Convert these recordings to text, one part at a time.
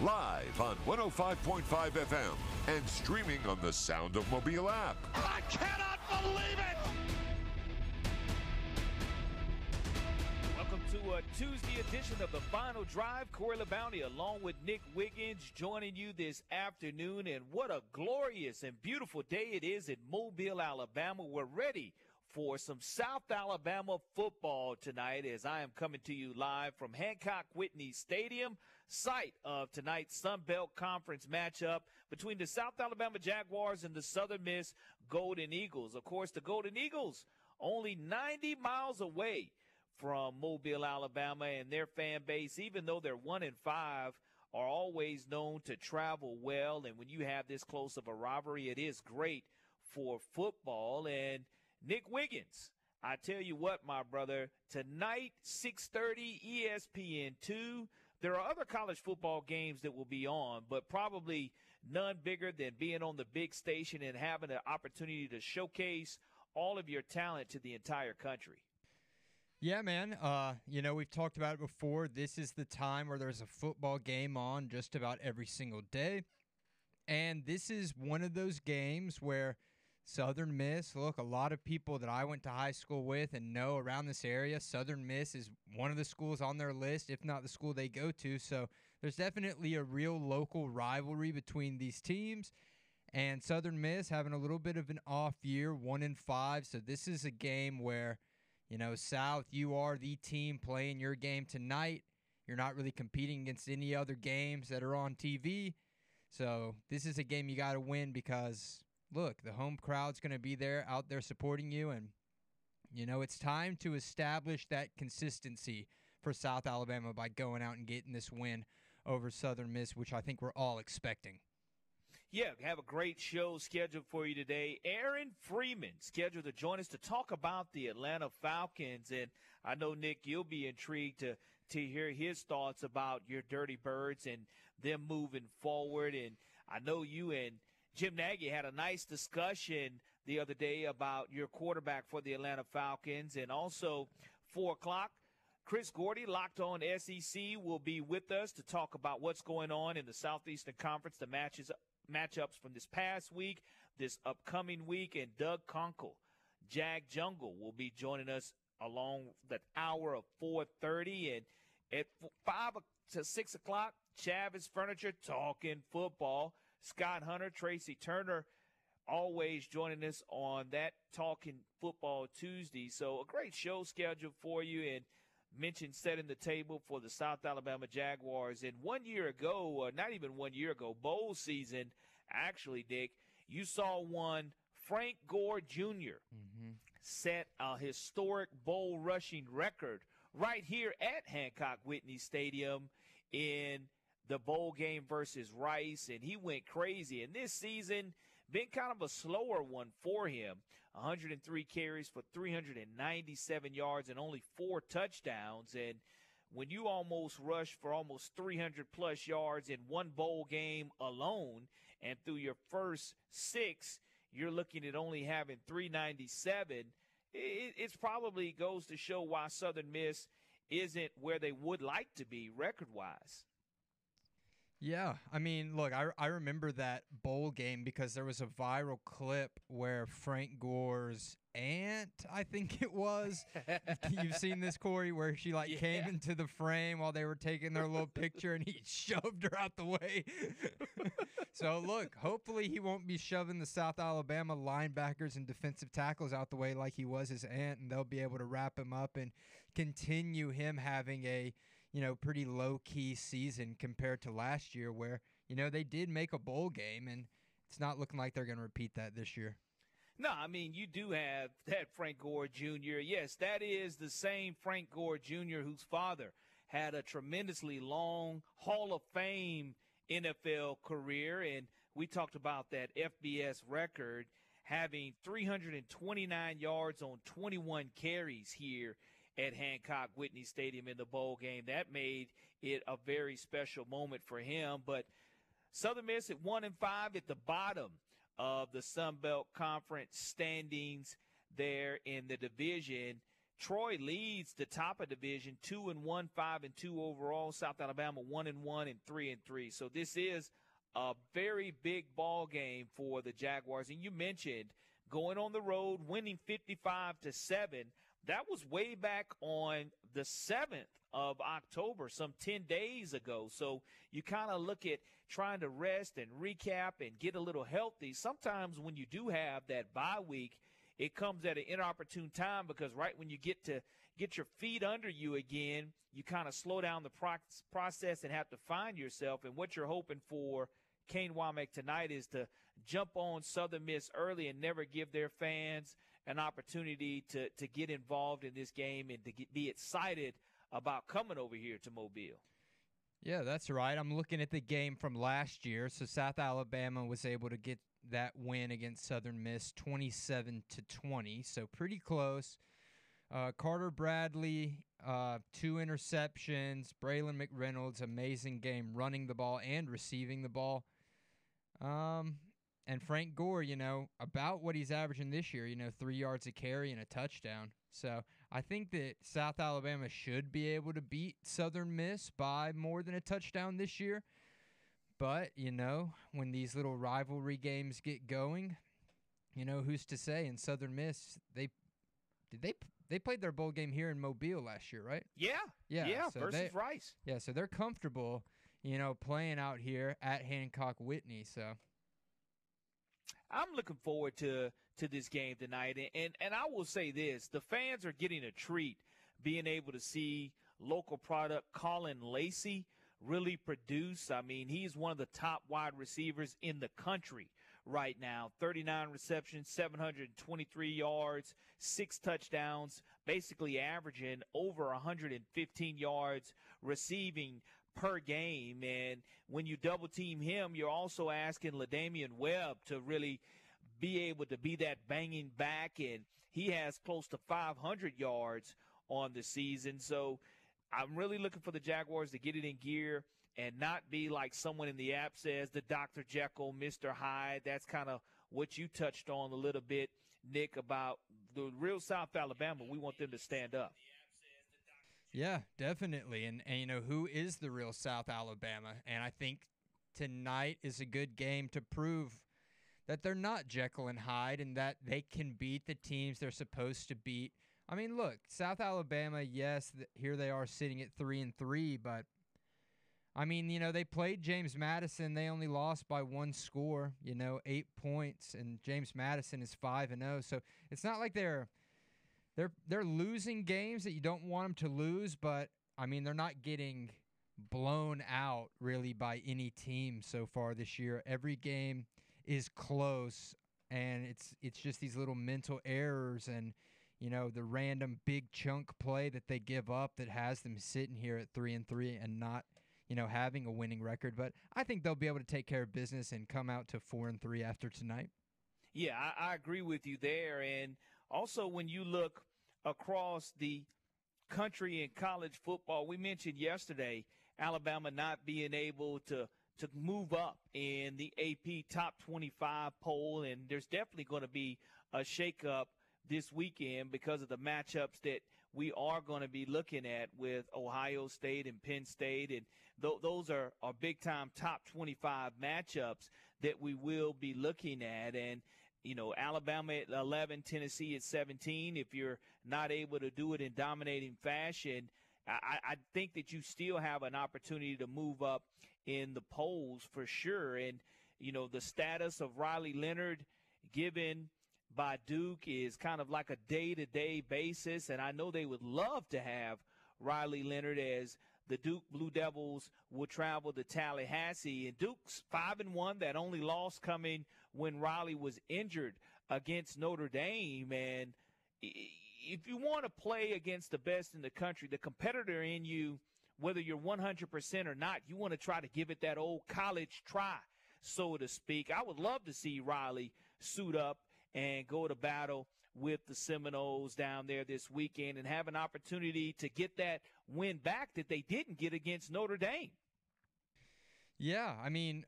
Live on 105.5 FM and streaming on the Sound of Mobile app. I cannot believe it. Welcome to a Tuesday edition of the Final Drive. Corey LeBounty along with Nick Wiggins joining you this afternoon. And what a glorious and beautiful day it is in Mobile, Alabama. We're ready for some South Alabama football tonight as I am coming to you live from Hancock Whitney Stadium, site of tonight's Sun Belt Conference matchup between the South Alabama Jaguars and the Southern Miss Golden Eagles. Of course, the Golden Eagles only 90 miles away from Mobile, Alabama, and their fan base, even though they're one and five, are always known to travel well. And when you have this close of a rivalry, it is great for football. And Nick Wiggins, I tell you what, my brother, tonight, 6:30 ESPN two. There are other college football games that will be on, but probably none bigger than being on the big station and having an opportunity to showcase all of your talent to the entire country. Yeah, man. Uh, you know, we've talked about it before. This is the time where there's a football game on just about every single day. And this is one of those games where Southern Miss, look, a lot of people that I went to high school with and know around this area, Southern Miss is one of the schools on their list, if not the school they go to. So there's definitely a real local rivalry between these teams. And Southern Miss having a little bit of an off year, one in five. So this is a game where, you know, South, you are the team playing your game tonight. You're not really competing against any other games that are on TV. So this is a game you got to win because look, the home crowd's going to be there out there supporting you. And, you know, it's time to establish that consistency for South Alabama by going out and getting this win over Southern Miss, which I think we're all expecting. Yeah, have a great show scheduled for you today. Aaron Freeman scheduled to join us to talk about the Atlanta Falcons. And I know, Nick, you'll be intrigued to, to hear his thoughts about your Dirty Birds and them moving forward. And I know you and Jim Nagy had a nice discussion the other day about your quarterback for the Atlanta Falcons. And also, 4 o'clock, Chris Gordy, locked on SEC, will be with us to talk about what's going on in the Southeastern Conference, the matches matchups from this past week, this upcoming week, and Doug Conkle, Jag Jungle, will be joining us along that hour of 4:30, and at five to six o'clock, Chavis Furniture talking football. Scott Hunter, Tracy Turner, always joining us on that talking football Tuesday. So a great show scheduled for you, and mentioned setting the table for the South Alabama Jaguars. And one year ago, uh, not even one year ago, bowl season, actually, Dick, you saw one Frank Gore junior Mm-hmm. set a historic bowl rushing record right here at Hancock Whitney Stadium in the bowl game versus Rice, and he went crazy. And this season, been kind of a slower one for him. 103 carries for 397 yards and only four touchdowns. And when you almost rush for almost 300 plus yards in one bowl game alone, and through your first six, you're looking at only having 397. It, it's probably goes to show why Southern Miss isn't where they would like to be record wise. Yeah, I mean, look, I, I remember that bowl game because there was a viral clip where Frank Gore's aunt, I think it was, you've seen this, Corey, where she like came into the frame while they were taking their little picture and he shoved her out the way. so look, hopefully he won't be shoving the South Alabama linebackers and defensive tackles out the way like he was his aunt, and they'll be able to wrap him up and continue him having a you know, pretty low key season compared to last year where, you know, they did make a bowl game and it's not looking like they're going to repeat that this year. No, I mean, you do have that Frank Gore Jr. Yes, that is the same Frank Gore Jr. whose father had a tremendously long Hall of Fame NFL career. And we talked about that FBS record. having 329 yards on 21 carries here at Hancock Whitney Stadium in the bowl game. That made it a very special moment for him. But Southern Miss at one and five at the bottom of the Sun Belt Conference standings there in the division. Troy leads the top of division, two and one, five and two overall. South Alabama one and one and three and three. So this is a very big ball game for the Jaguars. And you mentioned going on the road, winning 55 to seven. That was way back on the 7th of October, some 10 days ago. So you kind of look at trying to rest and recap and get a little healthy. Sometimes when you do have that bye week, it comes at an inopportune time because right when you get to get your feet under you again, you kind of slow down the pro- process and have to find yourself. And what you're hoping for, Kane Wommack tonight, is to jump on Southern Miss early and never give their fans an opportunity to to get involved in this game and to get, be excited about coming over here to Mobile. Yeah, that's right. I'm looking at the game from last year. So South Alabama was able to get that win against Southern Miss 27 to 20. So pretty close. Uh, Carter Bradley, uh, two interceptions. Braylon McReynolds, amazing game running the ball and receiving the ball. Um, and Frank Gore, you know, about what he's averaging this year, you know, three yards a carry and a touchdown. So I think that South Alabama should be able to beat Southern Miss by more than a touchdown this year. But, you know, when these little rivalry games get going, you know, who's to say? In Southern Miss, they did they they played their bowl game here in Mobile last year, right? Yeah. Yeah. Yeah, so versus they- Rice. Yeah, so they're comfortable, you know, playing out here at Hancock Whitney. So I'm looking forward to to this game tonight, and, and and I will say this: the fans are getting a treat, being able to see local product Caullin Lacy really produce. I mean, he's one of the top wide receivers in the country right now. 39 receptions, 723 yards, six touchdowns, basically averaging over 115 yards receiving per game. And when you double team him, you're also asking La'Damian Webb to really be able to be that banging back. And he has close to 500 yards on the season. So I'm really looking for the Jaguars to get it in gear and not be like someone in the app says, the Dr. Jekyll, Mr. Hyde. That's kind of what you touched on a little bit, Nick, about the real South Alabama. We want them to stand up. Yeah, definitely. And, and you know, who is the real South Alabama? And I think tonight is a good game to prove that they're not Jekyll and Hyde and that they can beat the teams they're supposed to beat. I mean, look, South Alabama, yes, here they are sitting at 3 and 3, but I mean, you know, they played James Madison, they only lost by one score, you know, 8 points and James Madison is 5 and 0. So, it's not like they're they're they're losing games that you don't want them to lose, but I mean they're not getting blown out really by any team so far this year. Every game is close, and it's it's just these little mental errors and you know the random big chunk play that they give up that has them sitting here at three and three and not you know having a winning record. But I think they'll be able to take care of business and come out to four and three after tonight. Yeah, I, I agree with you there. And also, when you look across the country in college football, we mentioned yesterday Alabama not being able to to move up in the AP top 25 poll, and there's definitely going to be a shakeup this weekend because of the matchups that we are going to be looking at with Ohio State and Penn State, and th- those are, are big time top 25 matchups that we will be looking at. And you know, Alabama at 11, Tennessee at 17. If you're not able to do it in dominating fashion, I, I think that you still have an opportunity to move up in the polls for sure. And, you know, the status of Riley Leonard given by Duke is kind of like a day to day basis. And I know they would love to have Riley Leonard as the Duke Blue Devils will travel to Tallahassee. And Duke's 5 and 1, that only loss coming when Riley was injured against Notre Dame. And if you want to play against the best in the country, the competitor in you, whether you're 100% or not, you want to try to give it that old college try, so to speak. I would love to see Riley suit up and go to battle with the Seminoles down there this weekend and have an opportunity to get that win back that they didn't get against Notre Dame. Yeah, I mean,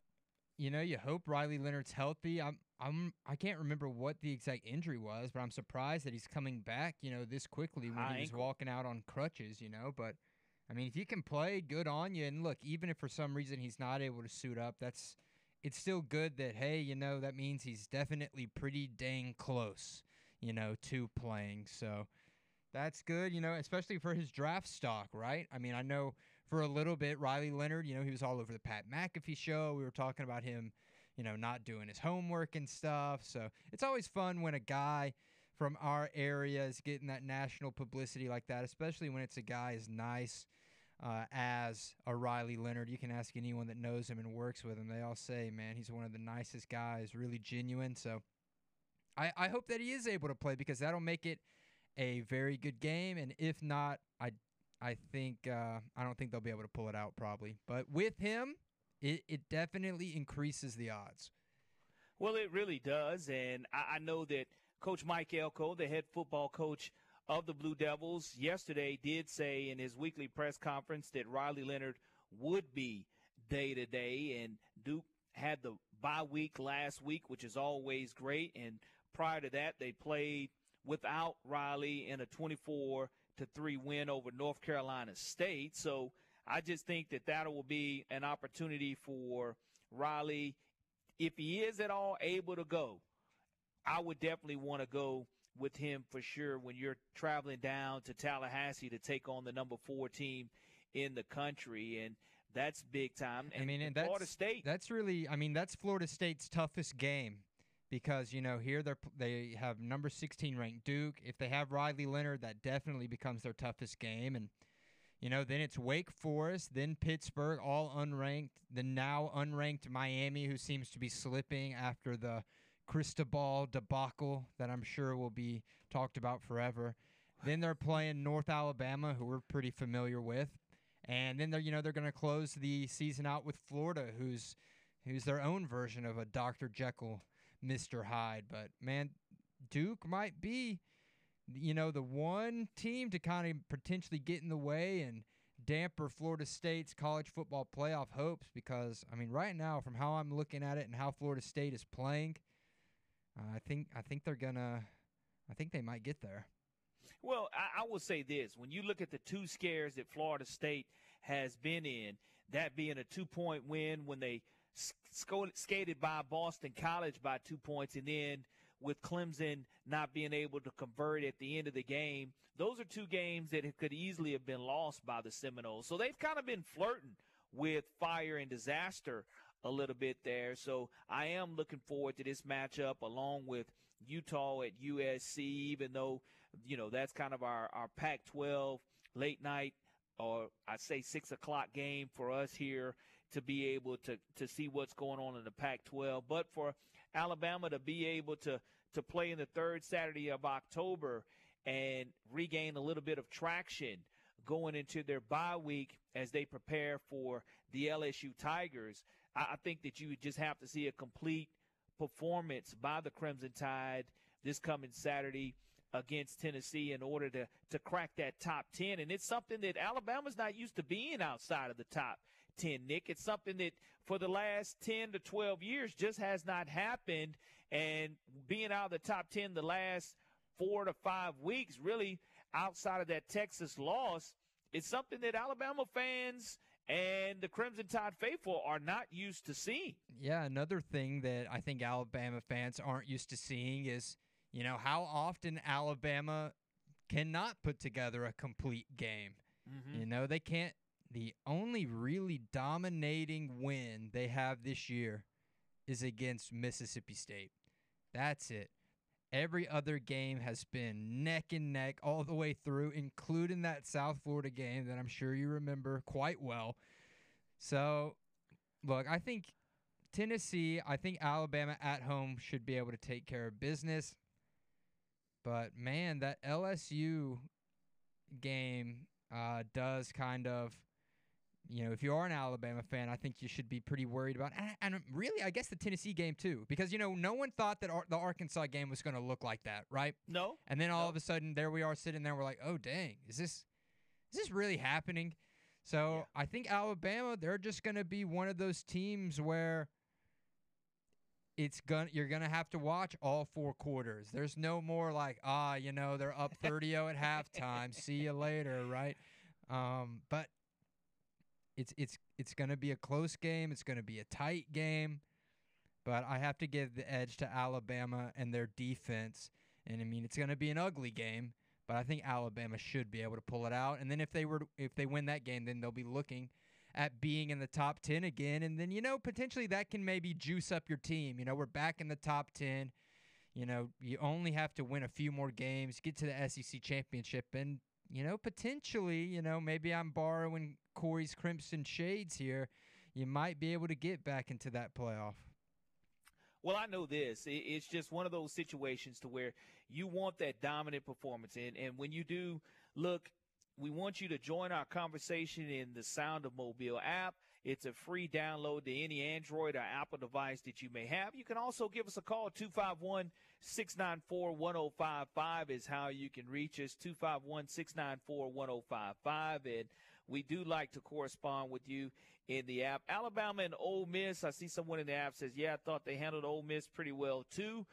you know, you hope Riley Leonard's healthy. I'm I'm I can't remember what the exact injury was, but I'm surprised that he's coming back, you know, this quickly when High he was ankle. walking out on crutches, you know, but I mean, if you can play, good on you. And look, even if for some reason he's not able to suit up, that's it's still good that hey, you know, that means he's definitely pretty dang close, you know, to playing. So that's good, you know, especially for his draft stock, right? I mean, I know for a little bit, Riley Leonard, you know, he was all over the Pat McAfee show. We were talking about him, you know, not doing his homework and stuff. So it's always fun when a guy from our area is getting that national publicity like that, especially when it's a guy as nice uh, as a Riley Leonard. You can ask anyone that knows him and works with him. They all say, man, he's one of the nicest guys, really genuine. So I, I hope that he is able to play because that'll make it a very good game. And if not, I I think uh, I don't think they'll be able to pull it out probably. But with him, it, it definitely increases the odds. Well, it really does. And I, I know that Coach Mike Elko, the head football coach of the Blue Devils, yesterday did say in his weekly press conference that Riley Leonard would be day to day. And Duke had the bye week last week, which is always great. And prior to that, they played without Riley in a 24 to 3 win over North Carolina State. So I just think that that will be an opportunity for Riley if he is at all able to go, I would definitely want to go with him for sure when you're traveling down to Tallahassee to take on the number four team in the country. And that's big time. And, I mean, and Florida that's State. That's really, I mean, that's Florida State's toughest game because you know here they're p- they have number 16 ranked Duke. If they have Riley Leonard, that definitely becomes their toughest game. And you know, then it's Wake Forest, then Pittsburgh, all unranked. The now unranked Miami, who seems to be slipping after the Cristobal debacle that I'm sure will be talked about forever. Then they're playing North Alabama, who we're pretty familiar with, and then they're you know they're going to close the season out with Florida, who's who's their own version of a Dr. Jekyll, Mr. Hyde. But man, Duke might be you know, the one team to kind of potentially get in the way and damper Florida State's college football playoff hopes because I mean right now from how I'm looking at it and how Florida State is playing I think I think they're gonna I think they might get there. Well, I, I will say this: when you look at the two scares that Florida State has been in, that being a two-point win when they sc- skated by Boston College by two points, and then with Clemson not being able to convert at the end of the game, those are two games that could easily have been lost by the Seminoles. So they've kind of been flirting with fire and disaster a little bit there. So I am looking forward to this matchup along with Utah at USC, even though, you know, that's kind of our, our Pac 12 late night or I say six o'clock game for us here to be able to, to see what's going on in the Pac 12. But for Alabama to be able to, to play in the third Saturday of October and regain a little bit of traction going into their bye week as they prepare for the LSU Tigers, I, think that you would just have to see a complete performance by the Crimson Tide this coming Saturday against Tennessee in order to, to crack that top 10. And it's something that Alabama's not used to being outside of the top 10, Nick. It's something that for the last 10 to 12 years just has not happened. And being out of the top 10 the last four to five weeks, really outside of that Texas loss, it's something that Alabama fans and the Crimson Tide faithful are not used to seeing. Yeah, another thing that I think Alabama fans aren't used to seeing is, you know, how often Alabama cannot put together a complete game. Mm-hmm. You know, they can't. The only really dominating win they have this year is against Mississippi State. That's it. Every other game has been neck and neck all the way through, including that South Florida game that I'm sure you remember quite well. So, look, I think Tennessee, I think Alabama at home should be able to take care of business. But man, that LSU game uh, does kind of you know, if you are an Alabama fan, I think you should be pretty worried about. And, and really, I guess the Tennessee game too, because you know, no one thought that Ar- the Arkansas game was going to look like that, right? No. And then all No. of a sudden, there we are sitting there. We're like, oh dang, is this is this really happening? So Yeah. I think Alabama, they're just going to be one of those teams where it's gonna you're gonna have to watch all four quarters. There's no more like ah, you know, they're up 30-0 at halftime. See you later, right? Um, but it's it's it's gonna be a close game. It's gonna be a tight game. But I have to give the edge to Alabama and their defense. And I mean, it's going to be an ugly game, but I think Alabama should be able to pull it out. And then if they were to, if they win that game, then they'll be looking at being in the top 10 again and then you know potentially that can maybe juice up your team. You know, we're back in the top 10. You know, you only have to win a few more games, get to the SEC championship and you know, potentially, you know, maybe I'm borrowing Corey's Crimson Shades here. You might be able to get back into that playoff. Well, I know this. It's just one of those situations to where you want that dominant performance, and and when you do, look, we want you to join our conversation in the Sound of Mobile app. It's a free download to any Android or Apple device that you may have. You can also give us a call 251 694 1055 is how you can reach us 251 694 1055 and we do like to correspond with you in the app. Alabama and Ole Miss. I see someone in the app says, "Yeah, I thought they handled Ole Miss pretty well too."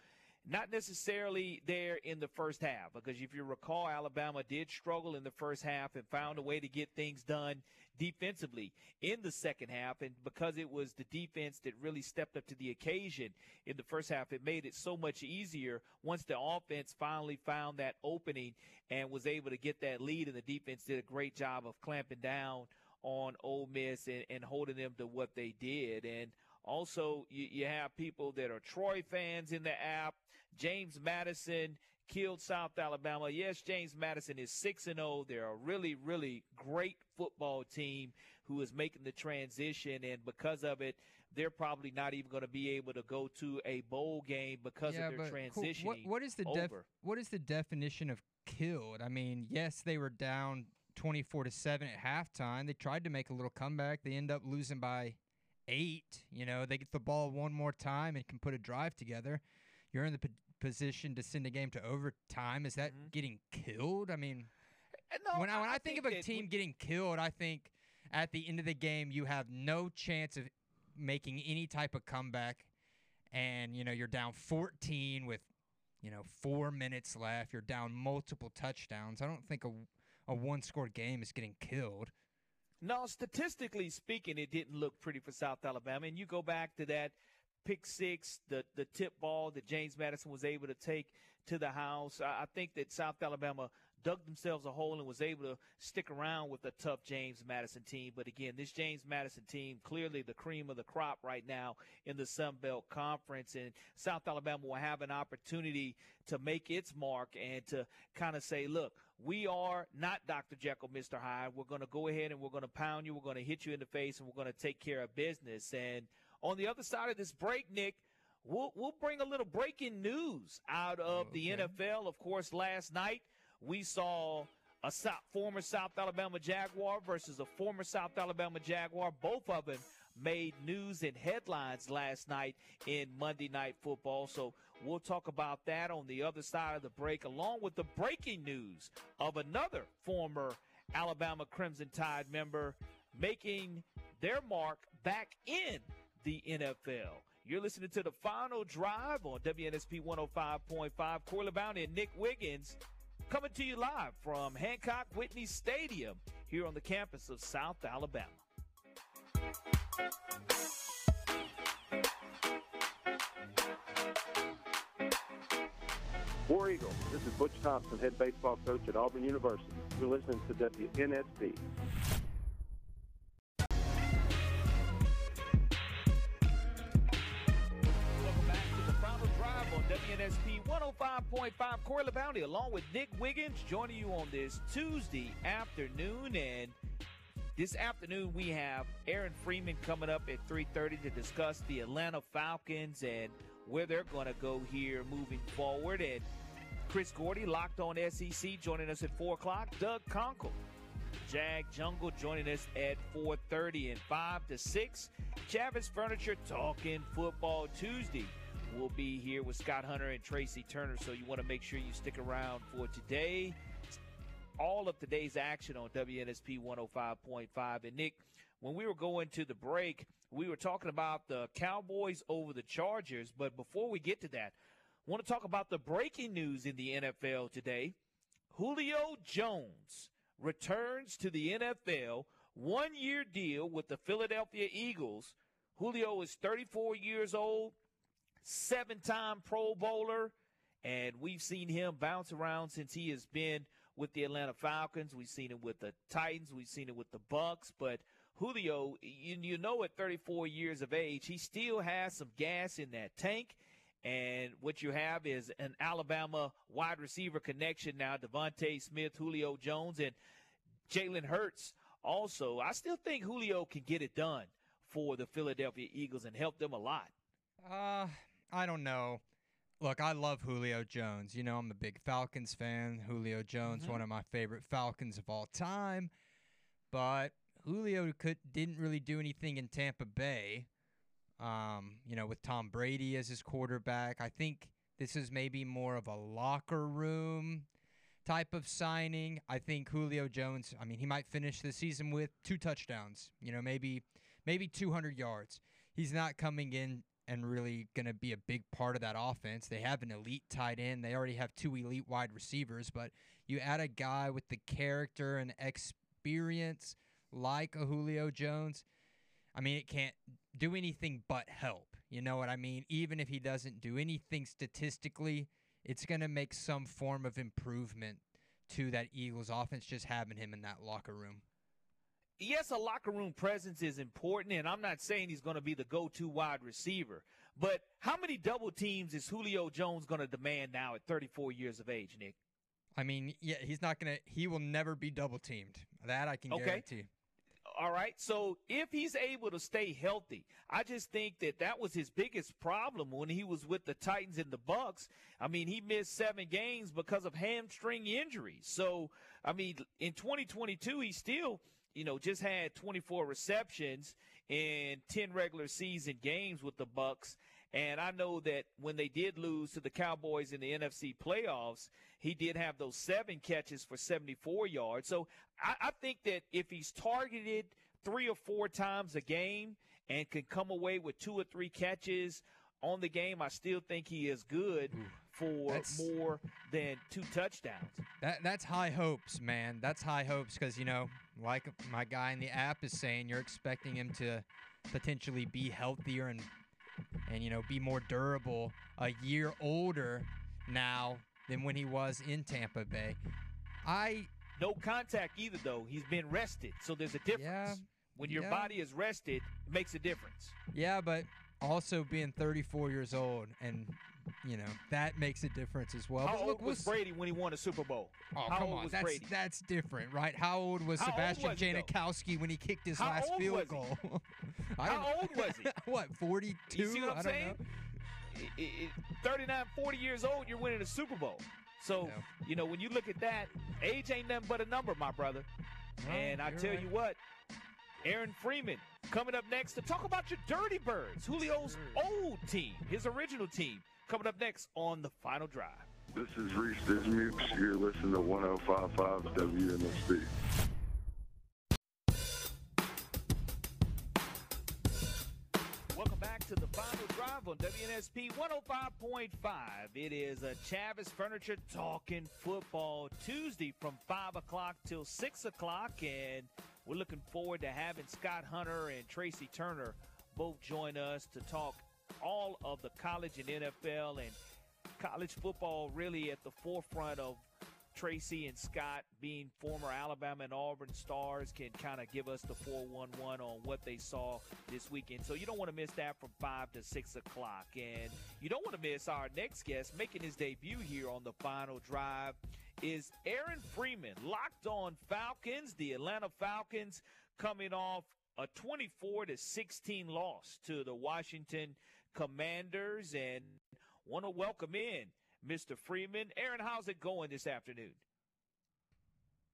Not necessarily there in the first half, because if you recall, Alabama did struggle in the first half and found a way to get things done defensively in the second half. And because it was the defense that really stepped up to the occasion in the first half, it made it so much easier once the offense finally found that opening and was able to get that lead. And the defense did a great job of clamping down on Ole Miss and, and holding them to what they did. And also, you, you have people that are Troy fans in the app. James Madison killed South Alabama. Yes, James Madison is 6 and 0. They're a really, really great football team who is making the transition. And because of it, they're probably not even going to be able to go to a bowl game because yeah, of their transition. cool. What, what is the def- what is the definition of killed? I mean, yes, they were down 24 to 7 at halftime. They tried to make a little comeback. They end up losing by 8. You know, they get the ball one more time and can put a drive together. You're in the p- position to send a game to overtime. Is that Mhm. getting killed? I mean, no, when I, when I, think, of a team we- getting killed, I think at the end of the game you have no chance of making any type of comeback, and you know you're down 14 with you know four minutes left. You're down multiple touchdowns. I don't think a a one score game is getting killed. No, statistically speaking, it didn't look pretty for South Alabama. And you go back to that pick six, the the tip ball that James Madison was able to take to the house. I, I think that South Alabama dug themselves a hole and was able to stick around with a tough James Madison team. But again, this James Madison team clearly the cream of the crop right now in the Sun Belt Conference, and South Alabama will have an opportunity to make its mark and to kind of say, look. We are not Dr. Jekyll, Mr. Hyde. We're going to go ahead and we're going to pound you. We're going to hit you in the face and we're going to take care of business. And on the other side of this break, Nick, we'll, we'll bring a little breaking news out of the NFL. Of course, last night we saw a South, former South Alabama Jaguar versus a former South Alabama Jaguar. Both of them made news and headlines last night in Monday Night Football. So we'll talk about that on the other side of the break, along with the breaking news of another former Alabama Crimson Tide member making their mark back in the NFL. You're listening to the final drive on WNSP 105.5. Corey Bounty and Nick Wiggins coming to you live from Hancock Whitney Stadium here on the campus of South Alabama. War Eagle, this is Butch Thompson, head baseball coach at Auburn University. You're listening to WNSP. 105.5. Corey LeBounty along with Nick Wiggins joining you on this Tuesday afternoon. And this afternoon we have Aaron Freeman coming up at 3.30 to discuss the Atlanta Falcons and where they're going to go here moving forward. And Chris Gordy, locked on SEC, joining us at 4 o'clock. Doug Conkle Jag Jungle joining us at 4:30 and 5 to 6. Chavis Furniture talking football Tuesday. We'll be here with Scott Hunter and Tracy Turner, so you want to make sure you stick around for today. All of today's action on WNSP 105.5. And Nick, when we were going to the break, we were talking about the Cowboys over the Chargers. But before we get to that, I want to talk about the breaking news in the NFL today. Julio Jones returns to the NFL, one year deal with the Philadelphia Eagles. Julio is 34 years old, seven time Pro Bowler, and we've seen him bounce around since he has been with the Atlanta Falcons. We've seen him with the Titans, we've seen it with the Bucks, but Julio, you, you know, at 34 years of age, he still has some gas in that tank. And what you have is an Alabama wide receiver connection now, DeVonta Smith, Julio Jones, and Jalen Hurts. Also, I still think Julio can get it done for the Philadelphia Eagles and help them a lot. Uh, I don't know. Look, I love Julio Jones. You know, I'm a big Falcons fan. Julio Jones, Mhm. one of my favorite Falcons of all time. But Julio could didn't really do anything in Tampa Bay. Um, you know, with Tom Brady as his quarterback. I think this is maybe more of a locker room type of signing. I think Julio Jones, I mean, he might finish the season with two touchdowns, you know, maybe maybe 200 yards. He's not coming in and really going to be a big part of that offense. They have an elite tight end. They already have two elite wide receivers, but you add a guy with the character and experience like a Julio Jones, I mean, it can't do anything but help. You know what I mean? Even if he doesn't do anything statistically, it's going to make some form of improvement to that Eagles offense just having him in that locker room. Yes, a locker room presence is important, and I'm not saying he's going to be the go to wide receiver. But how many double teams is Julio Jones going to demand now at 34 years of age, Nick? I mean, yeah, he's not going to, he will never be double teamed. That I can Okay. guarantee. All right. So if he's able to stay healthy, I just think that that was his biggest problem when he was with the Titans and the Bucks. I mean, he missed seven games because of hamstring injuries. So, I mean, in 2022, he still, you know, just had 24 receptions in 10 regular season games with the Bucks. And I know that when they did lose to the Cowboys in the NFC playoffs, he did have those seven catches for 74 yards. So I, I think that if he's targeted three or four times a game and can come away with two or three catches on the game, I still think he is good for That's- more than two touchdowns. That that's high hopes, man. That's high hopes because you know, like my guy in the app is saying, you're expecting him to potentially be healthier and and you know be more durable a year older now than when he was in Tampa Bay. I No contact either, though. He's been rested, so there's a difference. Yeah, when your yeah. body is rested, it makes a difference. yeah, but also being 34 years old and you know that makes a difference as well. How But old look, we'll was Brady when he won a Super Bowl? Oh How come old on, was that's Brady? that's different, right? How old was How old Sebastian was he. Janikowski when he kicked his How last old field was goal? How old was he? what, 42? You see what I'm I don't saying? know. I- I- I- 39, 40 years old, you're winning a Super Bowl. So, you know, when you look at that, age ain't nothing but a number, my brother. No, and I tell right. you what, Aaron Freeman coming up next to talk about your Dirty Birds, Julio's old team, his original team, coming up next on the final drive. This is Reese Dismukes. You're listening to 1055 WNSP. Welcome back to the final drive on WNSP 105.5. It is a Chavis Furniture Talking Football Tuesday from 5 o'clock till 6 o'clock. And we're looking forward to having Scott Hunter and Tracy Turner both join us to talk all of the college and NFL and college football really at the forefront of Tracy and Scott, being former Alabama and Auburn stars, can kind of give us the 411 on what they saw this weekend. So you don't want to miss that from 5 to 6 o'clock. And you don't want to miss our next guest making his debut here on the final drive is Aaron Freeman, locked on Falcons, the Atlanta Falcons coming off a 24 to 16 loss to the Washington Commanders and want to welcome in Mr. Freeman. Aaron, how's it going this afternoon?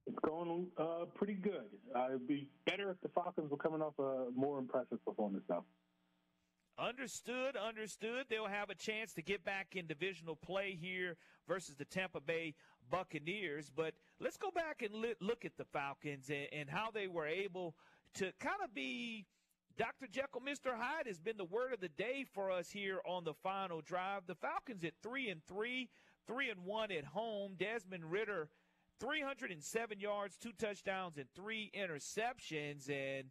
It's going uh, pretty good. Uh, it'd be better if the Falcons were coming off a more impressive performance, though. Understood, understood. They'll have a chance to get back in divisional play here versus the Tampa Bay Buccaneers. But let's go back and look at the Falcons and, and how they were able to kind of be Dr. Jekyll, Mr. Hyde has been the word of the day for us here on the final drive. The Falcons at three and three, three and one at home. Desmond Ridder, 307 yards, two touchdowns, and three interceptions. And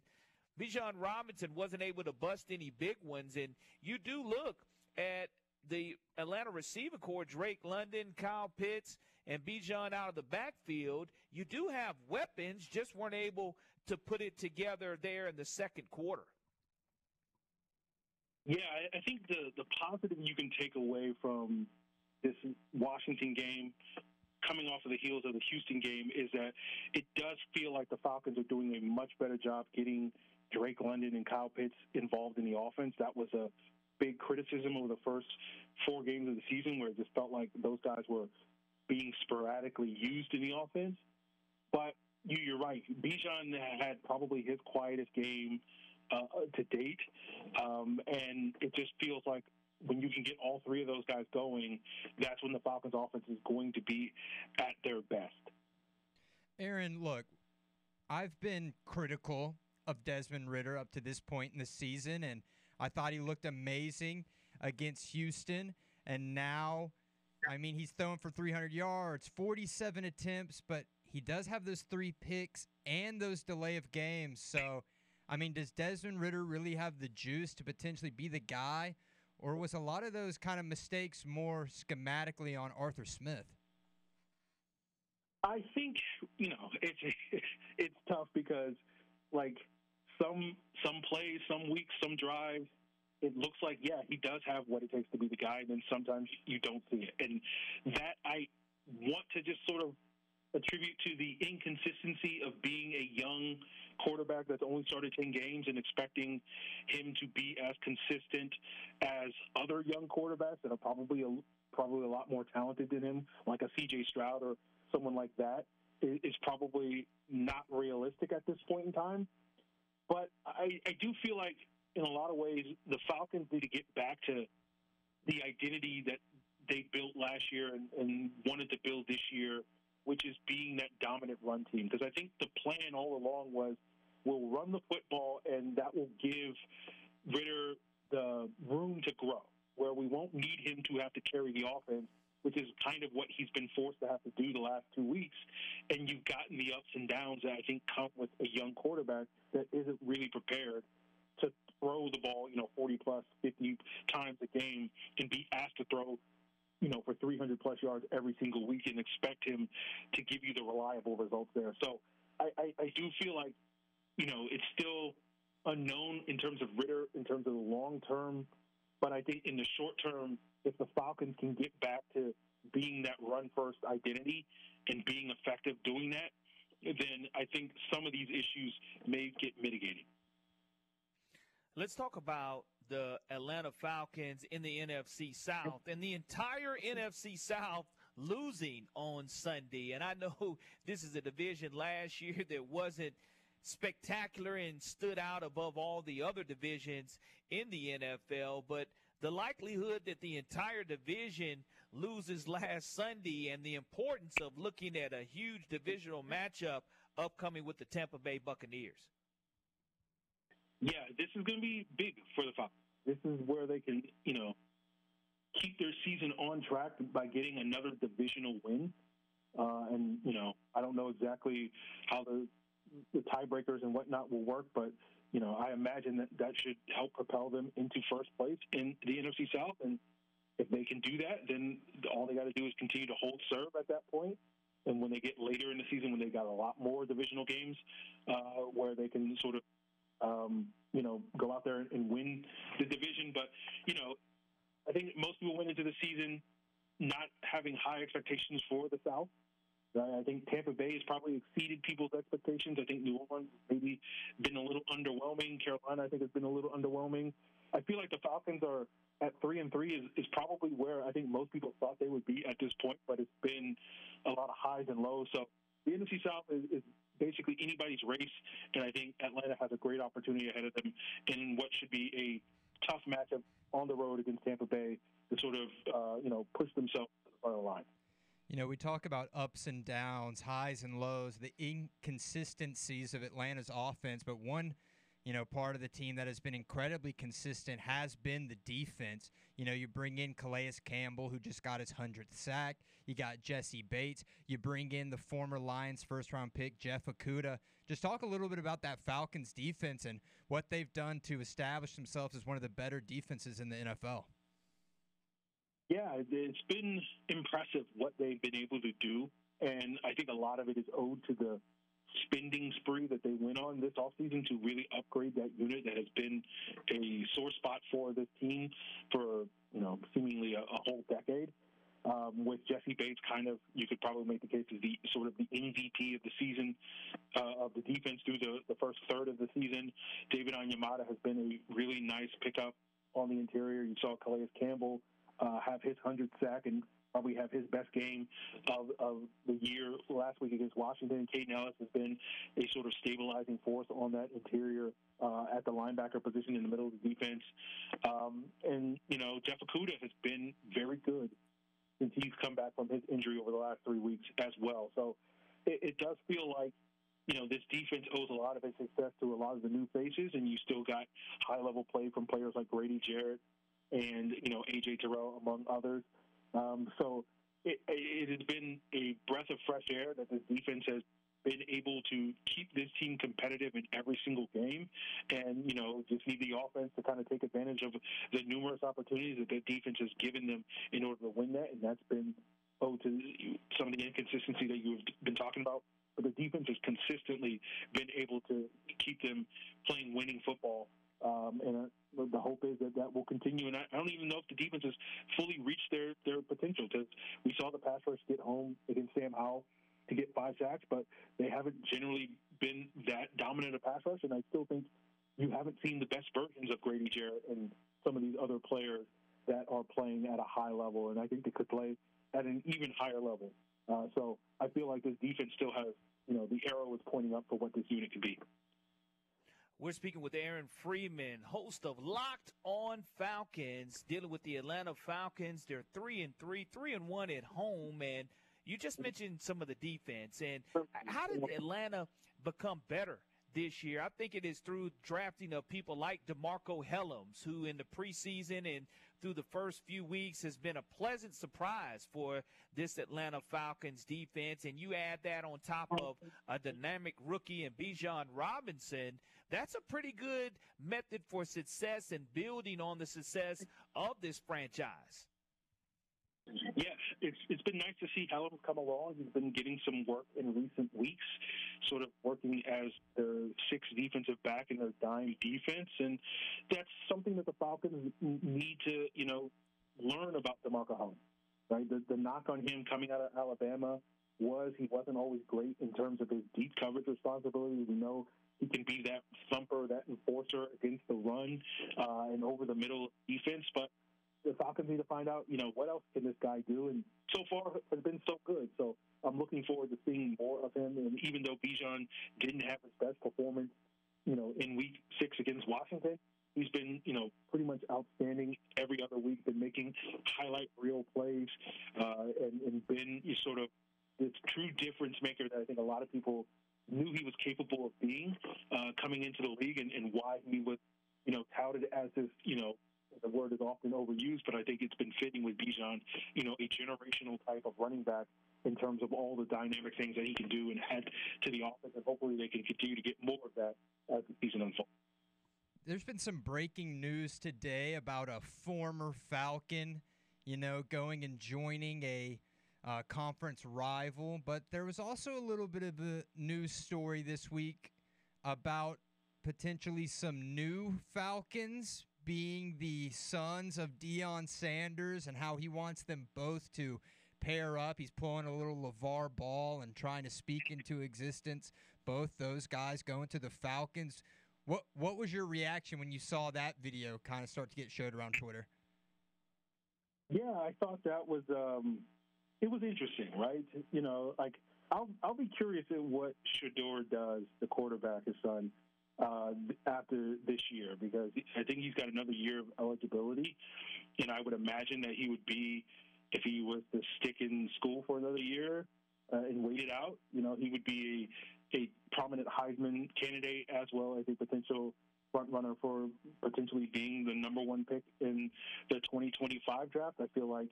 Bijan Robinson wasn't able to bust any big ones. And you do look at the Atlanta receiver corps, Drake London, Kyle Pitts, and Bijan out of the backfield. You do have weapons, just weren't able to put it together there in the second quarter. Yeah, I, think the the positive you can take away from this Washington game, coming off of the heels of the Houston game, is that it does feel like the Falcons are doing a much better job getting Drake London and Kyle Pitts involved in the offense. That was a big criticism over the first four games of the season, where it just felt like those guys were being sporadically used in the offense. But you, you're right. Bijan had probably his quietest game uh, to date, um, and it just feels like when you can get all three of those guys going, that's when the Falcons' offense is going to be at their best. Aaron, look, I've been critical of Desmond Ridder up to this point in the season, and I thought he looked amazing against Houston. And now, I mean, he's throwing for 300 yards, 47 attempts, but he does have those three picks and those delay of games. So, I mean, does Desmond Ridder really have the juice to potentially be the guy? Or was a lot of those kind of mistakes more schematically on Arthur Smith? I think you know it's it's tough because like some some plays, some weeks, some drives, it looks like yeah he does have what it takes to be the guy, and then sometimes you don't see it, and that I want to just sort of attribute to the inconsistency of being a young quarterback that's only started 10 games and expecting him to be as consistent as other young quarterbacks that are probably a, probably a lot more talented than him, like a CJ Stroud or someone like that, is probably not realistic at this point in time. But I, I do feel like, in a lot of ways, the Falcons need to get back to the identity that they built last year and, and wanted to build this year, which is being that dominant run team. Because I think the plan all along was we'll run the football, and that will give Ridder the room to grow, where we won't need him to have to carry the offense which is kind of what he's been forced to have to do the last two weeks. And you've gotten the ups and downs that I think come with a young quarterback that isn't really prepared to throw the ball, you know, 40 plus, 50 times a game and be asked to throw, you know, for 300 plus yards every single week and expect him to give you the reliable results there. So I, I, I do feel like, you know, it's still unknown in terms of Ridder, in terms of the long term. But I think in the short term, if the Falcons can get back to being that run first identity and being effective doing that, then I think some of these issues may get mitigated. Let's talk about the Atlanta Falcons in the NFC South and the entire NFC South losing on Sunday. And I know this is a division last year that wasn't spectacular and stood out above all the other divisions in the NFL, but the likelihood that the entire division loses last Sunday and the importance of looking at a huge divisional matchup upcoming with the Tampa Bay Buccaneers. Yeah, this is going to be big for the Falcons. This is where they can, you know, keep their season on track by getting another divisional win. Uh, and you know, I don't know exactly how the the tiebreakers and whatnot will work, but you know, I imagine that that should help propel them into first place in the NFC South. And if they can do that, then all they got to do is continue to hold serve at that point. And when they get later in the season, when they got a lot more divisional games, uh, where they can sort of, um, you know, go out there and win the division. But you know, I think most people went into the season not having high expectations for the South. I think Tampa Bay has probably exceeded people's expectations. I think New Orleans maybe been a little underwhelming. Carolina, I think, has been a little underwhelming. I feel like the Falcons are at three and three is, is probably where I think most people thought they would be at this point, but it's been a lot of highs and lows. So the NFC South is, is basically anybody's race, and I think Atlanta has a great opportunity ahead of them in what should be a tough matchup on the road against Tampa Bay to sort of uh, you know push themselves to the the line. You know, we talk about ups and downs, highs and lows, the inconsistencies of Atlanta's offense, but one you know, part of the team that has been incredibly consistent has been the defense. You know, you bring in Calais Campbell, who just got his 100th sack. You got Jessie Bates. You bring in the former Lions first round pick, Jeff Okudah. Just talk a little bit about that Falcons defense and what they've done to establish themselves as one of the better defenses in the NFL. Yeah, it's been impressive what they've been able to do. And I think a lot of it is owed to the spending spree that they went on this offseason to really upgrade that unit that has been a sore spot for this team for, you know, seemingly a, a whole decade. Um, with Jessie Bates, kind of, you could probably make the case as the sort of the MVP of the season uh, of the defense through the, the first third of the season. David Onyemata has been a really nice pickup on the interior. You saw Calais Campbell uh, have his 100th sack and probably have his best game of, of the year last week against Washington. Kaden Elliss has been a sort of stabilizing force on that interior uh, at the linebacker position in the middle of the defense. Um, and, you know, Jeff Okudah has been very good since he's come back from his injury over the last three weeks as well. So it, it does feel like you know, this defense owes a lot of its success to a lot of the new faces, and you still got high level play from players like Grady Jarrett and, you know, A.J. Terrell, among others. Um, so it, it has been a breath of fresh air that the defense has been able to keep this team competitive in every single game, and you know just need the offense to kind of take advantage of the numerous opportunities that the defense has given them in order to win that, and that's been owed to some of the inconsistency that you've been talking about. But the defense has consistently been able to keep them playing winning football um, and uh, the hope is that that will continue. And I, I don't even know if the defense has fully reached their, their potential because we saw the pass rush get home against Sam Howell to get five sacks, but they haven't generally been that dominant a pass rush. And I still think you haven't seen the best versions of Grady Jarrett and some of these other players that are playing at a high level. And I think they could play at an even higher level. Uh, so I feel like this defense still has, you know, the arrow is pointing up for what this unit can be. We're speaking with Aaron Freeman, host of Locked On Falcons, dealing with the Atlanta Falcons. They're three and three, three and one at home, and you just mentioned some of the defense. And how did Atlanta become better this year? I think it is through drafting of people like DeMarcco Hellams, who in the preseason and through the first few weeks has been a pleasant surprise for this Atlanta Falcons defense. And you add that on top of a dynamic rookie in Bijan Robinson, that's a pretty good method for success and building on the success of this franchise. Yes, it's it's been nice to see Hellams come along. He's been getting some work in recent weeks, sort of working as their sixth defensive back in their dime defense, and that's something that the Falcons need to you know learn about DeMarcco Hellams. Right, the, the knock on him coming out of Alabama was he wasn't always great in terms of his deep coverage responsibilities. We know he can be that thumper, that enforcer against the run uh, and over the middle defense, but the Falcons need to find out, you know, what else can this guy do? And so far has been so good. So I'm looking forward to seeing more of him. And even though Bijan didn't have his best performance, you know, in Week Six against Washington, he's been, you know, pretty much outstanding every other week. Been making highlight reel plays uh, and, and been sort of this true difference maker that I think a lot of people knew he was capable of being uh, coming into the league, and, and why he was, you know, touted as this, you know, the word is often overused, but I think it's been fitting with Bijan, you know, a generational type of running back in terms of all the dynamic things that he can do and add to the offense. And hopefully they can continue to get more of that as the season unfolds. There's been some breaking news today about a former Falcon, you know, going and joining a uh, conference rival. But there was also a little bit of a news story this week about potentially some new Falcons being the sons of Deion Sanders and how he wants them both to pair up. He's pulling a little LeVar Ball and trying to speak into existence both those guys going to the Falcons. What what was your reaction when you saw that video kind of start to get showed around Twitter? Yeah, I thought that was um, it was interesting, right? You know, like I'll I'll be curious at what Shedeur does, the quarterback, his son, uh, after this year, because I think he's got another year of eligibility, and I would imagine that he would be, if he was to stick in school for another year uh, and wait it out, you know, he would be a, a prominent Heisman candidate as well as a potential front runner for potentially being the number one pick in the 2025 draft. I feel like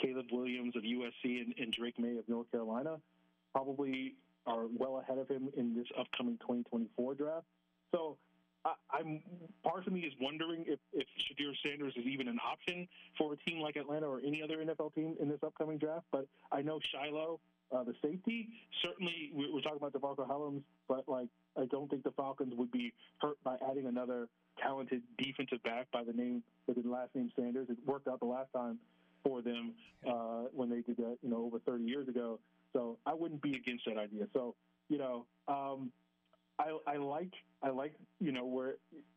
Caleb Williams of USC and, and Drake Maye of North Carolina probably are well ahead of him in this upcoming 2024 draft. So I, I'm part of me is wondering if, if Shedeur Sanders is even an option for a team like Atlanta or any other NFL team in this upcoming draft. But I know Shiloh, uh, the safety, certainly we're talking about DeMarcco Hellams, but like I don't think the Falcons would be hurt by adding another talented defensive back by the name with the last name Sanders. It worked out the last time for them uh, when they did that, you know, over 30 years ago. So I wouldn't be against that idea. So you know, um, I, I like I like you know where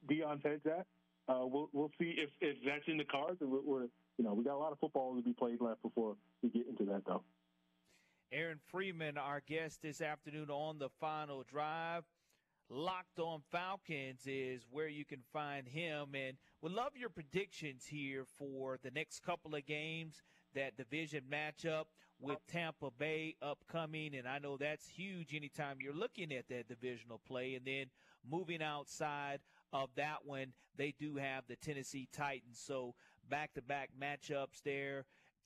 Deion's head's at. Uh, we'll we'll see if, if that's in the cards. We're, we're you know we got a lot of football to be played left before we get into that though. Aaron Freeman, our guest this afternoon on the final drive. Locked on Falcons is where you can find him. And we love your predictions here for the next couple of games, that division matchup with Tampa Bay upcoming. And I know that's huge anytime you're looking at that divisional play. And then moving outside of that one, they do have the Tennessee Titans. So back to back matchups there,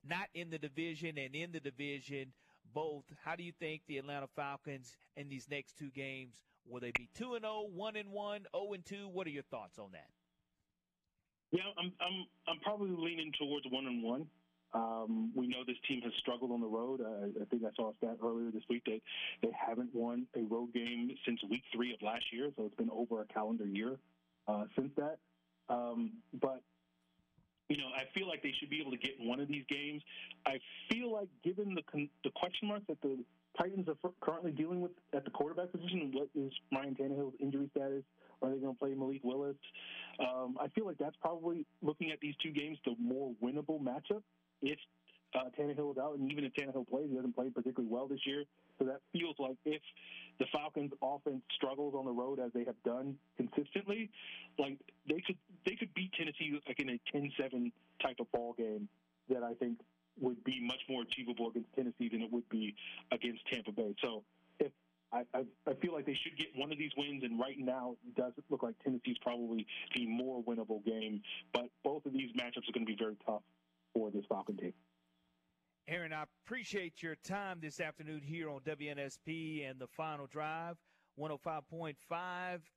not in the division and in the division both. How do you think the Atlanta Falcons in these next two games Will they be 2 and 0, 1 and 1, 0 and 2? What are your thoughts on that? Yeah, I'm I'm I'm probably leaning towards 1 and 1. Um, we know this team has struggled on the road. Uh, I think I saw a stat earlier this week that they haven't won a road game since week three of last year, so it's been over a calendar year uh, since that. Um, but you know, I feel like they should be able to get one of these games. I feel like, given the con- the question marks that the Titans are currently dealing with at the quarterback position. What is Ryan Tannehill's injury status? Are they going to play Malik Willis? Um, I feel like that's probably looking at these two games the more winnable matchup. If uh, Tannehill is out, and even if Tannehill plays, he hasn't played particularly well this year. So that feels like if the Falcons' offense struggles on the road as they have done consistently, like they could they could beat Tennessee like in a 10-7 type of ball game that I think would be much more achievable against Tennessee than it would be against Tampa Bay. So if I, I, I feel like they should get one of these wins, and right now it does look like Tennessee's probably the more winnable game. But both of these matchups are going to be very tough for this Falcon team. Aaron, I appreciate your time this afternoon here on WNSP and the final drive. 105.5.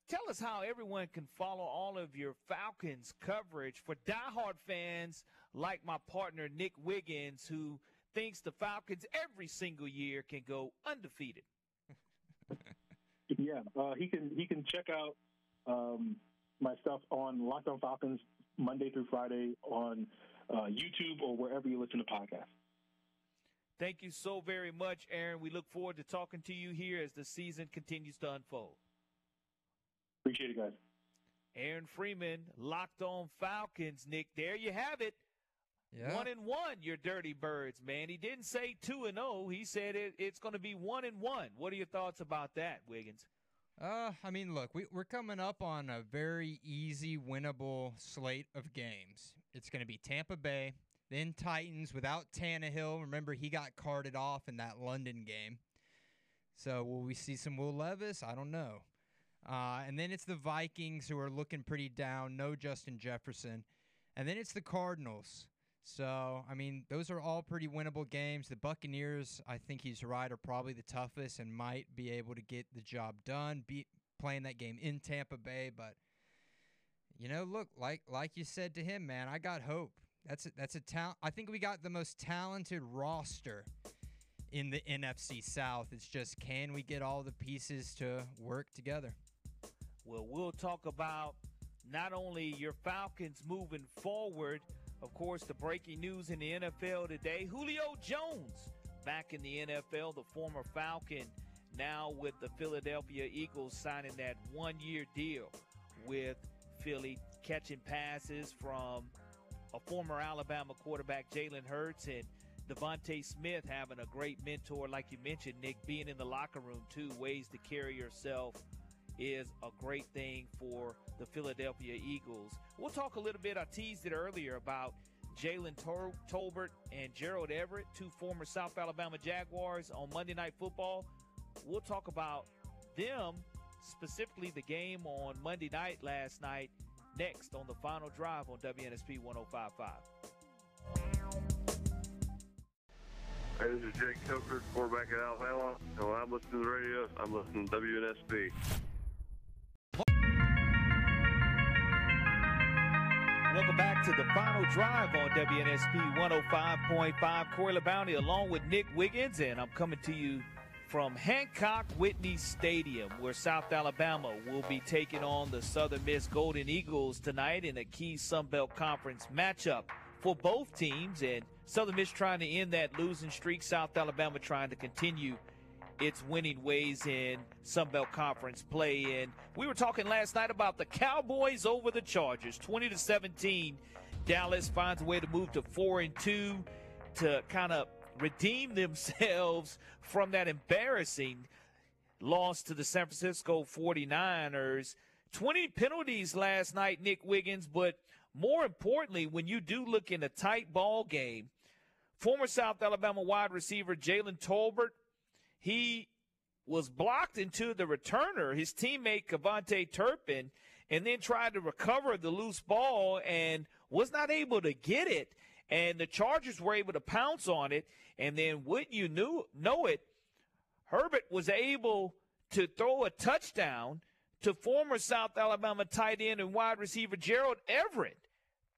Tell us how everyone can follow all of your Falcons coverage for diehard fans like my partner Nick Wiggins, who thinks the Falcons every single year can go undefeated. yeah, uh, he can he can check out um, my stuff on Locked On Falcons Monday through Friday on uh, YouTube or wherever you listen to podcasts. Thank you so very much, Aaron. We look forward to talking to you here as the season continues to unfold. Appreciate it, guys. Aaron Freeman, locked on Falcons. Nick, there you have it. Yeah. One and one, your dirty birds, man. He didn't say two and zero. Oh. He said it, it's going to be one and one. What are your thoughts about that, Wiggins? Uh, I mean, look, we, we're coming up on a very easy, winnable slate of games. It's going to be Tampa Bay, then Titans without Tannehill. Remember, he got carted off in that London game. So will we see some Will Levis? I don't know. Uh, and then it's the Vikings who are looking pretty down. No Justin Jefferson. And then it's the Cardinals. So, I mean, those are all pretty winnable games. The Buccaneers, I think he's right, are probably the toughest and might be able to get the job done, be playing that game in Tampa Bay. But, you know, look, like like you said to him, man, I got hope. That's a, that's a talent. I think we got the most talented roster in the NFC South. It's just can we get all the pieces to work together? Well, we'll talk about not only your Falcons moving forward, of course, the breaking news in the NFL today Julio Jones back in the NFL, the former Falcon, now with the Philadelphia Eagles signing that one year deal with Philly, catching passes from a former Alabama quarterback, Jalen Hurts, and DeVonta Smith having a great mentor, like you mentioned, Nick, being in the locker room too, ways to carry yourself is a great thing for the Philadelphia Eagles. We'll talk a little bit, I teased it earlier about Jalen Tol- Tolbert and Gerald Everett, two former South Alabama Jaguars on Monday Night Football. We'll talk about them, specifically the game on Monday night last night, next on the final drive on WNSP 1055. Hey, this is Jake Coker, quarterback at Alabama. And when I'm listening to the radio, I'm listening to WNSP. Welcome back to the final drive on WNSP 105.5. Corey LeBounty along with Nick Wiggins, and I'm coming to you from Hancock Whitney Stadium, where South Alabama will be taking on the Southern Miss Golden Eagles tonight in a key Sun Belt Conference matchup for both teams. And Southern Miss trying to end that losing streak, South Alabama trying to continue its winning ways in Sun Belt Conference play. And we were talking last night about the Cowboys over the Chargers, 20 to 17. Dallas finds a way to move to four and two to kind of redeem themselves from that embarrassing loss to the San Francisco 49ers. 20 penalties last night, Nick Wiggins, but more importantly, when you do look in a tight ball game, former South Alabama wide receiver Jalen Tolbert, he was blocked into the returner, his teammate KaVontae Turpin, and then tried to recover the loose ball and was not able to get it. And the Chargers were able to pounce on it. And then wouldn't you knew, know it, Herbert was able to throw a touchdown to former South Alabama tight end and wide receiver Gerald Everett,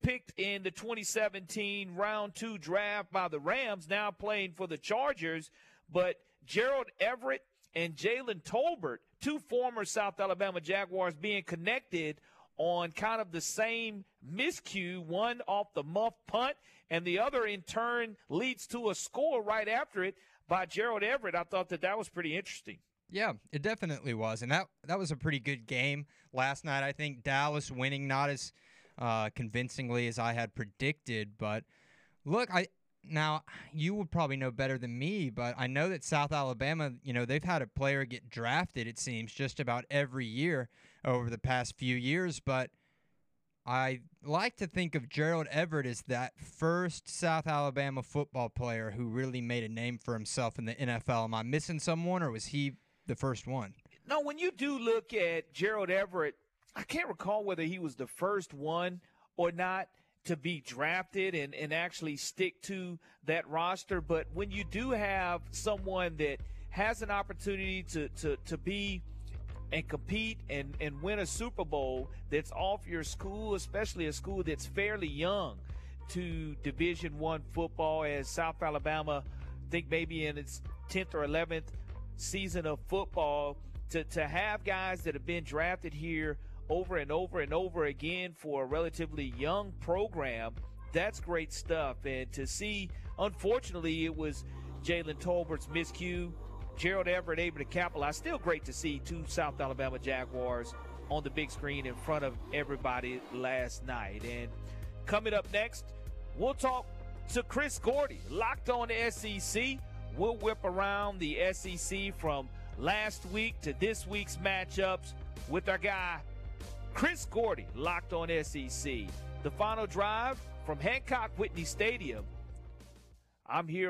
picked in the 2017 round two draft by the Rams, now playing for the Chargers. But Gerald Everett and Jalen Tolbert, two former South Alabama Jaguars, being connected on kind of the same miscue, one off the muff punt, and the other in turn leads to a score right after it by Gerald Everett. I thought that that was pretty interesting. Yeah, it definitely was, and that that was a pretty good game last night. I think Dallas winning not as uh, convincingly as I had predicted, but look, I now you would probably know better than me, but I know that South Alabama, you know, they've had a player get drafted. It seems just about every year over the past few years, but I like to think of Gerald Everett as that first South Alabama football player who really made a name for himself in the NFL. Am I missing someone, or was he the first one? No, when you do look at Gerald Everett, I can't recall whether he was the first one or not to be drafted and, and actually stick to that roster. But when you do have someone that has an opportunity to, to, to be and compete and, and win a Super Bowl that's off your school, especially a school that's fairly young to Division One football, as South Alabama, I think maybe in its 10th or 11th season of football, to, to have guys that have been drafted here over and over and over again for a relatively young program, that's great stuff. And to see, unfortunately, it was Jalen Tolbert's miscue Gerald Everett able to capitalize. Still great to see two South Alabama Jaguars on the big screen in front of everybody last night. And coming up next, we'll talk to Chris Gordy, locked on the SEC. We'll whip around the SEC from last week to this week's matchups with our guy, Chris Gordy, locked on SEC. The final drive from Hancock Whitney Stadium. I'm here.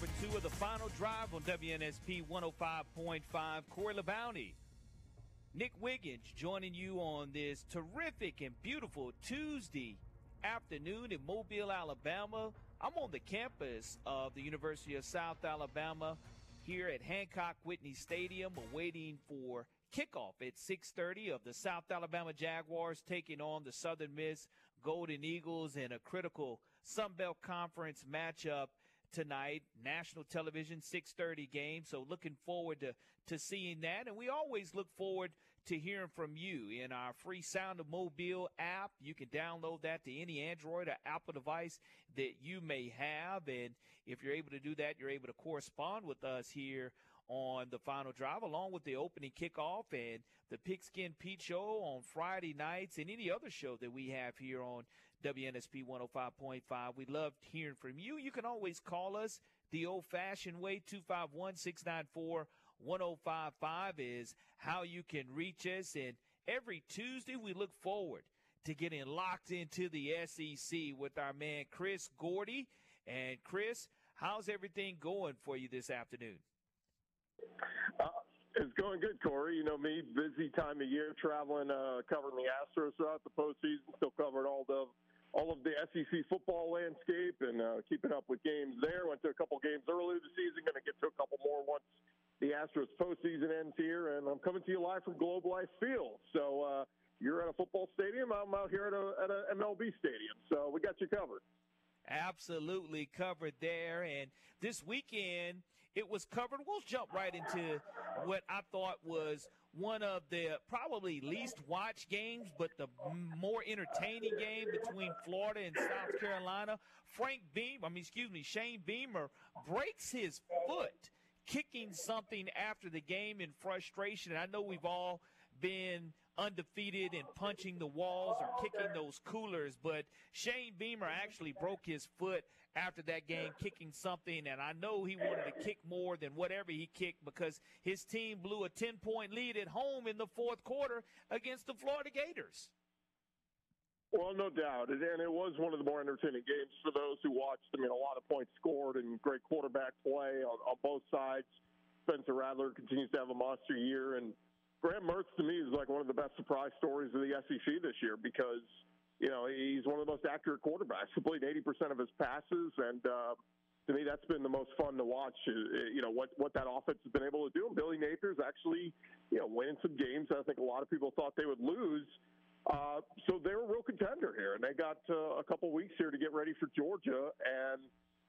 Number two of the final drive on WNSP 105.5. Corey LeBounty, Nick Wiggins joining you on this terrific and beautiful Tuesday afternoon in Mobile, Alabama. I'm on the campus of the University of South Alabama here at Hancock Whitney Stadium awaiting for kickoff at 6:30 of the South Alabama Jaguars taking on the Southern Miss Golden Eagles in a critical Sun Belt Conference matchup tonight, national television, 6:30 game. So looking forward to to seeing that, and we always look forward to hearing from you in our free Sound of Mobile app. You can download that to any Android or Apple device that you may have, and if you're able to do that, you're able to correspond with us here on the final drive, along with the opening kickoff and the Pigskin Pete show on Friday nights and any other show that we have here on WNSP 105.5. We love hearing from you. You can always call us the old fashioned way, 251 694 1055 is how you can reach us. And every Tuesday, we look forward to getting locked into the SEC with our man, Chris Gordy. And Chris, how's everything going for you this afternoon? Uh, it's going good, Corey. You know me, busy time of year, traveling, uh, covering the Astros throughout the postseason. Still covered all the all of the SEC football landscape and uh, keeping up with games there. Went to a couple games early this season. Going to get to a couple more once the Astros postseason ends here. And I'm coming to you live from Globe Life Field. So uh, you're at a football stadium. I'm out here at a at a MLB stadium. So we got you covered. Absolutely covered there. And this weekend it was covered. We'll jump right into what I thought was one of the probably least watched games, but the more entertaining game between Florida and South Carolina. Frank Beam, I mean, excuse me, Shane Beamer breaks his foot kicking something after the game in frustration. I know we've all been undefeated and punching the walls or kicking those coolers, but Shane Beamer actually broke his foot after that game kicking something, and I know he wanted to kick more than whatever he kicked because his team blew a 10 point lead at home in the fourth quarter against the Florida Gators. Well, no doubt. And it was one of the more entertaining games for those who watched. I mean, a lot of points scored and great quarterback play on, on both sides. Spencer Rattler continues to have a monster year. And Graham Mertz, to me, is like one of the best surprise stories of the SEC this year because – you know, he's one of the most accurate quarterbacks. Completed 80% of his passes, and uh, to me, that's been the most fun to watch. Uh, you know what what that offense has been able to do. And Billy Napier's actually, you know, winning some games. That I think a lot of people thought they would lose. Uh, so they're a real contender here, and they got uh, a couple weeks here to get ready for Georgia. And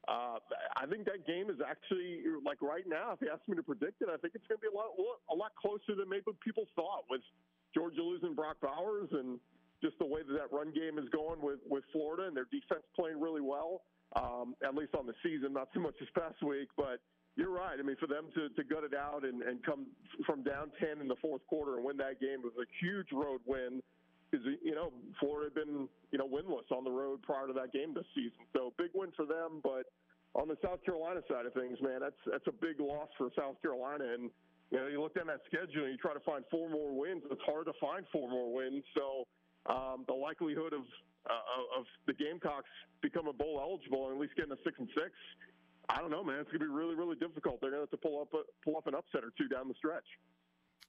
uh, I think that game is actually like right now. If you ask me to predict it, I think it's going to be a lot a lot closer than maybe people thought. With Georgia losing Brock Bowers and just the way that that run game is going with, with Florida and their defense playing really well, um, at least on the season, not so much this past week. But you're right. I mean, for them to, to gut it out and, and come from down 10 in the fourth quarter and win that game was a huge road win because, you know, Florida had been, you know, winless on the road prior to that game this season. So big win for them. But on the South Carolina side of things, man, that's, that's a big loss for South Carolina. And, you know, you look down that schedule and you try to find four more wins. It's hard to find four more wins. So, um, the likelihood of uh, of the Gamecocks becoming bowl eligible and at least getting a six and six, I don't know, man. It's going to be really, really difficult. They're going to have to pull up a, pull up an upset or two down the stretch.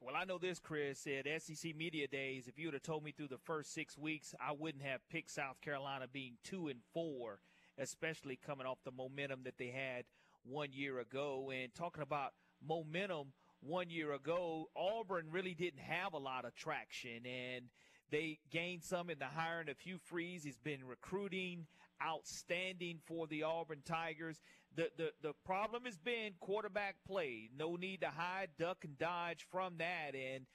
Well, I know this, Chris. At SEC Media Days, if you would have told me through the first six weeks, I wouldn't have picked South Carolina being two and four, especially coming off the momentum that they had one year ago. And talking about momentum one year ago, Auburn really didn't have a lot of traction. And they gained some in the hiring of Hugh Freeze. He's been recruiting outstanding for the Auburn Tigers. The, the, the problem has been quarterback play. No need to hide, duck, and dodge from that. And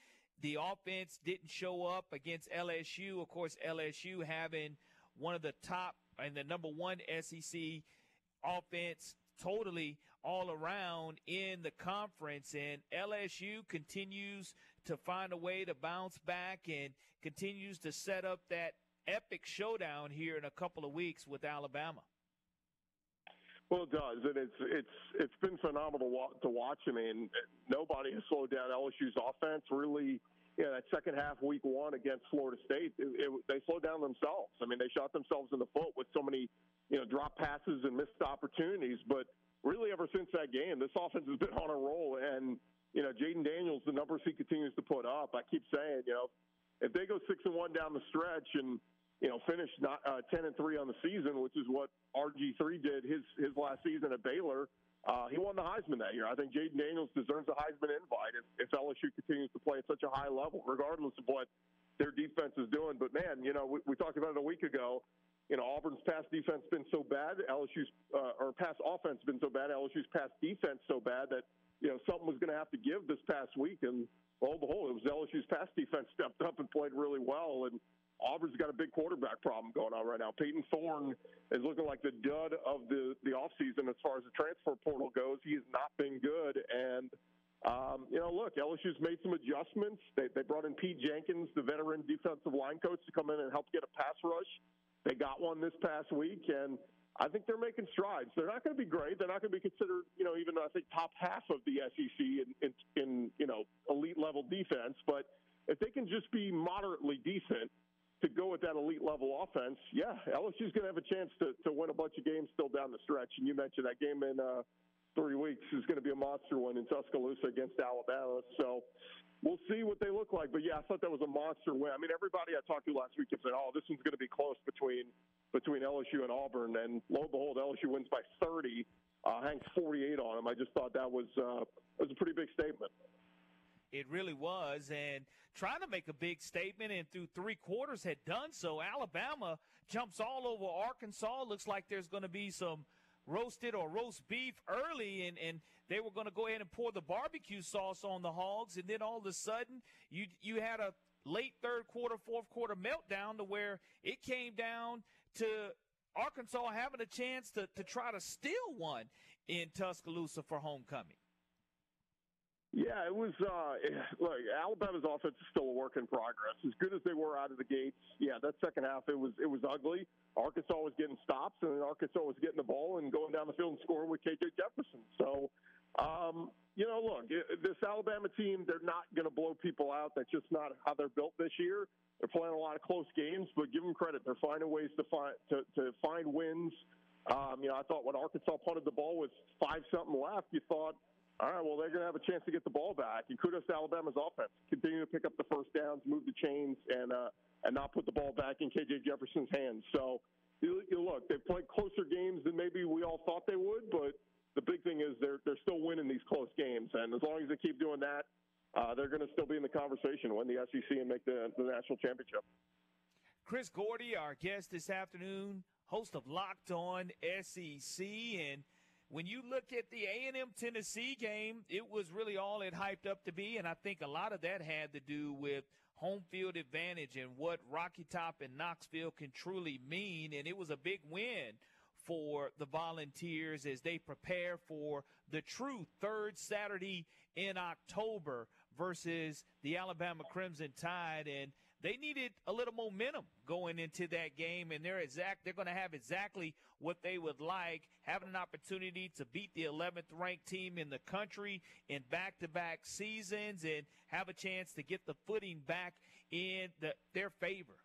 the offense didn't show up against LSU. Of course, LSU having one of the top and the number one SEC offense totally all around in the conference. And LSU continues to find a way to bounce back and continues to set up that epic showdown here in a couple of weeks with Alabama. Well, it does, and it's it's it's been phenomenal to watch. I mean, nobody has slowed down LSU's offense. Really, you know, that second half, week one against Florida State, it, it, they slowed down themselves. I mean, they shot themselves in the foot with so many, you know, drop passes and missed opportunities. But really, ever since that game, this offense has been on a roll, and you know, Jayden Daniels, the numbers he continues to put up, I keep saying, you know, if they go six and one down the stretch and you know finished not, uh, ten and three on the season, which is what RG three did his his last season at Baylor. Uh, he won the Heisman that year. I think Jayden Daniels deserves a Heisman invite if, if LSU continues to play at such a high level, regardless of what their defense is doing. But man, you know, we, we talked about it a week ago. you know, Auburn's pass defense been so bad, LSU's uh, or pass offense been so bad, LSU's pass defense so bad that you know something was going to have to give this past week, and lo and behold, it was LSU's pass defense stepped up and played really well, and Auburn's got a big quarterback problem going on right now. Peyton Thorne is looking like the dud of the the offseason as far as the transfer portal goes. He has not been good, and um, you know, look, LSU's made some adjustments. They, they brought in Pete Jenkins, the veteran defensive line coach, to come in and help get a pass rush. They got one this past week, and I think they're making strides. They're not going to be great. They're not going to be considered, you know, even I think top half of the SEC in, in, in you know elite level defense. But if they can just be moderately decent to go with that elite level offense, yeah, LSU's going to have a chance to to win a bunch of games still down the stretch. And you mentioned that game in uh, three weeks is going to be a monster one in Tuscaloosa against Alabama. So we'll see what they look like. But yeah, I thought that was a monster win. I mean, everybody I talked to last week said, "Oh, this one's going to be close between between LSU and Auburn," and lo and behold, LSU wins by 30. Uh, Hank's 48 on them. I just thought that was uh, was a pretty big statement. It really was, and trying to make a big statement, and through three quarters had done so. Alabama jumps all over Arkansas. Looks like there's going to be some roasted or roast beef early, and, and they were going to go ahead and pour the barbecue sauce on the hogs, and then all of a sudden you you had a late third quarter, fourth quarter meltdown to where it came down to Arkansas having a chance to, to try to steal one in Tuscaloosa for homecoming. Yeah, it was. Uh, look, Alabama's offense is still a work in progress. As good as they were out of the gates, yeah, that second half it was it was ugly. Arkansas was getting stops, and then Arkansas was getting the ball and going down the field and scoring with KJ Jefferson. So, um, you know, look, this Alabama team, they're not going to blow people out. That's just not how they're built this year. They're playing a lot of close games, but give them credit. They're finding ways to find to, to find wins. Um, you know, I thought when Arkansas punted the ball with five something left, you thought all right, well, they're going to have a chance to get the ball back. And kudos to Alabama's offense. Continue to pick up the first downs, move the chains, and uh, and not put the ball back in KJ Jefferson's hands. So, you, you look, they've played closer games than maybe we all thought they would, but the big thing is they're they're still winning these close games, and as long as they keep doing that, uh, they're going to still be in the conversation, win the SEC, and make the, the national championship. Chris Gordy, our guest this afternoon, host of Locked On SEC, and when you look at the A&M Tennessee game, it was really all it hyped up to be, and I think a lot of that had to do with home field advantage and what Rocky Top and Knoxville can truly mean, and it was a big win for the Volunteers as they prepare for the true third Saturday in October versus the Alabama Crimson Tide, and – they needed a little momentum going into that game, and they're exact. They're going to have exactly what they would like, having an opportunity to beat the 11th ranked team in the country in back-to-back seasons, and have a chance to get the footing back in the, their favor.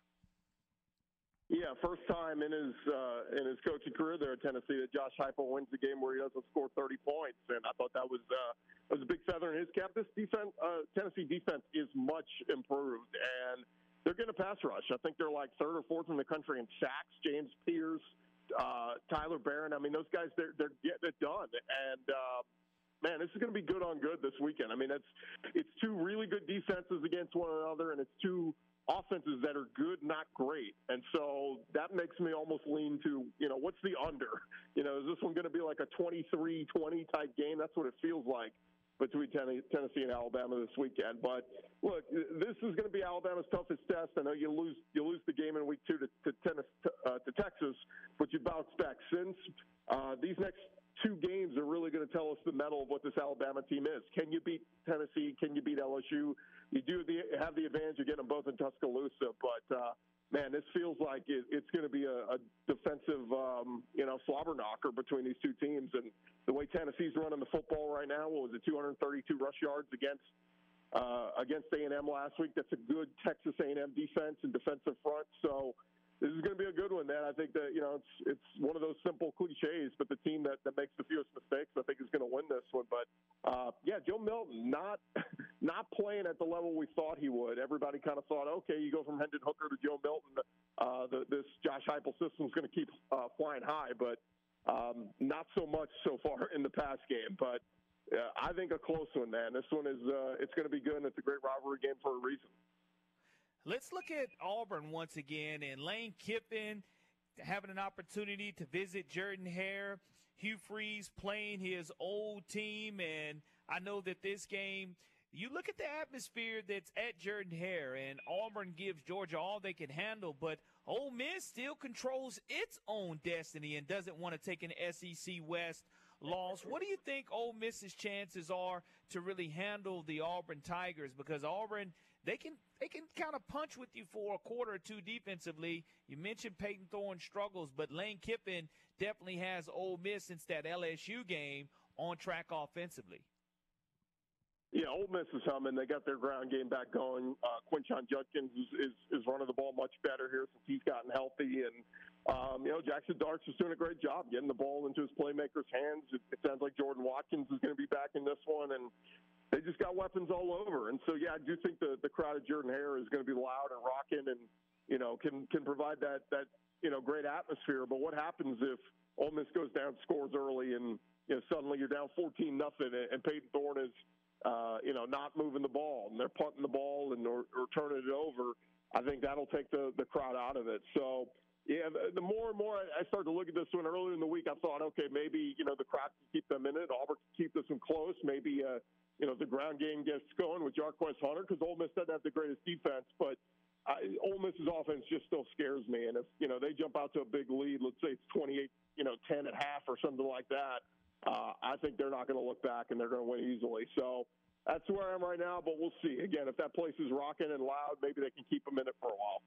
Yeah, first time in his uh, in his coaching career there at Tennessee that Josh Heupel wins the game where he doesn't score 30 points, and I thought that was uh, was a big feather in his cap. This defense, uh, Tennessee defense, is much improved, and they're getting a pass rush. I think they're like third or fourth in the country in sacks. James Pearce, uh, Tyler Baron. I mean, those guys they're they're getting it done. And uh, man, this is going to be good on good this weekend. I mean, it's it's two really good defenses against one another, and it's two offenses that are good, not great. And so that makes me almost lean to, you know, what's the under? You know, is this one going to be like a 23-20 type game? That's what it feels like between Tennessee and Alabama this weekend. But look, this is going to be Alabama's toughest test. I know you lose you lose the game in week two to to, tennis, uh, to Texas, but you bounce back since. Uh, these next two games are really going to tell us the metal of what this Alabama team is. Can you beat Tennessee? Can you beat LSU? You do the, have the advantage of getting them both in Tuscaloosa, but uh, man, this feels like it, it's going to be a, a defensive, um, you know, slobber knocker between these two teams. And the way Tennessee's running the football right now, what was it, 232 rush yards against uh, against A&M last week? That's a good Texas A&M defense and defensive front. So this is going to be a good one, man. I think that you know it's it's one of those simple cliches, but the team that, that makes the fewest mistakes, I think, is going to win this one. But uh, yeah, Joe Milton not not playing at the level we thought he would. Everybody kind of thought, okay, you go from Hendon Hooker to Joe Milton. Uh, the, this Josh Heupel system is going to keep uh, flying high, but um, not so much so far in the past game. But uh, I think a close one, man. This one is uh, it's going to be good, and it's a great rivalry game for a reason. Let's look at Auburn once again and Lane Kiffin. having an opportunity to visit Jordan Hare. Hugh Freeze playing his old team, and I know that this game you look at the atmosphere that's at Jordan Hare, and Auburn gives Georgia all they can handle, but Ole Miss still controls its own destiny and doesn't want to take an SEC West loss. What do you think Ole Miss's chances are to really handle the Auburn Tigers? Because Auburn, they can they can kind of punch with you for a quarter or two defensively. You mentioned Payton Thorne struggles, but Lane Kiffin definitely has Ole Miss since that LSU game on track offensively. Yeah, Ole Miss is humming. They got their ground game back going. Uh, Quinshon Judkins is, is, is running the ball much better here since he's gotten healthy. And, um, you know, Jaxson Darts is doing a great job getting the ball into his playmakers' hands. It, it sounds like Jordan Watkins is going to be back in this one. And they just got weapons all over. And so, yeah, I do think the, the crowd of Jordan Hare is going to be loud and rocking and, you know, can, can provide that, that, you know, great atmosphere. But what happens if Ole Miss goes down, scores early, and, you know, suddenly you're down 14 nothing and Payton Thorne is – uh, you know, not moving the ball and they're punting the ball and or, or turning it over, I think that'll take the the crowd out of it. So yeah, the, the more and more I started to look at this one earlier in the week, I thought, okay, maybe you know the crowd can keep them in it. Auburn can keep this one close. Maybe uh, you know the ground game gets going with Jarquez Hunter because Ole Miss doesn't have the greatest defense, but. I, Ole Miss's offense just still scares me, and if you know they jump out to a big lead, let's say it's twenty-eight, you know, ten at half or something like that, uh, I think they're not going to look back and they're going to win easily. So that's where I am right now, but we'll see. Again, if that place is rocking and loud, maybe they can keep them in it for a while.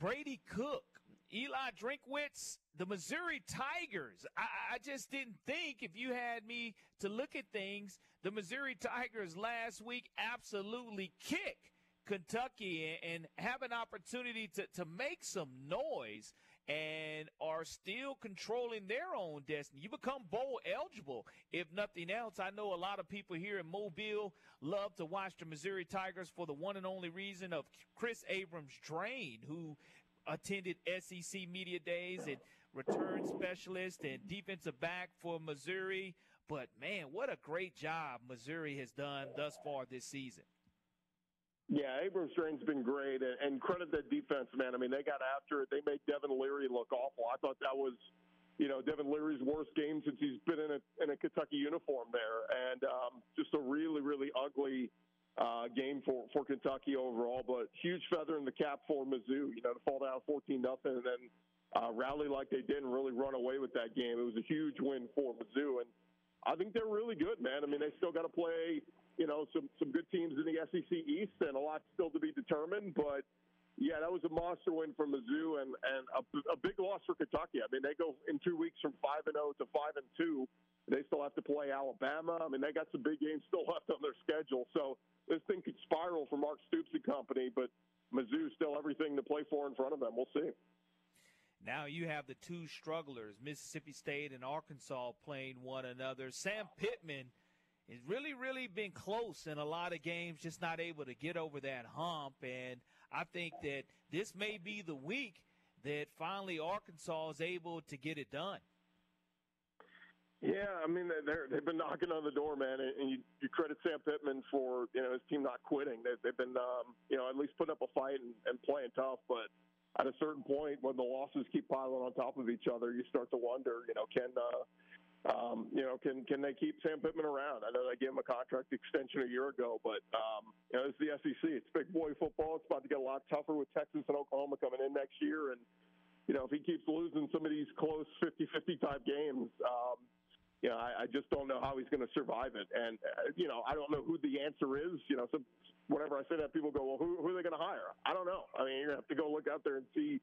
Brady Cook, Eli Drinkwitz, the Missouri Tigers. I, I, just didn't think if you had me to look at things, the Missouri Tigers last week absolutely kick Kentucky and, have an opportunity to, to make some noise and are still controlling their own destiny. You become bowl eligible, if nothing else. I know a lot of people here in Mobile love to watch the Missouri Tigers for the one and only reason of Chris Abrams Drain, who attended SEC Media Days and return specialist and defensive back for Missouri. But man, what a great job Missouri has done thus far this season. Yeah, Abrams-Draine's been great, and credit that defense, man. I mean, they got after it. They made Devin Leary look awful. I thought that was, you know, Devin Leary's worst game since he's been in a in a Kentucky uniform there, and um, just a really, really ugly uh, game for for Kentucky overall. But huge feather in the cap for Mizzou. You know, to fall down fourteen nothing and then uh, rally like they did and really run away with that game. It was a huge win for Mizzou, and I think they're really good, man. I mean, they still got to play you know, some some good teams in the SEC East, and a lot still to be determined. But yeah, that was a monster win for Mizzou, and and a, a big loss for Kentucky. I mean, they go in two weeks from five and zero oh to five and two. They still have to play Alabama. I mean, they got some big games still left on their schedule. So this thing could spiral for Mark Stoops and company, but Mizzou still everything to play for in front of them. We'll see. Now you have the two strugglers, Mississippi State and Arkansas, playing one another. Sam Pittman has really, really been close in a lot of games, just not able to get over that hump. And I think that this may be the week that finally Arkansas is able to get it done. Yeah, I mean they're they've been knocking on the door, man, and you, you credit Sam Pittman for you know his team not quitting. They, they've been um, you know at least putting up a fight and, and playing tough, but at a certain point when the losses keep piling on top of each other, you start to wonder, you know, can uh, um, you know, can can they keep Sam Pittman around? I know they gave him a contract extension a year ago, but um, you know, it's the SEC. It's big boy football. It's about to get a lot tougher with Texas and Oklahoma coming in next year. And you know, if he keeps losing some of these close 50-50 type games, um, you know, I, I just don't know how he's going to survive it. And uh, you know, I don't know who the answer is. You know, so whenever I say that, people go, "Well, who, who are they going to hire?" I don't know. I mean, you're going to have to go look out there and see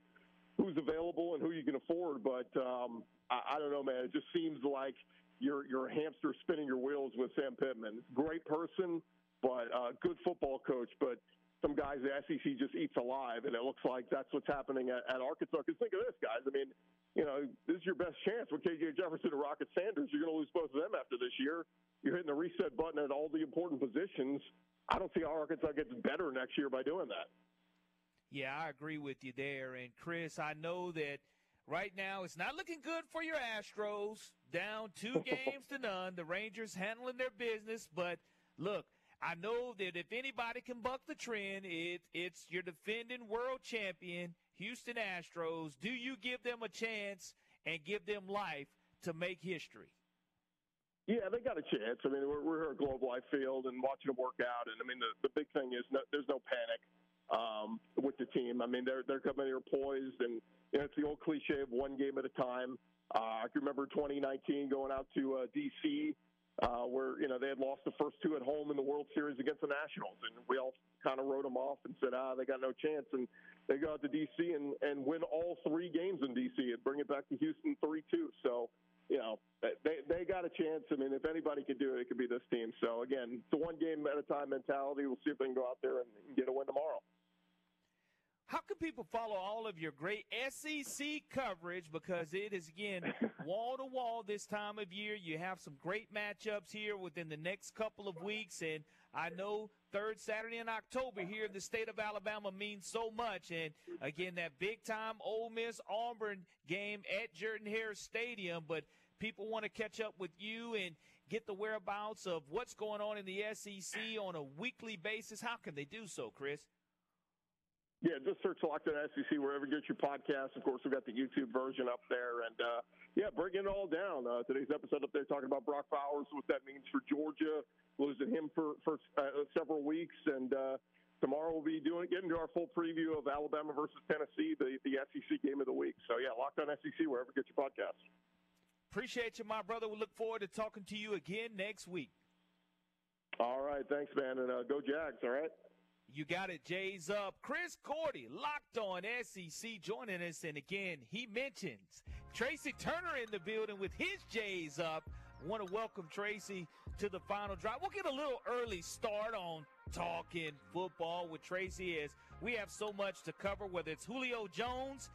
who's available and who you can afford. But um, I, I don't know, man. It just seems like you're you're a hamster spinning your wheels with Sam Pittman. Great person, but uh, good football coach. But some guys the SEC just eats alive, and it looks like that's what's happening at, at Arkansas. Because think of this, guys. I mean, you know, this is your best chance with KJ Jefferson and Rocket Sanders. You're going to lose both of them after this year. You're hitting the reset button at all the important positions. I don't see how Arkansas gets better next year by doing that. Yeah, I agree with you there. And Chris, I know that right now it's not looking good for your Astros. Down two games to none. The Rangers handling their business, but look, I know that if anybody can buck the trend, it, it's your defending world champion, Houston Astros. Do you give them a chance and give them life to make history? Yeah, they got a chance. I mean, we're, we're here at Globe Life Field and watching them work out. And I mean, the, the big thing is no, there's no panic um, with the team. I mean, they're they're coming here poised, and you know, it's the old cliche of one game at a time. Uh, I can remember 2019 going out to uh, DC, uh, where you know they had lost the first two at home in the World Series against the Nationals, and we all kind of wrote them off and said, ah, they got no chance. And they go out to DC and and win all three games in DC and bring it back to Houston three two. So you know, they they got a chance. I mean, if anybody could do it, it could be this team. So again, it's a one game at a time mentality. We'll see if they can go out there and get a win tomorrow. How can people follow all of your great SEC coverage? Because it is again wall to wall this time of year. You have some great matchups here within the next couple of weeks, and I know third Saturday in October here in the state of Alabama means so much. And again, that big time Ole Miss Auburn game at Jordan Hare Stadium. But people want to catch up with you and get the whereabouts of what's going on in the SEC on a weekly basis. How can they do so, Chris? Yeah, just search Locked On SEC wherever you get your podcast. Of course, we've got the YouTube version up there. And, uh, yeah, breaking it all down. Uh, today's episode up there talking about Brock Bowers, what that means for Georgia, losing him for, for uh, several weeks. And uh, tomorrow we'll be doing getting to our full preview of Alabama versus Tennessee, the, the SEC game of the week. So, yeah, Locked On SEC wherever you get your podcast. Appreciate you, my brother. We look forward to talking to you again next week. All right. Thanks, man. And uh, go Jags, all right? You got it, Jay's up. Chris Cordy, locked on SEC, joining us. And again, he mentions Tracy Turner in the building with his Jay's up. Want to welcome Tracy to the final drive. We'll get a little early start on talking football with Tracy as we have so much to cover, whether it's Julio Jones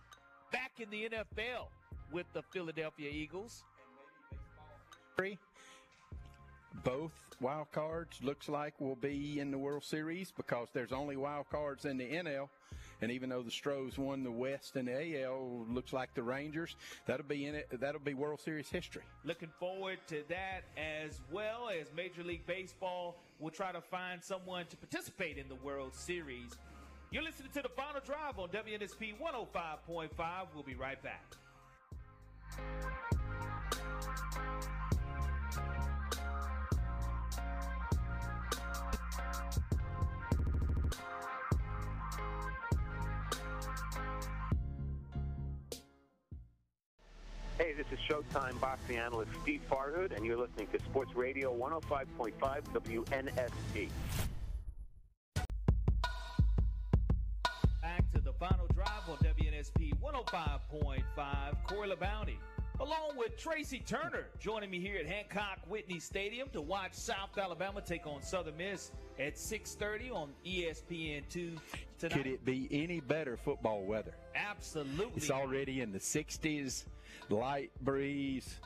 back in the NFL with the Philadelphia Eagles. Both wild cards looks like will be in the World Series because there's only wild cards in the NL. And even though the Stros won the West and the AL, looks like the Rangers. That'll be in it. That'll be World Series history. Looking forward to that as well as Major League Baseball will try to find someone to participate in the World Series. You're listening to the Final Drive on WNSP 105.5. We'll be right back. Hey, this is Showtime boxing analyst Steve Farhood, and you're listening to Sports Radio 105.5 WNSP. Back to the final drive on WNSP 105.5. Corey LeBounty, along with Tracy Turner, joining me here at Hancock Whitney Stadium to watch South Alabama take on Southern Miss at 6:30 on ESPN2 tonight. Could it be any better football weather? Absolutely. It's already in the 60s, light breeze.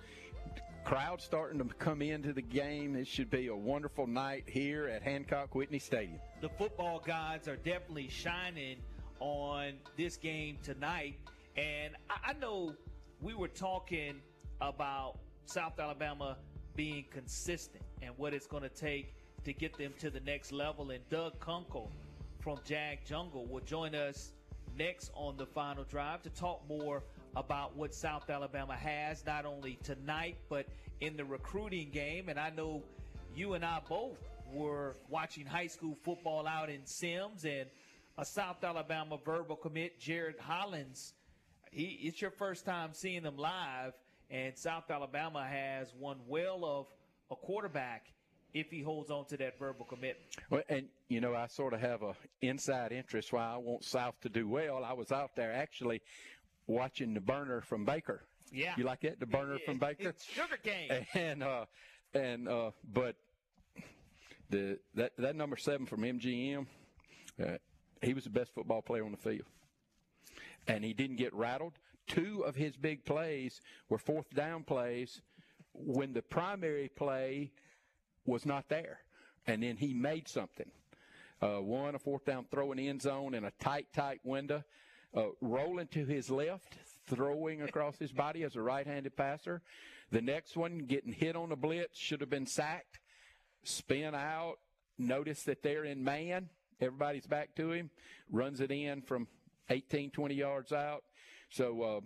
Crowd starting to come into the game. It should be a wonderful night here at Hancock Whitney Stadium. The football gods are definitely shining on this game tonight. And I, I know we were talking about South Alabama being consistent and what it's going to take to get them to the next level. And Doug Conkle from Jag Jungle will join us next on the final drive to talk more about what South Alabama has, not only tonight, but in the recruiting game. And I know you and I both were watching high school football out in Semmes and a South Alabama verbal commit, Jared Hollins. He, it's your first time seeing them live, and South Alabama has one well of a quarterback if he holds on to that verbal commitment. Well, and you know, I sort of have a inside interest why I want South to do well. I was out there actually watching the burner from Baker. Yeah, you like that? The burner from Baker, it's sugar cane, and uh, and uh, but the that that number seven from MGM, uh, he was the best football player on the field, and he didn't get rattled. Two of his big plays were fourth down plays when the primary play was not there, and then he made something. Uh, one, a fourth down throw in the end zone in a tight, tight window. Uh, rolling to his left, throwing across his body as a right-handed passer. The next one, getting hit on the blitz, should have been sacked. Spin out, notice that they're in man. Everybody's back to him. Runs it in from 18, 20 yards out. So, uh,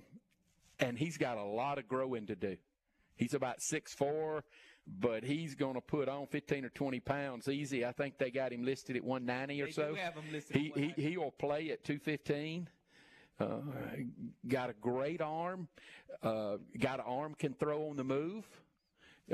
and he's got a lot of growing to do. He's about six four, but he's going to put on 15 or 20 pounds easy. I think they got him listed at 190 or They so. do have him listed he, he he will play at 215. Uh, got a great arm. Uh, got an arm can throw on the move.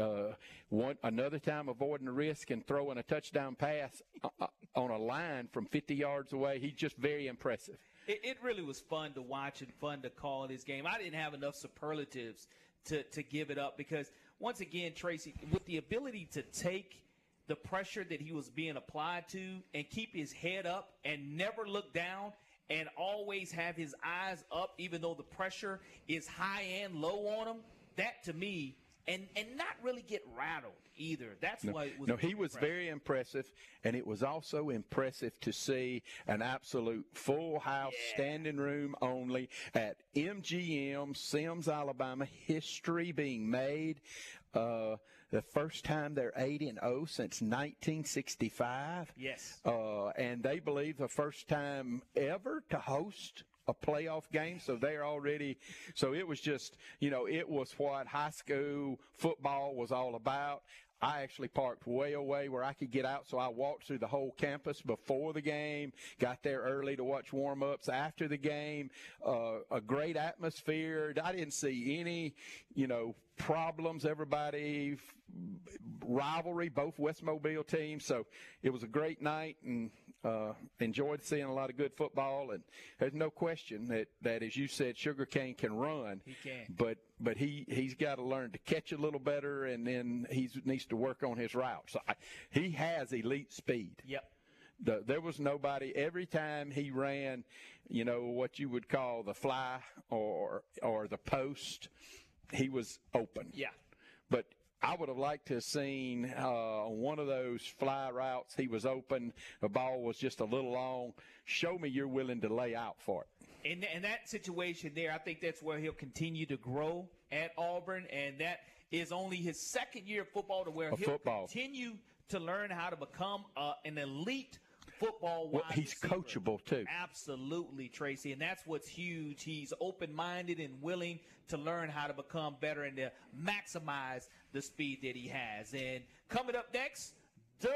Uh, one another time avoiding the risk and throwing a touchdown pass uh, uh, on a line from 50 yards away. He's just very impressive. It, it really was fun to watch and fun to call this game. I didn't have enough superlatives to, to give it up because, once again, Tracy, with the ability to take the pressure that he was being applied to and keep his head up and never look down and always have his eyes up, even though the pressure is high and low on him, that to me, and, and not really get rattled either. That's No, why it was no he was impressive. very impressive, and it was also impressive to see an absolute full house, standing room only at MGM, Semmes, Alabama. History being made. Uh, the first time they're 8 and 0 since 1965. Yes. Uh, and they believe the first time ever to host a playoff game. So they're already, so it was just, you know, it was what high school football was all about. I actually parked way away where I could get out, so I walked through the whole campus before the game. Got there early to watch warm ups after the game. Uh, a great atmosphere. I didn't see any, you know, problems. Everybody rivalry, both West Mobile teams. So it was a great night and uh, enjoyed seeing a lot of good football. And there's no question that, that as you said, Sugarcane can run. He can. But but he he's got to learn to catch a little better, and then he needs to work on his routes. So I, he has elite speed. Yep. The, there was nobody every time he ran, you know what you would call the fly or or the post. He was open. Yeah. But I would have liked to have seen uh, one of those fly routes. He was open. The ball was just a little long. Show me you're willing to lay out for it. In, in that situation there, I think that's where he'll continue to grow at Auburn, and that is only his second year of football to where Of he'll football. continue to learn how to become uh, an elite football Well, he's receiver. coachable too. Absolutely, Tracy, and that's what's huge. He's open-minded and willing to learn how to become better and to maximize the speed that he has. And coming up next, Doug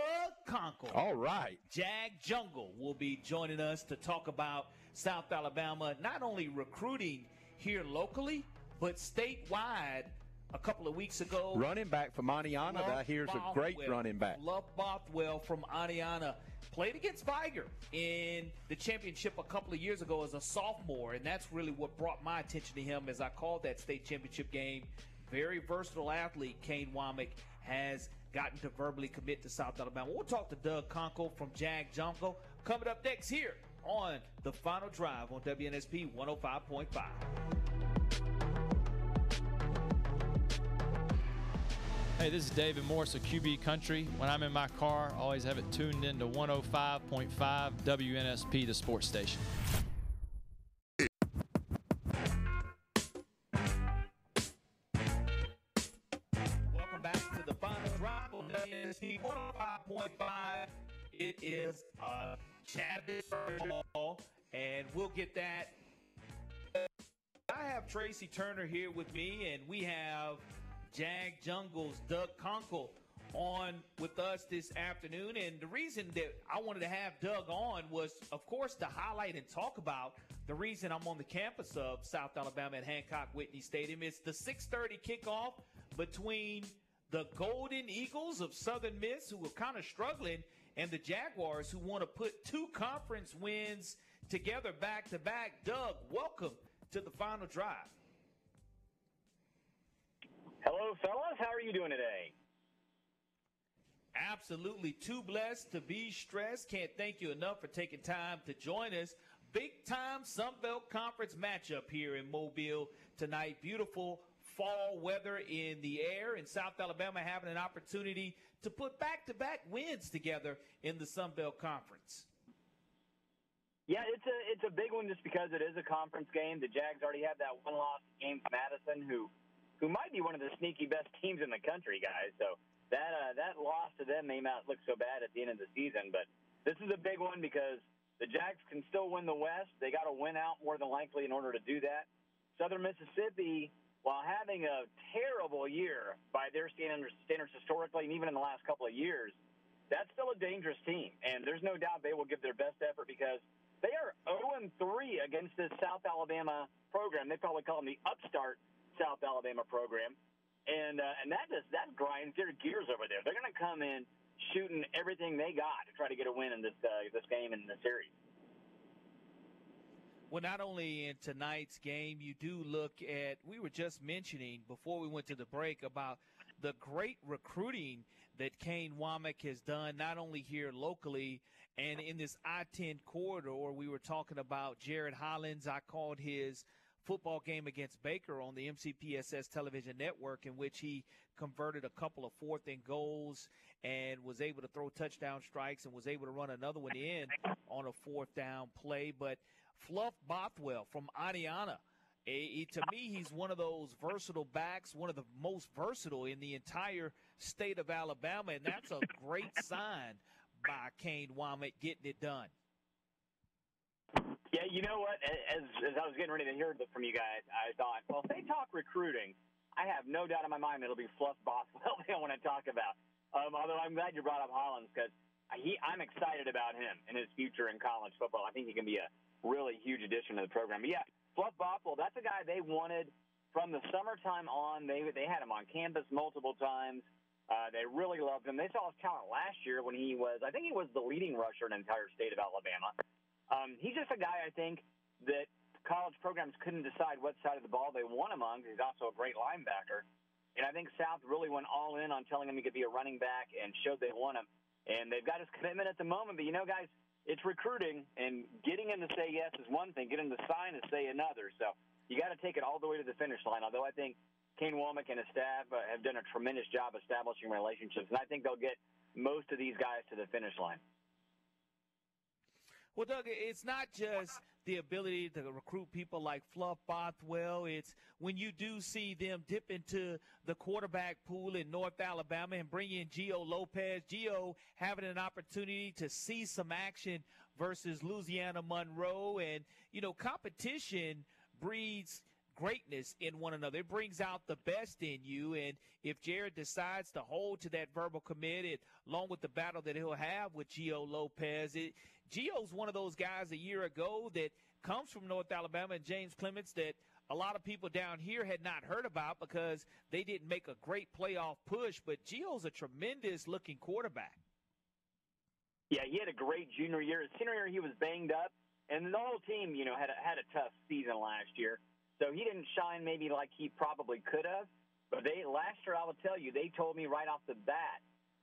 Conkle. All right. Jag Jungle will be joining us to talk about South Alabama not only recruiting here locally, but statewide. A couple of weeks ago, Running back from Aniana, that here's a great running back. Fluff Bothwell from Aniana played against Vigor in the championship a couple of years ago as a sophomore, and that's really what brought my attention to him as I called that state championship game. Very versatile athlete, Kane Wommack has gotten to verbally commit to South Alabama. We'll talk to Doug Conkle from Jag Jungle coming up next here on the final drive on WNSP 105.5. Hey, this is David Morris of QB Country. When I'm in my car, I always have it tuned into 105.5 WNSP, the sports station. Welcome back to the final drop on WNSP 105.5. It is ball, and we'll get that. I have Tracy Turner here with me, and we have Jag Jungle's Doug Conkle on with us this afternoon. And the reason that I wanted to have Doug on was, of course, to highlight and talk about the reason I'm on the campus of South Alabama at Hancock Whitney Stadium. It's the 6:30 kickoff between the Golden Eagles of Southern Miss, who are kind of struggling, and the Jaguars, who want to put two conference wins together back to back. Doug, welcome to the final drive. Hello, fellas. How are you doing today? Absolutely too blessed to be stressed. Can't thank you enough for taking time to join us. Big time Sunbelt Conference matchup here in Mobile tonight. Beautiful fall weather in the air, and South Alabama having an opportunity to put back to back wins together in the Sunbelt Conference. Yeah, it's a it's a big one just because it is a conference game. The Jags already have that one loss against Madison, who who might be one of the sneaky best teams in the country, guys. So that uh, that loss to them may not look so bad at the end of the season, but this is a big one because the Jags can still win the West. They got to win out more than likely in order to do that. Southern Mississippi, while having a terrible year by their standards, standards historically, and even in the last couple of years, that's still a dangerous team. And there's no doubt they will give their best effort because they are 0 3 against this South Alabama program. They probably call them the upstart South Alabama program. And uh, and that just that grinds their gears over there. They're going to come in shooting everything they got to try to get a win in this uh, this game in the series. Well, not only in tonight's game, you do look at, we were just mentioning before we went to the break about the great recruiting that Kane Wommack has done, not only here locally and in this I 10 corridor. We were talking about Jared Hollins. I called his football game against Baker on the MCPSS television network, in which he converted a couple of fourth and goals and was able to throw touchdown strikes and was able to run another one in on a fourth down play. But Fluff Bothwell from Adiana. A, to me, he's one of those versatile backs, one of the most versatile in the entire state of Alabama, and that's a great sign by Kane Wommack getting it done. Yeah, you know what? As, as I was getting ready to hear from you guys, I thought, well, if they talk recruiting, I have no doubt in my mind it'll be Fluff Bothwell they want to talk about. Um, although I'm glad you brought up Hollins because I'm excited about him and his future in college football. I think he can be a really huge addition to the program. But yeah, Fluff Bothwell, that's a guy they wanted from the summertime on. They they had him on campus multiple times. Uh, they really loved him. They saw his talent last year when he was, I think he was the leading rusher in the entire state of Alabama. Um, he's just a guy I think that college programs couldn't decide what side of the ball they want him on. Because he's also a great linebacker. And I think South really went all in on telling him he could be a running back and showed they want him. And they've got his commitment at the moment. But you know, guys, it's recruiting, and getting him to say yes is one thing. Getting him to sign is say another. So you got to take it all the way to the finish line. Although I think Kane Wommack and his staff uh, have done a tremendous job establishing relationships, and I think they'll get most of these guys to the finish line. Well, Doug, it's not just the ability to recruit people like Fluff Bothwell. It's when you do see them dip into the quarterback pool in North Alabama and bring in Gio Lopez. Gio having an opportunity to see some action versus Louisiana Monroe. And, you know, competition breeds greatness in one another. It brings out the best in you. And if Jared decides to hold to that verbal commit, it, along with the battle that he'll have with Gio Lopez, it, Gio's one of those guys a year ago that comes from North Alabama and James Clemens that a lot of people down here had not heard about because they didn't make a great playoff push. But Gio's a tremendous looking quarterback. Yeah, he had a great junior year. His senior year, he was banged up, and the whole team, you know, had a, had a tough season last year. So he didn't shine maybe like he probably could have. But they last year, I will tell you, they told me right off the bat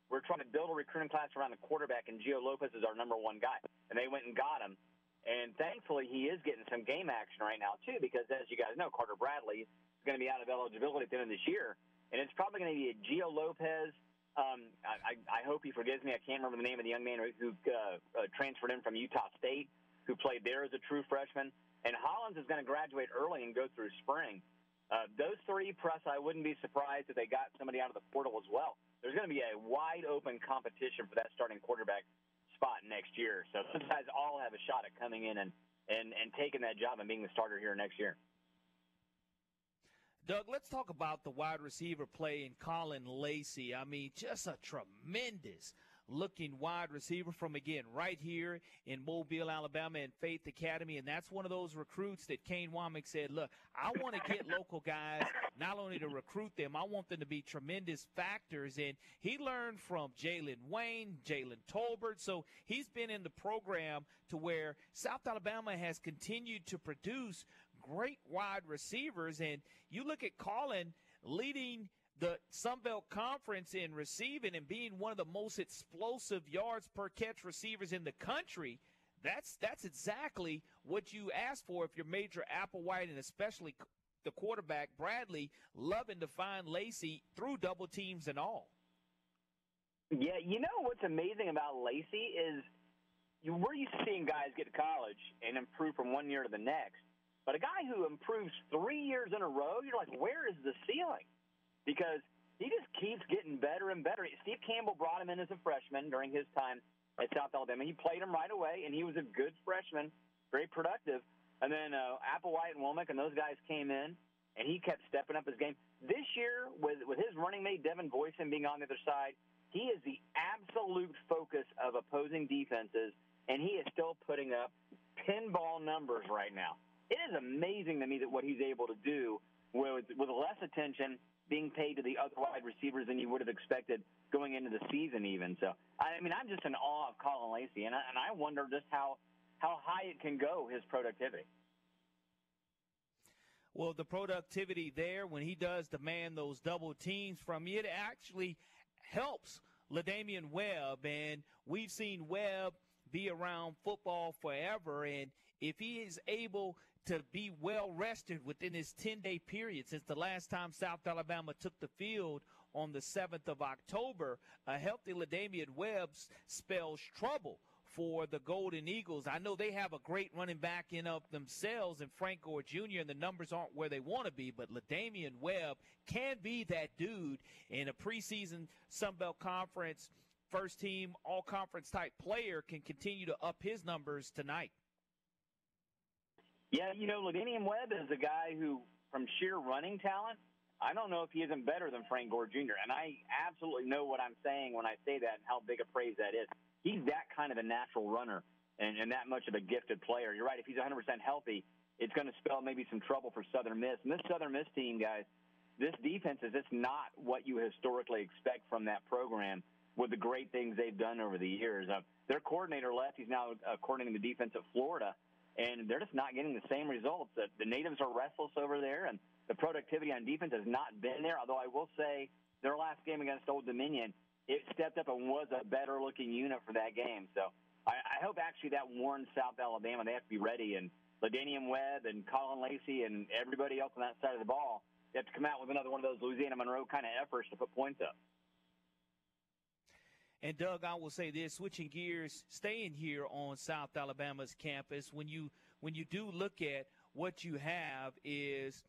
we're trying to build a recruiting class around the quarterback, and Gio Lopez is our number one guy. And they went and got him. And thankfully, he is getting some game action right now, too, because as you guys know, Carter Bradley is going to be out of eligibility at the end of this year. And it's probably going to be a Gio Lopez. Um, I, I hope he forgives me. I can't remember the name of the young man who uh, uh, transferred in from Utah State, who played there as a true freshman. And Hollins is going to graduate early and go through spring. Uh, those three, plus, I wouldn't be surprised if they got somebody out of the portal as well there's going to be a wide open competition for that starting quarterback spot next year. So those guys all have a shot at coming in and, and, and taking that job and being the starter here next year. Doug, let's talk about the wide receiver play in Caullin Lacy. I mean, just a tremendous looking wide receiver from again right here in Mobile, Alabama, and Faith Academy. And that's one of those recruits that Kane Wommack said, look, I want to get local guys not only to recruit them, I want them to be tremendous factors. And he learned from Jalen Wayne, Jalen Tolbert. So he's been in the program to where South Alabama has continued to produce great wide receivers. And you look at Caullin leading the Sun Belt Conference in receiving and being one of the most explosive yards per catch receivers in the country. That's that's exactly what you ask for if you're Major Applewhite and especially the quarterback Bradley loving to find Lacy through double teams and all. Yeah, you know what's amazing about Lacy is we're used to seeing guys get to college and improve from one year to the next. But a guy who improves three years in a row, you're like, where is the ceiling? Because he just keeps getting better and better. Steve Campbell brought him in as a freshman during his time at South Alabama. He played him right away, and he was a good freshman, very productive. And then uh, Applewhite and Wommack and those guys came in, and he kept stepping up his game. This year, with with his running mate Devin Voisin being on the other side, he is the absolute focus of opposing defenses, and he is still putting up pinball numbers right now. It is amazing to me that what he's able to do with with less attention being paid to the other wide receivers than you would have expected going into the season, even. So, I mean, I'm just in awe of Caullin Lacy, and I, and I wonder just how how high it can go his productivity. Well, the productivity there when he does demand those double teams from you, it actually helps La'Damian Webb, and we've seen Webb be around football forever, and if he is able to be well rested within his 10 day period since the last time South Alabama took the field on the 7th of October, a healthy La'Damian Webb spells trouble for the Golden Eagles. I know they have a great running back in of themselves and Frank Gore Jr. and the numbers aren't where they want to be, but La'Damian Webb can be that dude in a preseason Sun Belt Conference first team all conference type player can continue to up his numbers tonight. Yeah, you know, La'Damian Webb is a guy who, from sheer running talent, I don't know if he isn't better than Frank Gore Jr. And I absolutely know what I'm saying when I say that and how big a praise that is. He's that kind of a natural runner and, and that much of a gifted player. You're right. If he's 100% healthy, it's going to spell maybe some trouble for Southern Miss. And this Southern Miss team, guys, this defense is just not what you historically expect from that program with the great things they've done over the years. Uh, their coordinator left. He's now uh, coordinating the defense at Florida and they're just not getting the same results. The, the natives are restless over there, and the productivity on defense has not been there. Although I will say their last game against Old Dominion, it stepped up and was a better looking unit for that game. So I, I hope actually that warns South Alabama they have to be ready. And La'Damian Webb and Caullin Lacy and everybody else on that side of the ball, they have to come out with another one of those Louisiana Monroe kind of efforts to put points up. And Doug, I will say this: switching gears, staying here on South Alabama's campus, when you when you do look at what you have, is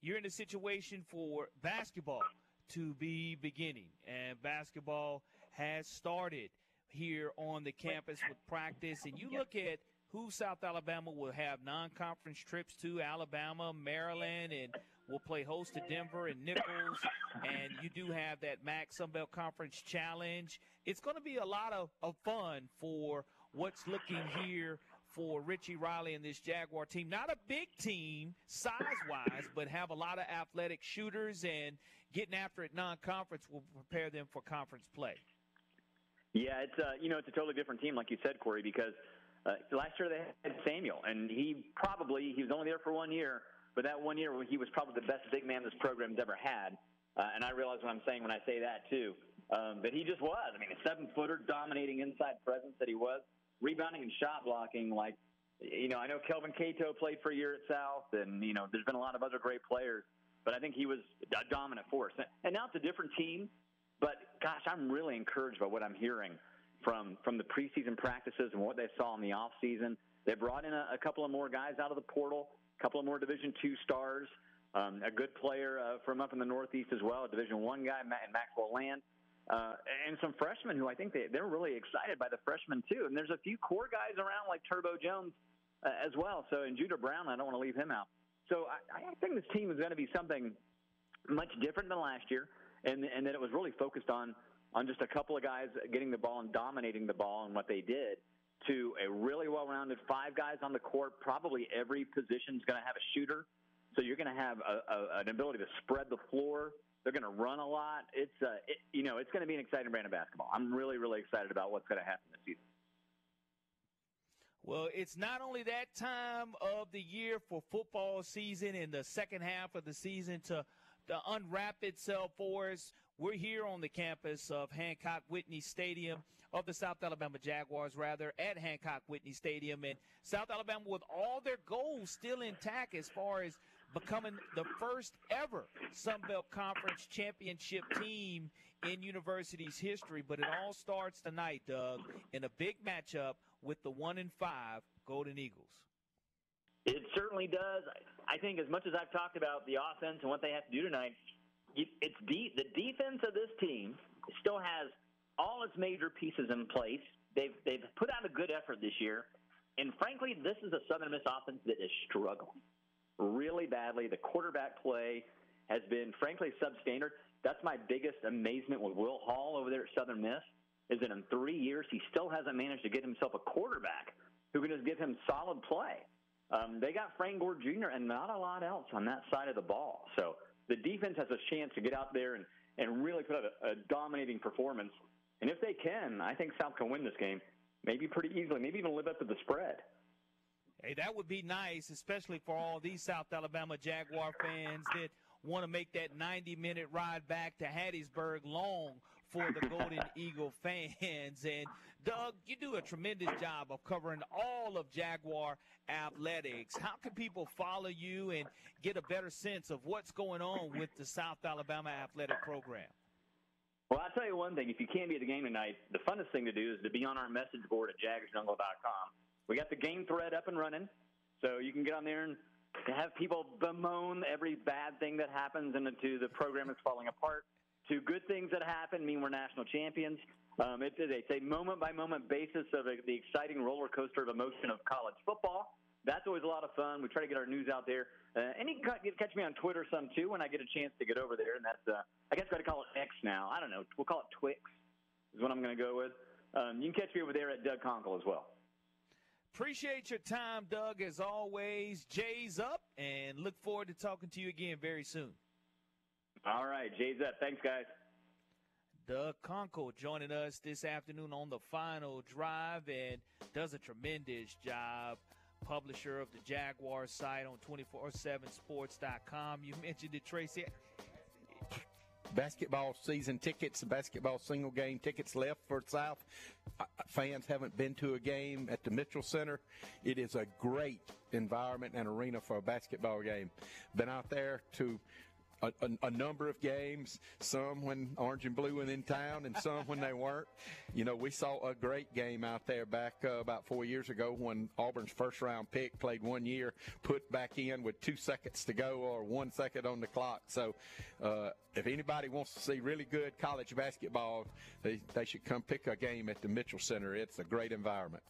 you're in a situation for basketball to be beginning, and basketball has started here on the campus with practice. And you look at who South Alabama will have non-conference trips to: Alabama, Maryland, and will play host to Denver and Nicholls, and you do have that MAC Sunbelt Conference Challenge. It's going to be a lot of, of fun for what's looking here for Richie Riley and this Jaguar team. Not a big team size wise, but have a lot of athletic shooters and getting after it non conference will prepare them for conference play. Yeah, it's uh, you know it's a totally different team, like you said, Corey, because uh, last year they had Samuel, and he probably he was only there for one year, but that one year he was probably the best big man this program's ever had. Uh, and I realize what I'm saying when I say that too. Um, but he just was. I mean, a seven footer dominating inside presence that he was, rebounding and shot blocking. Like, you know, I know Kelvin Cato played for a year at South, and you know, there's been a lot of other great players. But I think he was a dominant force. And now it's a different team. But gosh, I'm really encouraged by what I'm hearing from from the preseason practices and what they saw in the off season. They brought in a, a couple of more guys out of the portal couple of more Division two stars, um, a good player uh, from up in the Northeast as well, a Division one guy, Matt, Maxwell Land. Uh, and some freshmen who I think they, they're really excited by the freshmen too. And there's a few core guys around like Turbo Jones uh, as well. So, and Judah Brown, I don't want to leave him out. So I, I think this team is going to be something much different than last year, and and that it was really focused on on just a couple of guys getting the ball and dominating the ball and what they did to a really well-rounded five guys on the court. Probably every position is going to have a shooter, so you're going to have a, a, an ability to spread the floor. They're going to run a lot. It's uh, it, you know it's going to be an exciting brand of basketball. I'm really really excited about what's going to happen this season. Well, it's not only that time of the year for football season in the second half of the season to, to unwrap itself for us. We're here on the campus of Hancock Whitney Stadium of the South Alabama Jaguars, rather, at Hancock Whitney Stadium. And South Alabama, with all their goals still intact as far as becoming the first ever Sun Belt Conference championship team in university's history. But it all starts tonight, Doug, in a big matchup with the one and five Golden Eagles. It certainly does. I think as much as I've talked about the offense and what they have to do tonight, it's de- the defense of this team still has all its major pieces in place. They've they've put out a good effort this year, and frankly, this is a Southern Miss offense that is struggling really badly. The quarterback play has been frankly substandard. That's my biggest amazement with Will Hall over there at Southern Miss is that in three years he still hasn't managed to get himself a quarterback who can just give him solid play. Um, they got Frank Gore Jr. and not a lot else on that side of the ball. So the defense has a chance to get out there and, and really put out a, a dominating performance. And if they can, I think South can win this game, maybe pretty easily, maybe even live up to the spread. Hey, that would be nice, especially for all these South Alabama Jaguar fans that want to make that 90 minute ride back to Hattiesburg long for the Golden Eagle fans. And Doug, you do a tremendous job of covering all of Jaguar athletics. How can people follow you and get a better sense of what's going on with the South Alabama athletic program? Well, I'll tell you one thing. If you can't be at the game tonight, the funnest thing to do is to be on our message board at jagsjungle.com. We got the game thread up and running, so you can get on there and have people bemoan every bad thing that happens into the program is falling apart to good things that happen mean we're national champions. Um, it's, a moment by moment basis of a, the exciting roller coaster of emotion of college football. That's always a lot of fun. We try to get our news out there. Uh, and you can catch me on Twitter some too when I get a chance to get over there. And that's, uh, I guess, got to call it X now. I don't know. We'll call it Twix, is what I'm going to go with. Um, you can catch me over there at Doug Conkle as well. Appreciate your time, Doug, as always. Jay's up, and look forward to talking to you again very soon. All right, Jay's up. Thanks, guys. Doug Conkle joining us this afternoon on the final drive and does a tremendous job. Publisher of the Jaguar site on 247sports.com. You mentioned it, Tracy. Basketball season tickets, basketball single game tickets left for South. Uh, fans haven't been to a game at the Mitchell Center. It is a great environment and arena for a basketball game. Been out there to a, a, a, number of games, some when Orange and Blue were in town and some when they weren't. You know, we saw a great game out there back uh, about four years ago when Auburn's first round pick played one year, put back in with two seconds to go or one second on the clock. So uh, if anybody wants to see really good college basketball, they, they should come pick a game at the Mitchell Center. It's a great environment.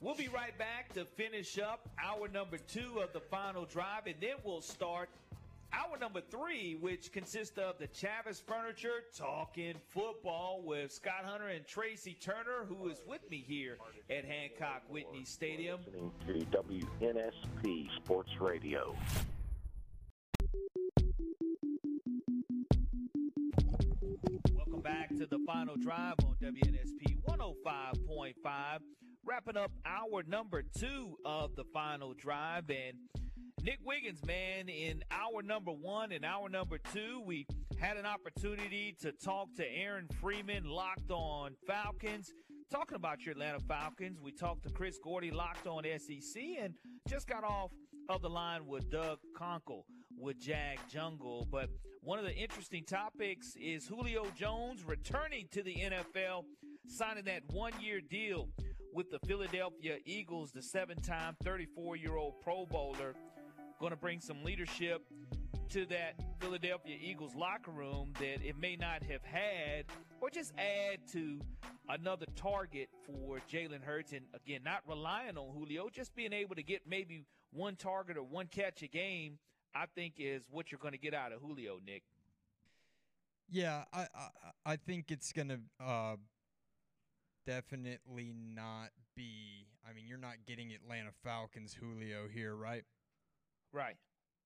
We'll be right back to finish up our number two of the final drive, and then we'll start Hour number three, which consists of the Chavis Furniture Talking Football with Scott Hunter and Tracy Turner, who is with me here at Hancock Whitney Stadium. To WNSP Sports Radio. Welcome back to the final drive on WNSP 105.5. Wrapping up hour number two of the final drive. And Nick Wiggins, man, in hour number one and hour number two, we had an opportunity to talk to Aaron Freeman, locked on Falcons. Talking about your Atlanta Falcons, we talked to Chris Gordy, locked on SEC, and just got off of the line with Doug Conkle with Jag Jungle. But one of the interesting topics is Julio Jones returning to the NFL, signing that one year deal with the Philadelphia Eagles, the seven time 34 year old Pro Bowler going to bring some leadership to that Philadelphia Eagles locker room that it may not have had, or just add to another target for Jalen Hurts. And again, not relying on Julio, just being able to get maybe one target or one catch a game, I think is what you're going to get out of Julio, Nick. Yeah, I I, I think it's going to uh, definitely not be. I mean, you're not getting Atlanta Falcons Julio here, right? Right.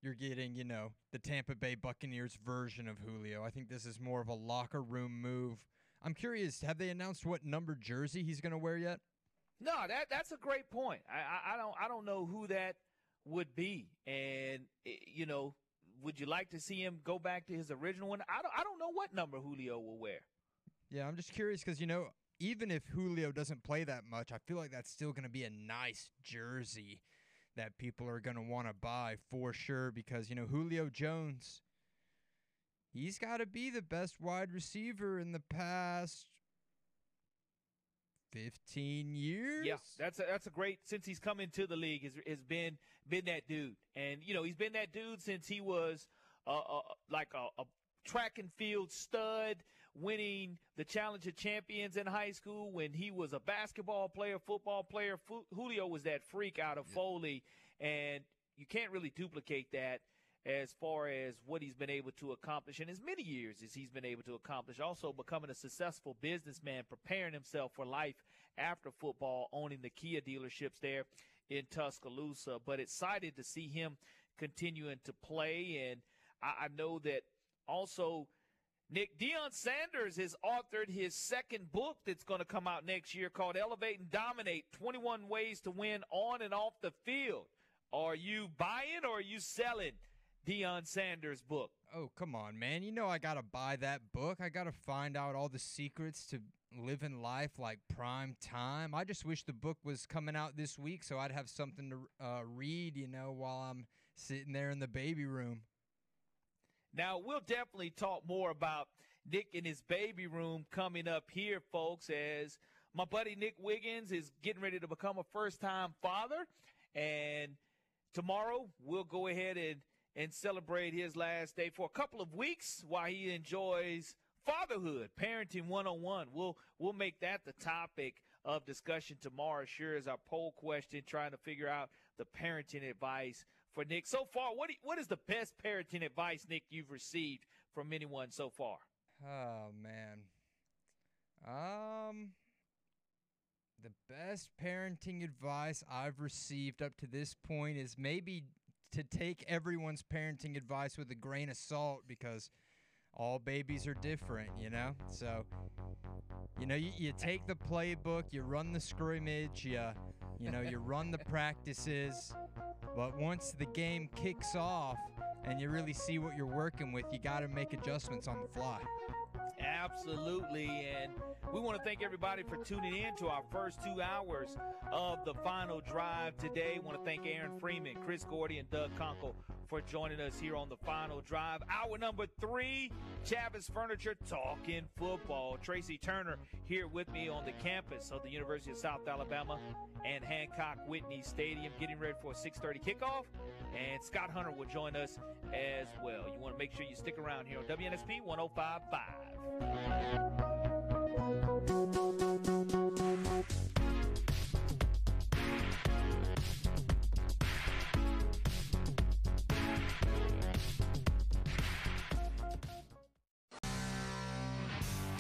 You're getting, you know, the Tampa Bay Buccaneers version of Julio. I think this is more of a locker room move. I'm curious, have they announced what number jersey he's going to wear yet? No, that that's a great point. I, I, I don't I don't know who that would be, and eh, you know, would you like to see him go back to his original one? I don't I don't know what number Julio will wear. Yeah, I'm just curious because you know, even if Julio doesn't play that much, I feel like that's still going to be a nice jersey that people are going to want to buy for sure because, you know, Julio Jones, he's got to be the best wide receiver in the past 15 years. Yeah, that's a, that's a great since he's come into the league has, has been been that dude. And you know, he's been that dude since he was uh, uh, like a, a track and field stud, winning the Challenger Champions in high school. When he was a basketball player, football player, Julio was that freak out of Foley, and you can't really duplicate that as far as what he's been able to accomplish in as many years as he's been able to accomplish. Also, becoming a successful businessman, preparing himself for life after football, owning the Kia dealerships there in Tuscaloosa. But excited to see him continuing to play. And I, I know that also. Nick Deion Sanders has authored his second book that's going to come out next year called Elevate and Dominate 21 Ways to Win on and Off the Field. Are you buying or are you selling Deion Sanders' book? Oh, come on, man. You know I got to buy that book. I got to find out all the secrets to living life like prime time. I just wish the book was coming out this week so I'd have something to uh, read, you know, while I'm sitting there in the baby room. Now, we'll definitely talk more about Nick in his baby room coming up here, folks, as my buddy Nick Wiggins is getting ready to become a first time father. And tomorrow, we'll go ahead and, and celebrate his last day for a couple of weeks while he enjoys fatherhood, parenting 101. We'll we'll make that the topic of discussion tomorrow, sure as our poll question, trying to figure out the parenting advice for Nick. So far, what what is the best parenting advice, Nick, you've received from anyone so far? Oh man. Um the best parenting advice I've received up to this point is maybe to take everyone's parenting advice with a grain of salt because all babies are different, you know? So, you know, you, you take the playbook, you run the scrimmage, you, you know, you run the practices, but once the game kicks off and you really see what you're working with, you got to make adjustments on the fly. Absolutely. And we want to thank everybody for tuning in to our first two hours of the final drive today. want to thank Aaron Freeman, Chris Gordy, and Doug Conkle for joining us here on the final drive. Hour number three, Chavis Furniture talking football. Tracy Turner here with me on the campus of the University of South Alabama and Hancock Whitney Stadium, getting ready for a 6:30 kickoff. And Scott Hunter will join us as well. You want to make sure you stick around here on WNSP 105.5.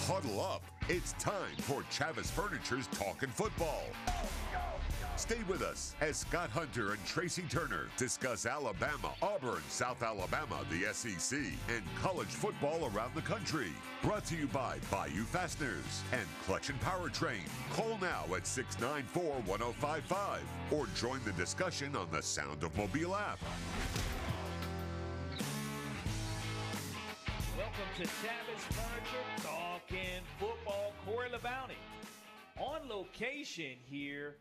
Huddle up. It's time for Chavis Furniture's Talking Football. Stay with us as Scott Hunter and Tracy Turner discuss Alabama, Auburn, South Alabama, the SEC, and college football around the country. Brought to you by Bayou Fasteners and Clutch and Powertrain. Call now at 694 1055 or join the discussion on the Sound of Mobile app. Welcome to Chavis Furniture Talking Football. Corey LeBounty on location here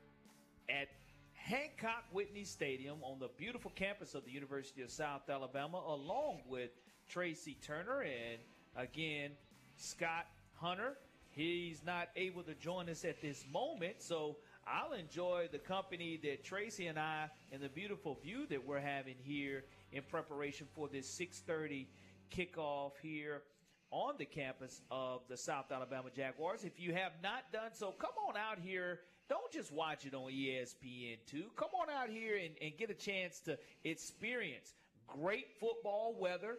at Hancock Whitney Stadium on the beautiful campus of the University of South Alabama, along with Tracy Turner and again Scott Hunter. He's not able to join us at this moment, so I'll enjoy the company that Tracy and I and the beautiful view that we're having here in preparation for this 6:30 kickoff here on the campus of the South Alabama Jaguars. If you have not done so, come on out here. Don't just watch it on ESPN2. Come on out here and, and get a chance to experience great football weather,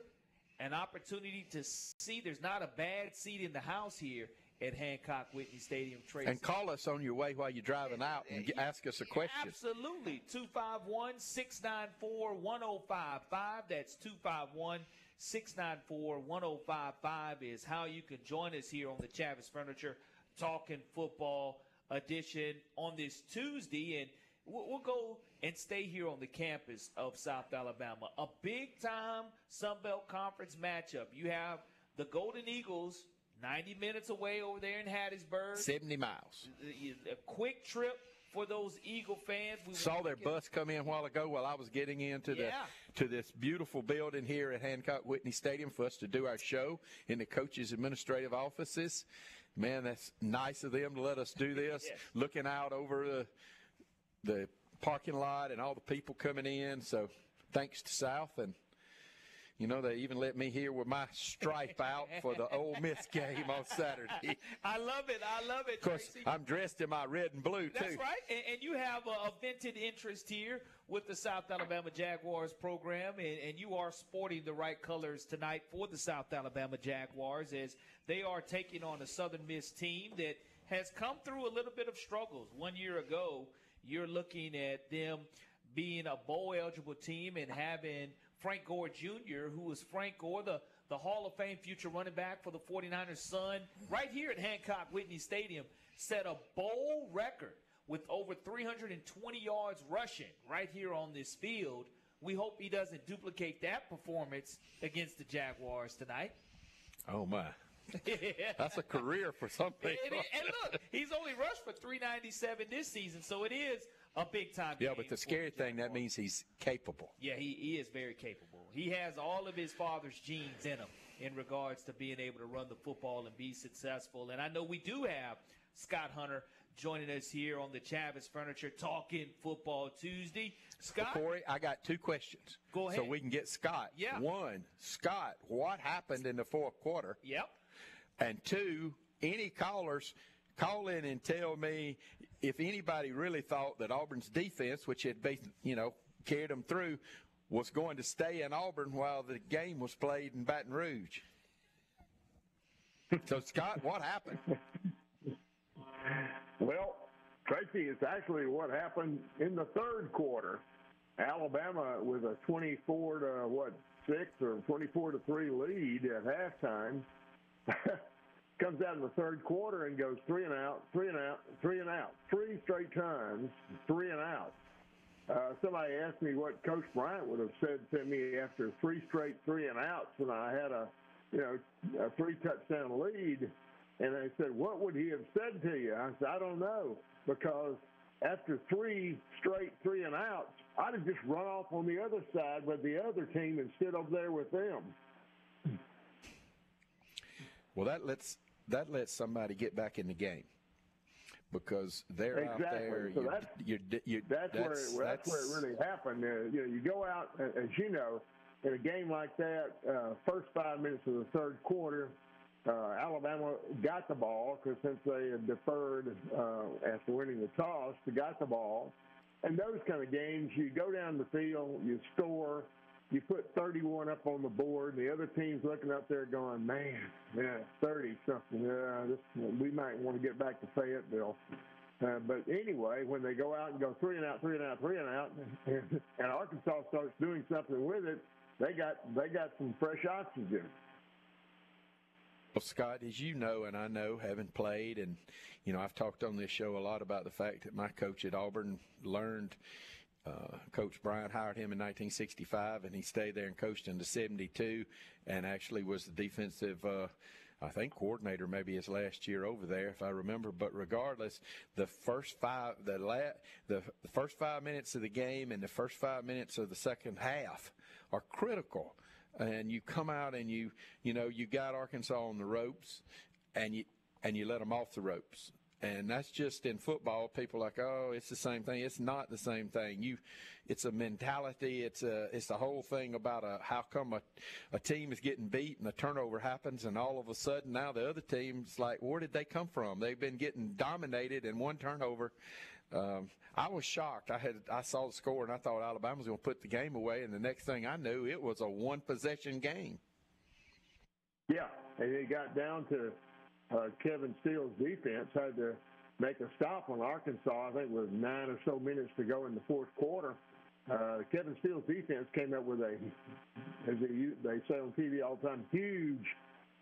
an opportunity to see there's not a bad seat in the house here at Hancock Whitney Stadium. Tracy. And call us on your way while you're driving out and ask us a question. Absolutely. 251 694 1055. That's 251 694 1055 is how you can join us here on the Chavis Furniture Talking Football edition on this Tuesday. And we'll, we'll go and stay here on the campus of South Alabama. A big time Sun Belt Conference matchup. You have the Golden Eagles 90 minutes away over there in Hattiesburg. 70 miles. Uh, uh, a quick trip for those Eagle fans. We saw their bus come in a while ago while I was getting into yeah. the to this beautiful building here at Hancock Whitney Stadium for us to do our show in the coaches' administrative offices. Man, that's nice of them to let us do this. yes. Looking out over the the parking lot and all the people coming in. So thanks to South and You know, they even let me here with my stripe out for the Ole Miss game on Saturday. I love it. I love it. Of course, Tracy. I'm dressed in my red and blue too. That's right. And, and you have a, a vented interest here with the South Alabama Jaguars program, and, and you are sporting the right colors tonight for the South Alabama Jaguars as they are taking on a Southern Miss team that has come through a little bit of struggles. One year ago, you're looking at them being a bowl eligible team and having Frank Gore Jr., who was Frank Gore, the, the Hall of Fame future running back for the 49ers' son, right here at Hancock Whitney Stadium, set a bowl record with over 320 yards rushing right here on this field. We hope he doesn't duplicate that performance against the Jaguars tonight. Oh my. That's a career for some people. And, and look, he's only rushed for 397 this season, so it is a big time. Yeah, but the scary thing that means he's capable. Yeah, he, he is very capable. He has all of his father's genes in him in regards to being able to run the football and be successful. And I know we do have Scott Hunter joining us here on the Chavis Furniture Talking Football Tuesday. Scott, Corey, I got two questions. Go ahead, So we can get Scott. Yeah. One, Scott, what happened in the fourth quarter? Yep. And two, any callers call in and tell me if anybody really thought that Auburn's defense, which had been, you know, carried them through, was going to stay in Auburn while the game was played in Baton Rouge. so, Scott, what happened? Well, Tracy, it's actually what happened in the third quarter. Alabama with a 24 to what six or 24 to three lead at halftime comes out in the third quarter and goes three and out, three and out, three and out, three straight times, three and out. Uh, somebody asked me what Coach Bryant would have said to me after three straight three and outs, and I had a, you know, a three touchdown lead. And they said, "What would he have said to you?" I said, "I don't know, because after three straight three and outs, I'd have just run off on the other side with the other team and stood there with them." Well, that lets that lets somebody get back in the game because they're out Exactly. there. So you're, that's- you're, you're, That's, where it, that's, where it really happened. Uh, you know, you go out as you know in a game like that. Uh, first five minutes of the third quarter, uh, Alabama got the ball because since they had deferred uh, after winning the toss, they got the ball. And those kind of games, you go down the field, you score, you put 31 up on the board, and the other team's looking up there going, "Man, yeah, 30 something. Yeah, this, we might want to get back to Fayetteville." Uh, but anyway, when they go out and go three and out, three and out, three and out, and, and Arkansas starts doing something with it, they got they got some fresh oxygen. Well, Scott, as you know, and I know, having played, and you know, I've talked on this show a lot about the fact that my coach at Auburn learned. Uh, coach Bryant hired him in 1965, and he stayed there and coached into 72, and actually was the defensive, uh, I think, coordinator maybe his last year over there, if I remember. But regardless, the first five, the la- the, the first five minutes of the game and the first five minutes of the second half are critical and you come out and you you know you got Arkansas on the ropes and you and you let them off the ropes and that's just in football people like oh it's the same thing. It's not the same thing. You it's a mentality. It's a it's the whole thing about a how come a, a team is getting beat and a turnover happens and all of a sudden now the other team's like where did they come from? They've been getting dominated and one turnover. Um, I was shocked. I had I saw the score and I thought Alabama was going to put the game away, and the next thing I knew, it was a one possession game. Yeah, and it got down to uh, Kevin Steele's defense had to make a stop on Arkansas. I think with nine or so minutes to go in the fourth quarter. Uh, Kevin Steele's defense came up with a, as they, they say on TV all the time, huge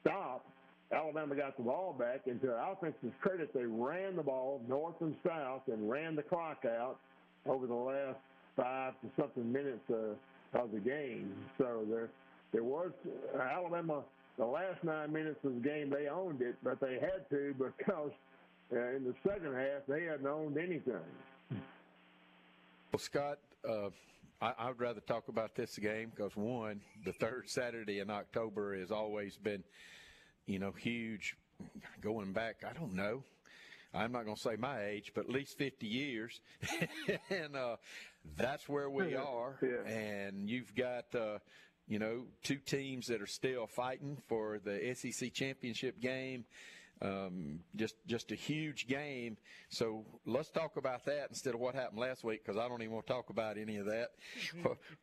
stop. Alabama got the ball back, and to offense's credit, they ran the ball north and south and ran the clock out over the last five to something minutes uh, of the game. So there, there was uh, Alabama. The last nine minutes of the game, they owned it, but they had to because uh, in the second half they hadn't owned anything. Well, Scott, uh, I, I'd rather talk about this game because one, the third Saturday in October has always been, you know, huge. Going back, I don't know. I'm not going to say my age, but at least 50 years, and uh, that's where we are. Yeah. And you've got uh, you know, two teams that are still fighting for the SEC championship game. Um, just just a huge game. So let's talk about that instead of what happened last week because I don't even want to talk about any of that.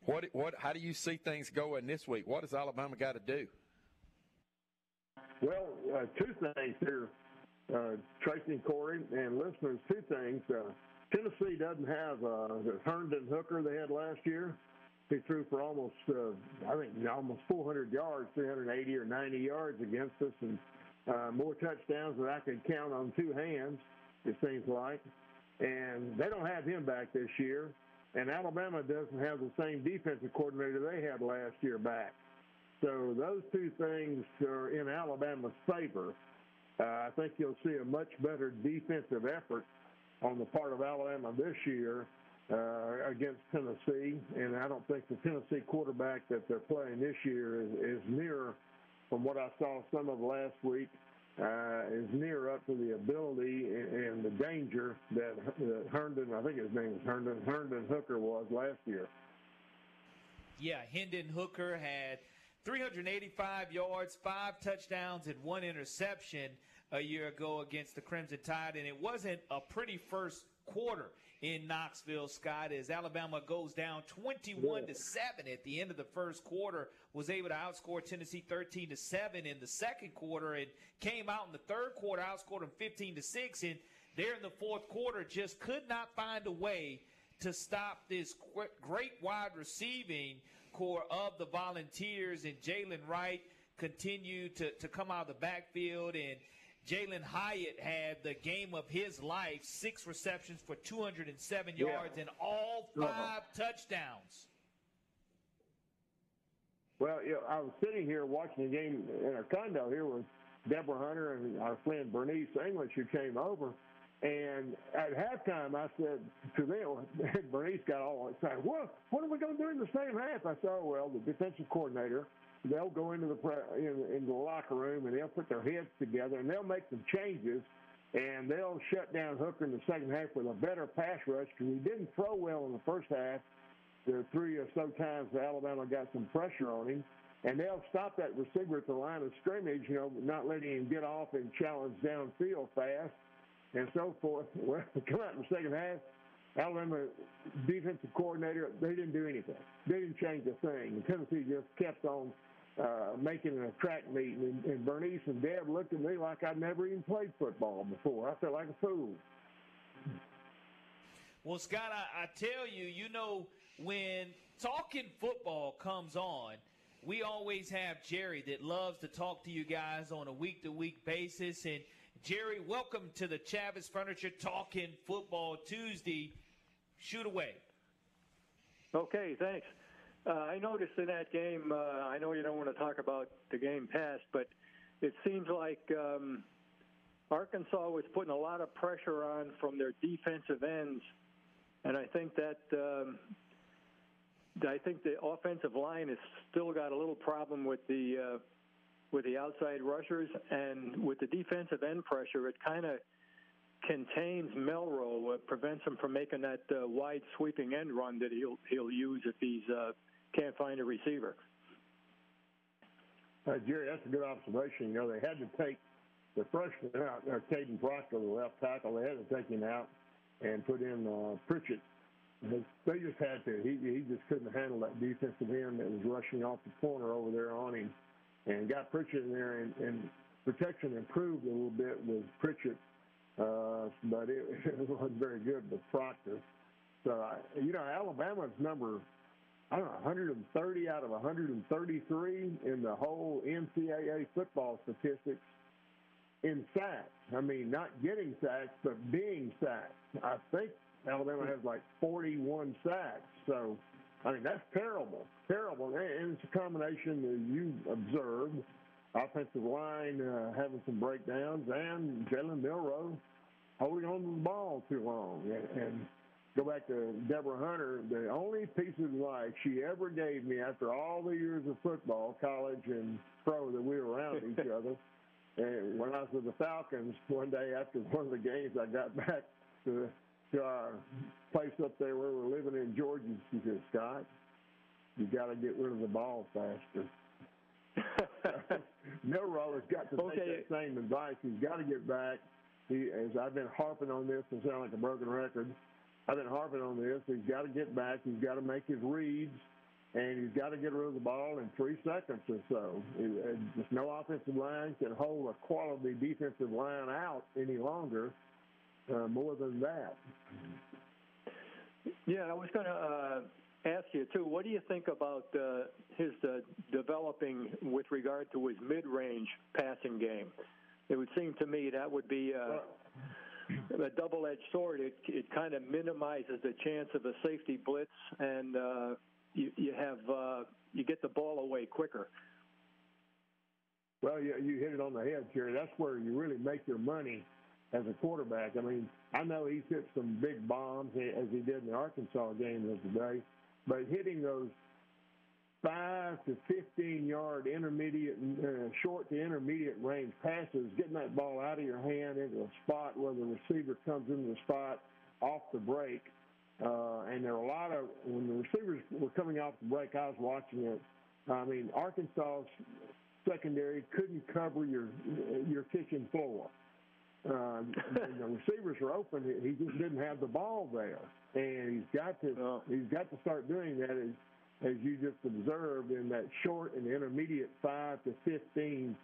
what what how do you see things going this week? What does Alabama got to do? Well, uh, two things here, uh, Tracy and Corey and listeners. Two things. Uh, Tennessee doesn't have uh, the Herndon Hooker they had last year. He threw for almost, uh, I think, almost 400 yards, 380 or 90 yards against us, and uh, more touchdowns than I could count on two hands. It seems like, and they don't have him back this year. And Alabama doesn't have the same defensive coordinator they had last year back. So those two things are in Alabama's favor. Uh, I think you'll see a much better defensive effort on the part of Alabama this year uh, against Tennessee, and I don't think the Tennessee quarterback that they're playing this year is, is near, from what I saw some of last week, uh, is near up to the ability and, and the danger that, that Herndon, I think his name is Herndon, Herndon Hooker was last year. Yeah, Hendon Hooker had 385 yards, five touchdowns, and one interception a year ago against the Crimson Tide, and it wasn't a pretty first quarter in Knoxville, Scott, as Alabama goes down 21 to 7 at the end of the first quarter, was able to outscore Tennessee 13 to 7 in the second quarter, and came out in the third quarter, outscored them 15 to 6, and there in the fourth quarter just could not find a way to stop this great wide receiving corps of the Volunteers, and Jaylen Wright continued to, to come out of the backfield and Jalin Hyatt had the game of his life, six receptions for 207 yeah. yards and all 5 uh-huh. touchdowns. Well, you know, I was sitting here watching the game in our condo here with Deborah Hunter and our friend Bernice English, who came over. And at halftime, I said to them, Bernice got all excited. What? What are we going to do in the second half? I said, oh, well, the defensive coordinator – they'll go into the in, the locker room and they'll put their heads together and they'll make some changes and they'll shut down Hooker in the second half with a better pass rush because he didn't throw well in the first half. There are three or so times Alabama got some pressure on him, and they'll stop that receiver at the line of scrimmage, you know, not letting him get off and challenge downfield fast and so forth. Well, come out in the second half, Alabama defensive coordinator, they didn't do anything. They didn't change a thing. Tennessee just kept on uh, making a track meet, and, and Bernice and Deb looked at me like I'd never even played football before. I felt like a fool. Well, Scott, I, I tell you, you know, when talking football comes on, we always have Jerry that loves to talk to you guys on a week to week basis. And Jerry, welcome to the Chavis Furniture Talking Football Tuesday. Shoot away. Okay, thanks. Uh, I noticed in that game, uh, I know you don't want to talk about the game past, but it seems like um, Arkansas was putting a lot of pressure on from their defensive ends, and I think that um, I think the offensive line has still got a little problem with the uh, with the outside rushers and with the defensive end pressure. It kind of contains Milroe, uh, prevents him from making that uh, wide sweeping end run that he'll he'll use if he's uh, can't find a receiver. Uh, Jerry, that's a good observation. You know, they had to take the freshman out, uh, Kadyn Proctor, the left tackle. They had to take him out and put in uh, Pritchett. They, they just had to. He, he just couldn't handle that defensive end that was rushing off the corner over there on him, and got Pritchett in there. And, and protection improved a little bit with Pritchett, uh, but it, it wasn't very good with Proctor. So, you know, Alabama's number I don't know, 130 out of 133 in the whole NCAA football statistics in sacks. I mean, not getting sacks, but being sacked. I think Alabama has like 41 sacks. So, I mean, that's terrible, terrible. And it's a combination, as you observed, offensive line uh, having some breakdowns and Jalen Milroe holding on to the ball too long. And, and go back to Deborah Hunter, the only piece of advice she ever gave me after all the years of football, college and pro that we were around each other. And when I was with the Falcons, one day after one of the games, I got back to to our place up there where we're living in Georgia. She said, Scott, you got to get rid of the ball faster. Milroe has got to Okay. take that same advice. He's got to get back. He, as I've been harping on this and sound like a broken record, I've been harping on this. He's got to get back. He's got to make his reads, and he's got to get rid of the ball in three seconds or so. It- Just no offensive line can hold a quality defensive line out any longer. Uh, more than that. Yeah, I was going to uh, ask you too. What do you think about uh, his uh, developing with regard to his mid-range passing game? It would seem to me that would be uh, a double-edged sword. It, it kind of minimizes the chance of a safety blitz, and uh, you, you have uh, you get the ball away quicker. Well, you, you hit it on the head, Jerry. That's where you really make your money as a quarterback. I mean, I know he's hit some big bombs as he did in the Arkansas game the day, but hitting those five to fifteen yard intermediate, uh, short to intermediate range passes, getting that ball out of your hand into a spot where the receiver comes into the spot off the break. Uh, and there are a lot of when the receivers were coming off the break, I was watching it. I mean, Arkansas's secondary couldn't cover your your kitchen floor. Uh, when the receivers are open, he just didn't have the ball there, and he's got to he's got to start doing that as you just observed in that short and intermediate five to fifteen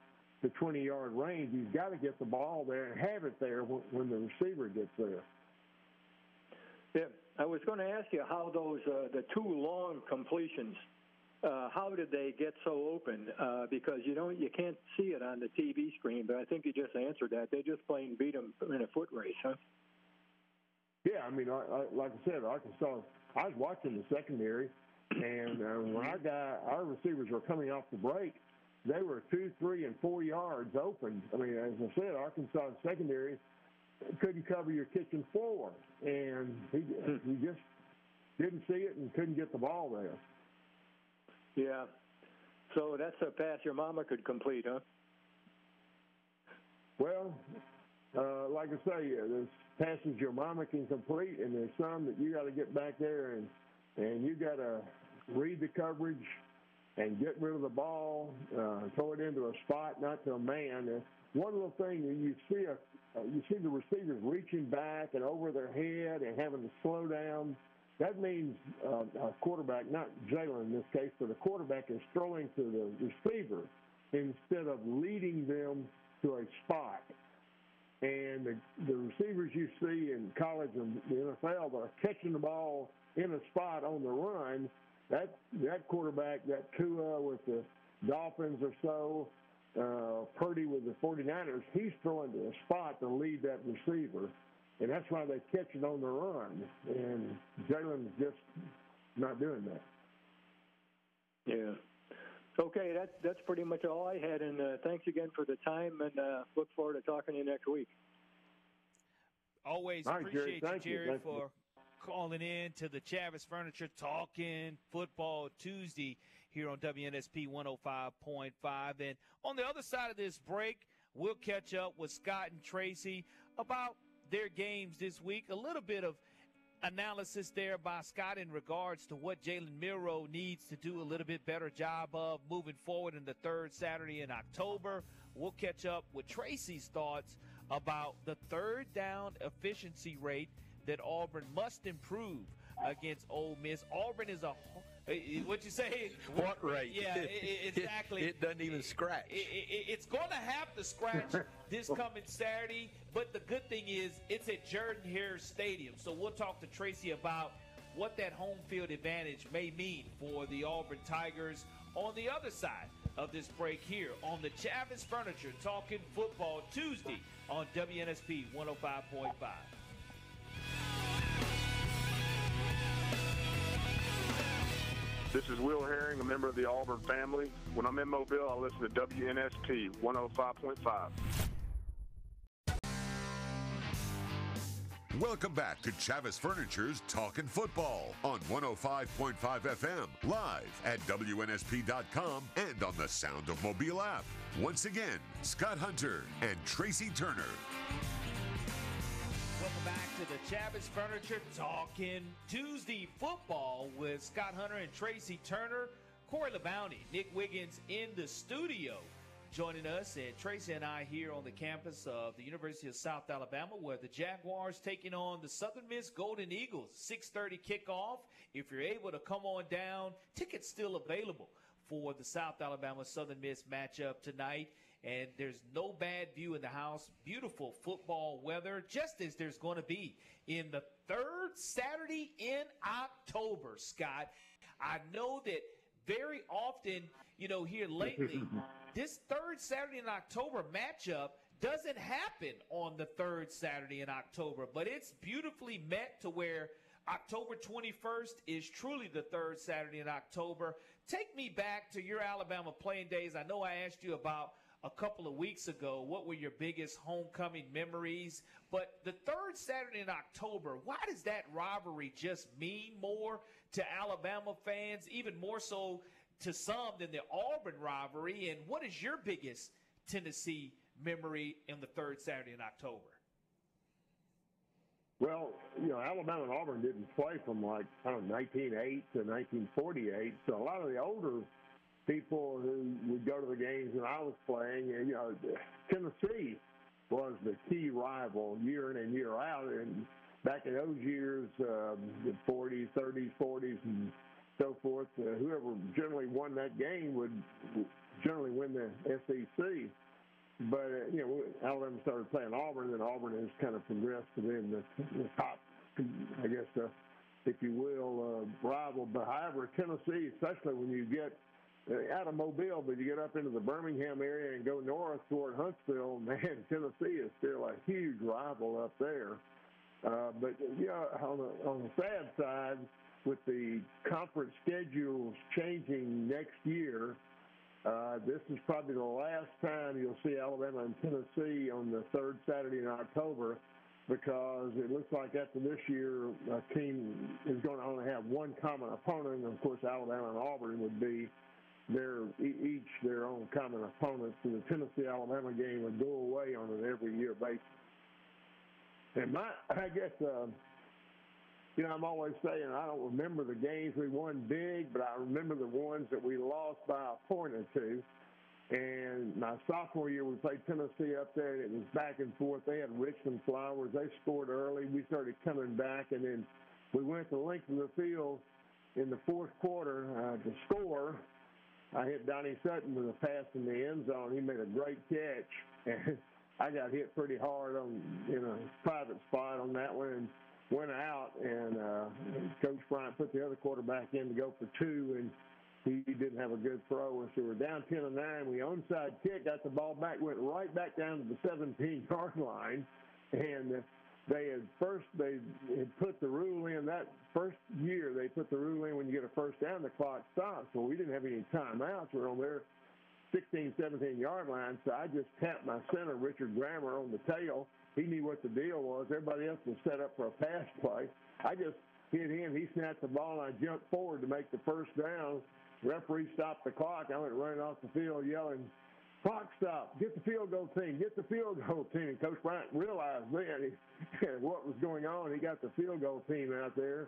to twenty yard range. He's got to get the ball there and have it there when, when the receiver gets there. Yeah, I was going to ask you how those uh, the two long completions. Uh, how did they get so open? Uh, because you don't, you can't see it on the TV screen, but I think you just answered that. They just plain beat them in a foot race, huh? Yeah, I mean, I, I, like I said, Arkansas. I was watching the secondary, and uh, when our guy, our receivers were coming off the break, they were two, three, and four yards open. I mean, as I said, Arkansas secondary couldn't cover your kitchen floor, and he he just didn't see it and couldn't get the ball there. Yeah. So that's a pass your mama could complete, huh? Well, uh, like I say, uh, there's passes your mama can complete, and there's some that you got to get back there and and you got to read the coverage and get rid of the ball, uh, throw it into a spot, not to a man. Uh, one little thing you see a uh, you see the receivers reaching back and over their head and having to slow down. That means uh, a quarterback, not Jalen in this case, but a quarterback is throwing to the receiver instead of leading them to a spot. And the, the receivers you see in college and the NFL that are catching the ball in a spot on the run, that that quarterback, that Tua with the Dolphins or so, uh, Purdy with the 49ers, he's throwing to a spot to lead that receiver. And that's why they catch it on the run. And Jalen's just not doing that. Yeah. Okay, that's that's pretty much all I had, and uh, thanks again for the time, and uh, look forward to talking to you next week. Always All right, Jerry. appreciate you, you. Jerry, Thank you. for calling in to the Chavis Furniture Talking Football Tuesday here on WNSP 105.5. And on the other side of this break, we'll catch up with Scott and Tracy about their games this week. A little bit of analysis there by Scott in regards to what Jalen Milroe needs to do a little bit better job of moving forward in the third Saturday in October. We'll catch up with Tracy's thoughts about the third down efficiency rate that Auburn must improve against Ole Miss. Auburn is a eh, eh, what you say? What rate? Yeah, eh, i- i- exactly. It, doesn't even scratch. I- I- it's going to have to scratch this coming Saturday, but the good thing is it's at Jordan Hare Stadium. So we'll talk to Tracy about what that home field advantage may mean for the Auburn Tigers on the other side of this break here on the Chavis Furniture Talking Football Tuesday on WNSP 105.5. This is Will Herring, a member of the Auburn family. When I'm in Mobile, I listen to WNSP 105.5. Welcome back to Chavis Furniture's Talking Football on 105.5 FM, live at WNSP.com and on the Sound of Mobile app. Once again, Scott Hunter and Tracy Turner. To the Chavis Furniture Talking Tuesday football with Scott Hunter and Tracy Turner, Corey LeBounty, Nick Wiggins in the studio. Joining us and Tracy and I here on the campus of the University of South Alabama, where the Jaguars taking on the Southern Miss Golden Eagles. 6:30 kickoff. If you're able to come on down, tickets still available for the South Alabama Southern Miss matchup tonight and there's no bad view in the house. Beautiful football weather, just as there's going to be in the third Saturday in October, Scott. I know that very often, you know, here lately, this third Saturday in October matchup doesn't happen on the third Saturday in October, but it's beautifully met to where October 21st is truly the third Saturday in October. Take me back to your Alabama playing days. I know I asked you about a couple of weeks ago. What were your biggest homecoming memories? But the third Saturday in October, why does that rivalry just mean more to Alabama fans, even more so to some than the Auburn rivalry? And what is your biggest Tennessee memory in the third Saturday in October? Well, you know, Alabama and Auburn didn't play from like I don't know, 1908 to 1948, so a lot of the older people who would go to the games when I was playing. And, you know, Tennessee was the key rival year in and year out. And back in those years, um, the 40s, 30s, 40s, and so forth, uh, whoever generally won that game would generally win the SEC. But, uh, you know, Alabama started playing Auburn, and Auburn has kind of progressed to being the, the top, I guess, uh, if you will, uh, rival. But however, Tennessee, especially when you get out of Mobile, but you get up into the Birmingham area and go north toward Huntsville, man, Tennessee is still a huge rival up there. Uh, but yeah, on the, on the sad side, with the conference schedules changing next year, uh, this is probably the last time you'll see Alabama and Tennessee on the third Saturday in October because it looks like after this year, a team is going to only have one common opponent. And of course, Alabama and Auburn would be their each their own common opponents, and the Tennessee Alabama game would go away on an every year basis. And my, I guess, uh, you know, I'm always saying I don't remember the games we won big, but I remember the ones that we lost by a point or two. And my sophomore year, we played Tennessee up there, and it was back and forth. They had Richmond Flowers. They scored early. We started coming back, and then we went the length of the field in the fourth quarter uh, to score I hit Donnie Sutton with a pass in the end zone. He made a great catch, and I got hit pretty hard on in a private spot on that one and went out. And uh, Coach Bryant put the other quarterback in to go for two, and he didn't have a good throw. And so we're down ten to nine. We onside kick, got the ball back, went right back down to the 17 yard line, and. They had first they had put the rule in that first year they put the rule in when you get a first down the clock stops. Well, we didn't have any timeouts. We're on their 16, 17 yard line, so I just tapped my center Richard Grammer on the tail. He knew what the deal was. Everybody else was set up for a pass play. I just hit him. He snapped the ball, and I jumped forward to make the first down. Referee stopped the clock. I went running off the field yelling Clock stop. Get the field goal team. Get the field goal team. And Coach Bryant realized then what was going on. He got the field goal team out there.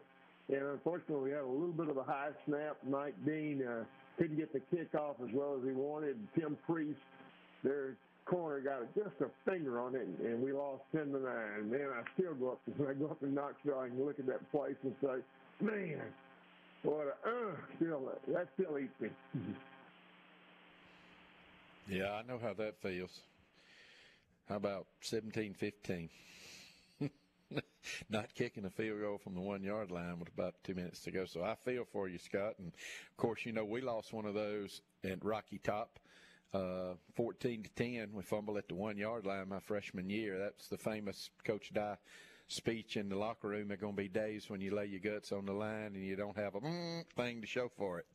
And unfortunately, we had a little bit of a high snap. Mike Dean uh, couldn't get the kickoff as well as he wanted. Tim Priest, their corner, got just a finger on it, and we lost 10 to 9. And then I still go up, when I go up to Knoxville, I can look at that place and say, man, what a, uh, still, that still eats me. Yeah, I know how that feels. How about 17 15? Not kicking a field goal from the one yard line with about two minutes to go. So I feel for you, Scott. And of course, you know, we lost one of those at Rocky Top. Uh, 14 to 10, we fumbled at the one yard line my freshman year. That's the famous Coach Dye speech in the locker room. There are going to be days when you lay your guts on the line and you don't have a mm, thing to show for it.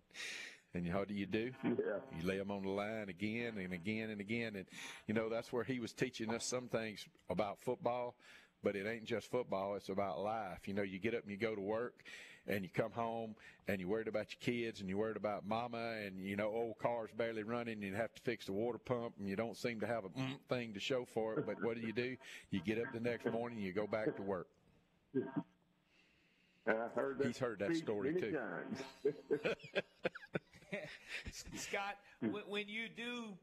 And how do you do? Yeah. You lay them on the line again and again and again. And, you know, that's where he was teaching us some things about football, but it ain't just football. It's about life. You know, you get up and you go to work and you come home and you're worried about your kids and you're worried about mama and you know old car's barely running and you have to fix the water pump and you don't seem to have a mm thing to show for it. But what do you do? You get up the next morning, and you go back to work. I heard that He's heard that story, too. Scott, hmm. when, when you do,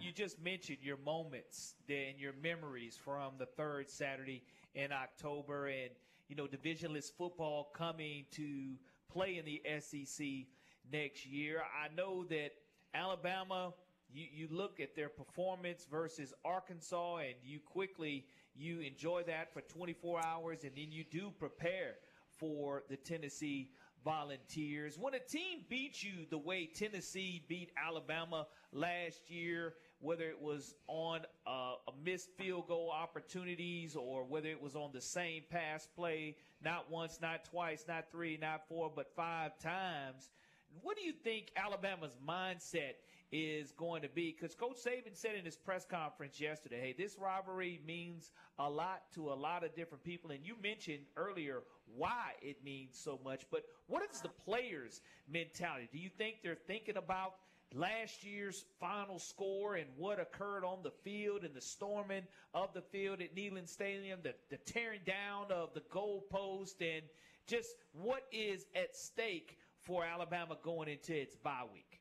you just mentioned your moments and your memories from the third Saturday in October, and you know divisionless football coming to play in the SEC next year. I know that Alabama. You, you look at their performance versus Arkansas, and you quickly you enjoy that for 24 hours, and then you do prepare for the Tennessee Volunteers. When a team beats you the way Tennessee beat Alabama last year, whether it was on uh, a missed field goal opportunities or whether it was on the same pass play, not once, not twice, not three, not four, but five times. What do you think Alabama's mindset is going to be? Because Coach Saban said in his press conference yesterday, hey, this rivalry means a lot to a lot of different people. And you mentioned earlier why it means so much. But what is the players' mentality? Do you think they're thinking about last year's final score and what occurred on the field and the storming of the field at Neyland Stadium, the, the tearing down of the goalpost, and just what is at stake for Alabama going into its bye week?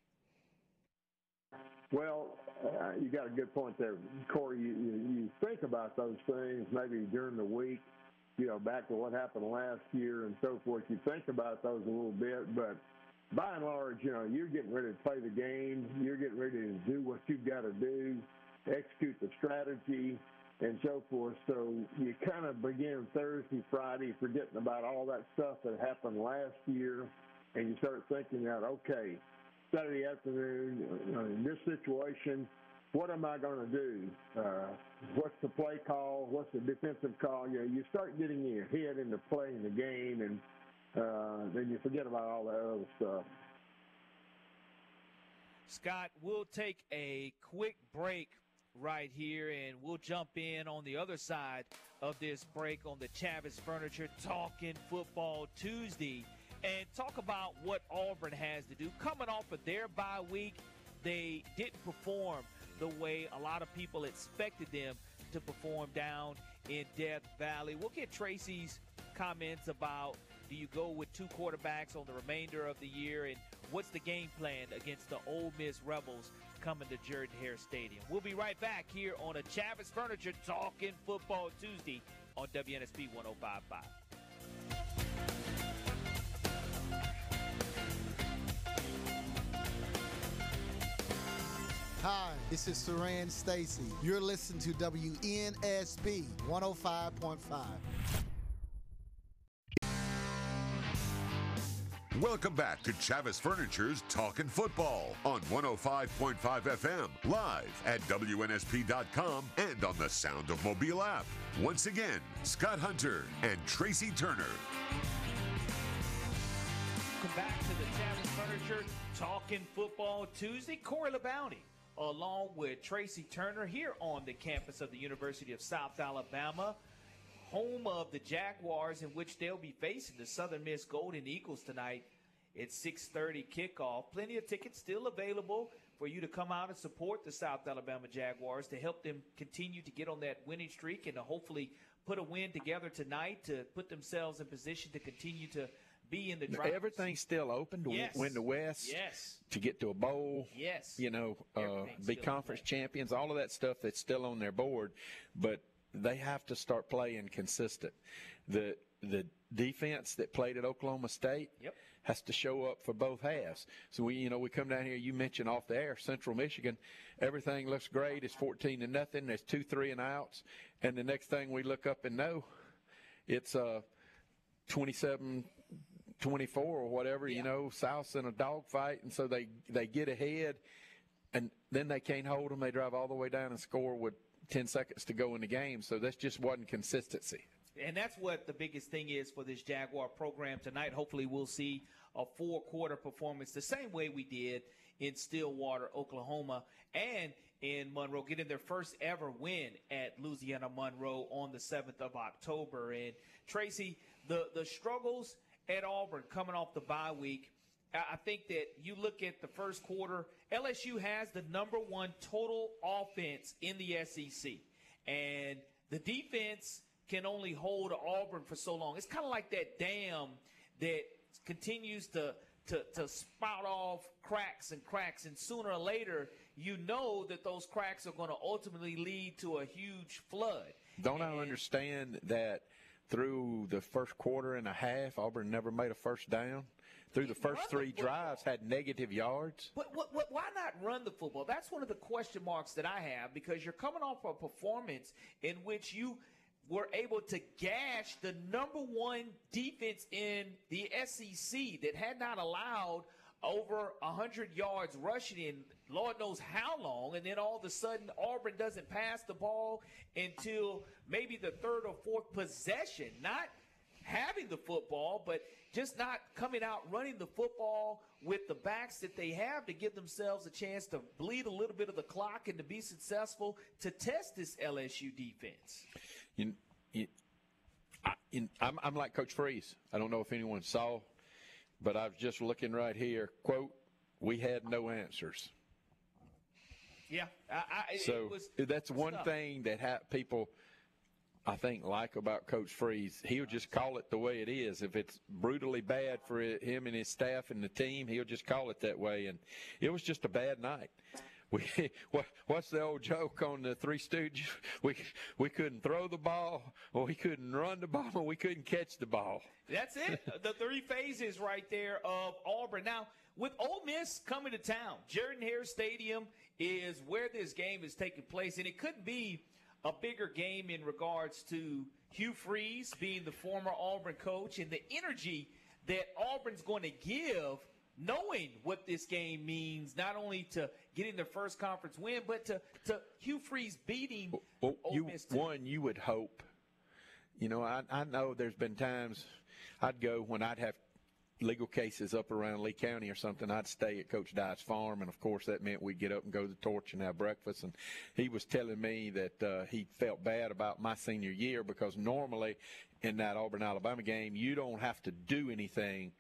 Well, uh, you got a good point there, Corey. You, you, think about those things maybe during the week, you know, back to what happened last year and so forth. You think about those a little bit, but by and large, you know, you're getting ready to play the game. You're getting ready to do what you've got to do, execute the strategy, and so forth. So you kind of begin Thursday, Friday, forgetting about all that stuff that happened last year, and you start thinking out, okay, Saturday afternoon, uh, in this situation, what am I going to do? Uh, what's the play call? What's the defensive call? You know, you start getting your head into playing the game, and uh, then you forget about all that other stuff. Scott, we'll take a quick break right here, and we'll jump in on the other side of this break on the Chavis Furniture Talking Football Tuesday and talk about what Auburn has to do. Coming off of their bye week, they didn't perform the way a lot of people expected them to perform down in Death Valley. We'll get Tracy's comments about do you go with two quarterbacks on the remainder of the year and what's the game plan against the Ole Miss Rebels coming to Jordan Hare Stadium. We'll be right back here on a Chavis Furniture Talking Football Tuesday on WNSP 1055. Hi, this is Saran Stacy. You're listening to WNSP 105.5. Welcome back to Chavis Furniture's Talking Football on 105.5 FM, live at WNSP.com and on the Sound of Mobile app. Once again, Scott Hunter and Tracy Turner. Welcome back to the Chavis Furniture Talking Football Tuesday. Corey LeBounty along with Tracy Turner here on the campus of the University of South Alabama, home of the Jaguars, in which they'll be facing the Southern Miss Golden Eagles tonight It's 6:30 kickoff. Plenty of tickets still available for you to come out and support the South Alabama Jaguars to help them continue to get on that winning streak and to hopefully put a win together tonight to put themselves in position to continue to be in the drive. Everything's still open to Yes. win the West. Yes. To get to a bowl. Yes. You know, uh, be conference champions, all of that stuff that's still on their board, but they have to start playing consistent. The the defense that played at Oklahoma State Yep. has to show up for both halves. So we, you know, we come down here. You mentioned off the air, Central Michigan, everything looks great. It's fourteen to nothing. There's two three and outs, and the next thing we look up and know, it's uh, 27 24 or whatever, you know, South's in a dogfight, and so they they get ahead, and then they can't hold them. They drive all the way down and score with 10 seconds to go in the game. So that's just wasn't consistency. And that's what the biggest thing is for this Jaguar program tonight. Hopefully, we'll see a four quarter performance the same way we did in Stillwater, Oklahoma, and in Monroe, getting their first ever win at Louisiana Monroe on the 7th of October. And Tracy, the, the struggles at Auburn coming off the bye week. I think that you look at the first quarter, LSU has the number one total offense in the SEC. And the defense can only hold Auburn for so long. It's kind of like that dam that continues to, to, to spout off cracks and cracks. And sooner or later, you know that those cracks are going to ultimately lead to a huge flood. Don't and, I understand that through the first quarter and a half, Auburn never made a first down? through the first three the drives had negative yards. But what, what, why not run the football? That's one of the question marks that I have because you're coming off a performance in which you were able to gash the number one defense in the SEC that had not allowed over 100 yards rushing in Lord knows how long, and then all of a sudden Auburn doesn't pass the ball until maybe the third or fourth possession. Not having the football, but just not coming out running the football with the backs that they have to give themselves a chance to bleed a little bit of the clock and to be successful to test this LSU defense. You, I, am I'm like Coach Freeze. I don't know if anyone saw, but I was just looking right here. Quote, we had no answers. Yeah. I, I, so was, that's one tough. thing that ha- people – I think like about Coach Freeze, he'll just call it the way it is. If it's brutally bad for him and his staff and the team, he'll just call it that way. And it was just a bad night. We, what's the old joke on the Three Stooges? We we couldn't throw the ball, or we couldn't run the ball, or we couldn't catch the ball. That's it. the three phases right there of Auburn. Now, with Ole Miss coming to town, Jordan Hare Stadium is where this game is taking place, and it could be a bigger game in regards to Hugh Freeze being the former Auburn coach and the energy that Auburn's going to give knowing what this game means, not only to getting their first conference win, but to, to Hugh Freeze beating oh, oh, well, you, Miss One, you would hope. You know, I, I know there's been times I'd go when I'd have legal cases up around Lee County or something, I'd stay at Coach Dye's farm, and of course that meant we'd get up and go to the torch and have breakfast. And he was telling me that uh, he felt bad about my senior year because normally in that Auburn Alabama game, you don't have to do anything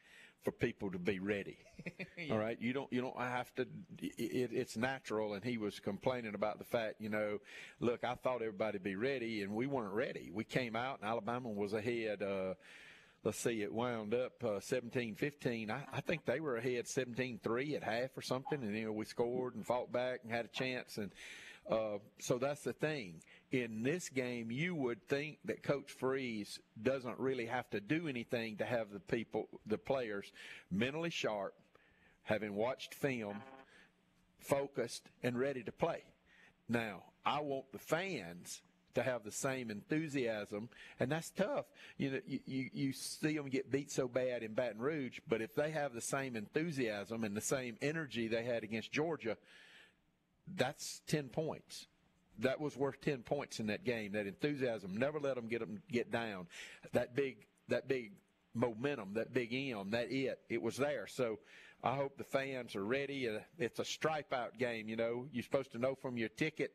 for people to be ready. yeah. All right, you don't you don't have to. It, it's natural, and he was complaining about the fact, you know, look, I thought everybody'd be ready, and we weren't ready. We came out, and Alabama was ahead. Uh, let's see, it wound up uh, 17-15. I, I think they were ahead 17-3 at half or something, and you know we scored and fought back and had a chance, and uh, so that's the thing. In this game, you would think that Coach Freeze doesn't really have to do anything to have the people, the players, mentally sharp, having watched film, focused, and ready to play. Now, I want the fans to have the same enthusiasm, and that's tough. You know, you, you, you see them get beat so bad in Baton Rouge, but if they have the same enthusiasm and the same energy they had against Georgia, that's 10 points. That was worth 10 points in that game. That enthusiasm never let them get them get down. That big that big momentum, that big M, that it, it was there. So I hope the fans are ready. Uh, it's a stripe out game, you know. You're supposed to know from your ticket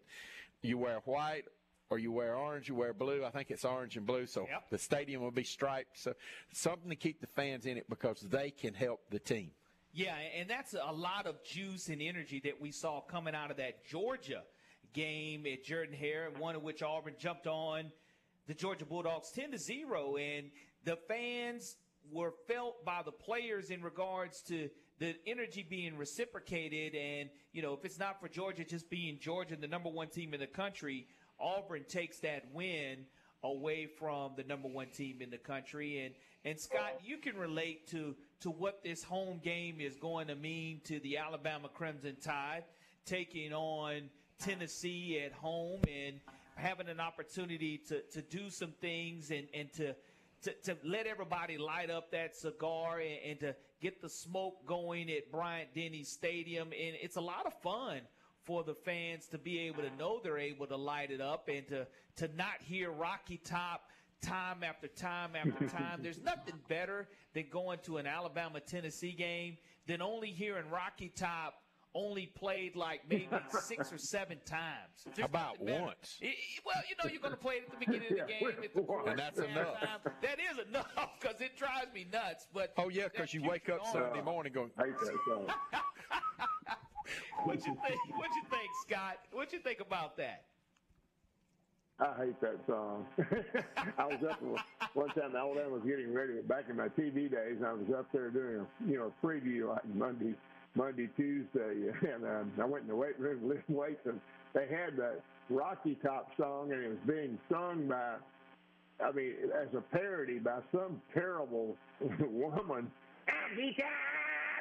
you wear white or you wear orange, you wear blue. I think it's orange and blue, so yep. the stadium will be striped. So something to keep the fans in it because they can help the team. Yeah, and that's a lot of juice and energy that we saw coming out of that Georgia game at Jordan Hare, one of which Auburn jumped on the Georgia Bulldogs 10 to 0 and the fans were felt by the players in regards to the energy being reciprocated and you know if it's not for Georgia just being Georgia the number 1 team in the country Auburn takes that win away from the number one team in the country. And and Scott, you can relate to to what this home game is going to mean to the Alabama Crimson Tide taking on Tennessee at home and having an opportunity to, to do some things and, and to, to, to let everybody light up that cigar and, and to get the smoke going at Bryant Denny Stadium. And it's a lot of fun for the fans to be able to know they're able to light it up and to, to not hear Rocky Top time after time after time. There's nothing better than going to an Alabama Tennessee game than only hearing Rocky Top only played like maybe six or seven times. Just About once. I- I- well, you know, you're going to play it at the beginning of the game. At the once. And that's enough. halftime. That is enough because it drives me nuts. But Oh yeah, because you wake up Sunday morning going, hate that song. What you think? What you think, Scott? What you think about that? I hate that song. I was up one time. Alabama was getting ready. Back in my TV days, I was up there doing a you know a preview like Monday, Monday, Tuesday, and um, I went in the weight room lift weights, and they had that Rocky Top song, and it was being sung by, I mean, as a parody by some terrible woman.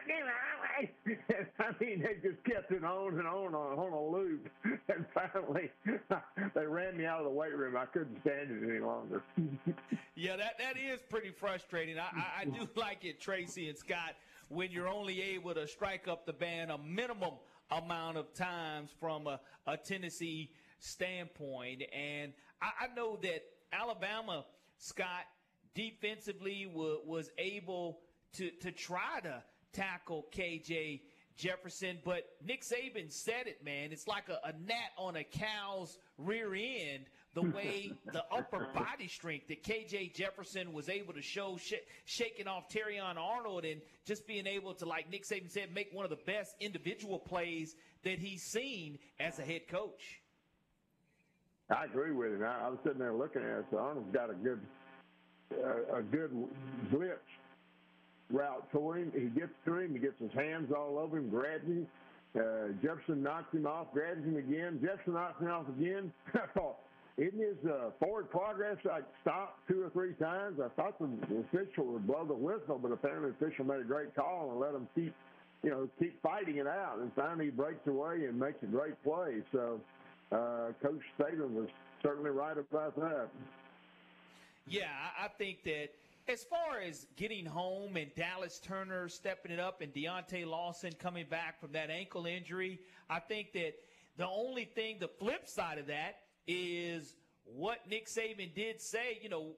I mean, they just kept it on and on on, on a loop, and finally they ran me out of the weight room. I couldn't stand it any longer. Yeah, that, that is pretty frustrating. I, I, I do like it, Tracy and Scott, when you're only able to strike up the band a minimum amount of times from a, a Tennessee standpoint. And I, I know that Alabama, Scott, defensively wa- was able to, to try to tackle KJ Jefferson, but Nick Saban said it, man. It's like a, a gnat on a cow's rear end. The way the upper body strength that KJ Jefferson was able to show, sh- shaking off Terrion Arnold, and just being able to, like Nick Saban said, make one of the best individual plays that he's seen as a head coach. I agree with him. I, I was sitting there looking at it. So Arnold's got a good, uh, a good blitz route for him. He gets to him. He gets his hands all over him, grabs him. Uh, Jefferson knocks him off, grabs him again. Jefferson knocks him off again. Isn't his uh, forward progress like stopped two or three times? I thought the official would blow the whistle, but apparently the official made a great call and let him keep, you know, keep fighting it out. And finally he breaks away and makes a great play. So uh, Coach Saban was certainly right about that. Yeah, I think that as far as getting home and Dallas Turner stepping it up and Deontae Lawson coming back from that ankle injury, I think that the only thing, the flip side of that, is what Nick Saban did say, you know,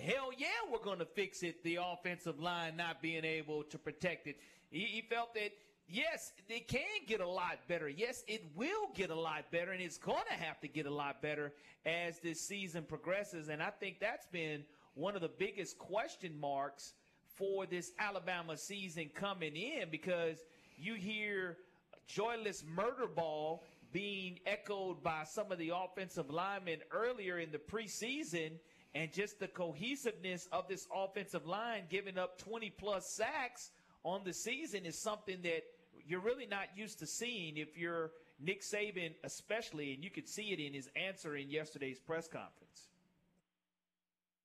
hell yeah, we're going to fix it, the offensive line not being able to protect it. He, he felt that, yes, it can get a lot better. Yes, it will get a lot better, and it's going to have to get a lot better as this season progresses. And I think that's been one of the biggest question marks for this Alabama season coming in because you hear joyless murder ball being echoed by some of the offensive linemen earlier in the preseason and just the cohesiveness of this offensive line giving up 20 plus sacks on the season is something that you're really not used to seeing if you're Nick Saban especially and you could see it in his answer in yesterday's press conference.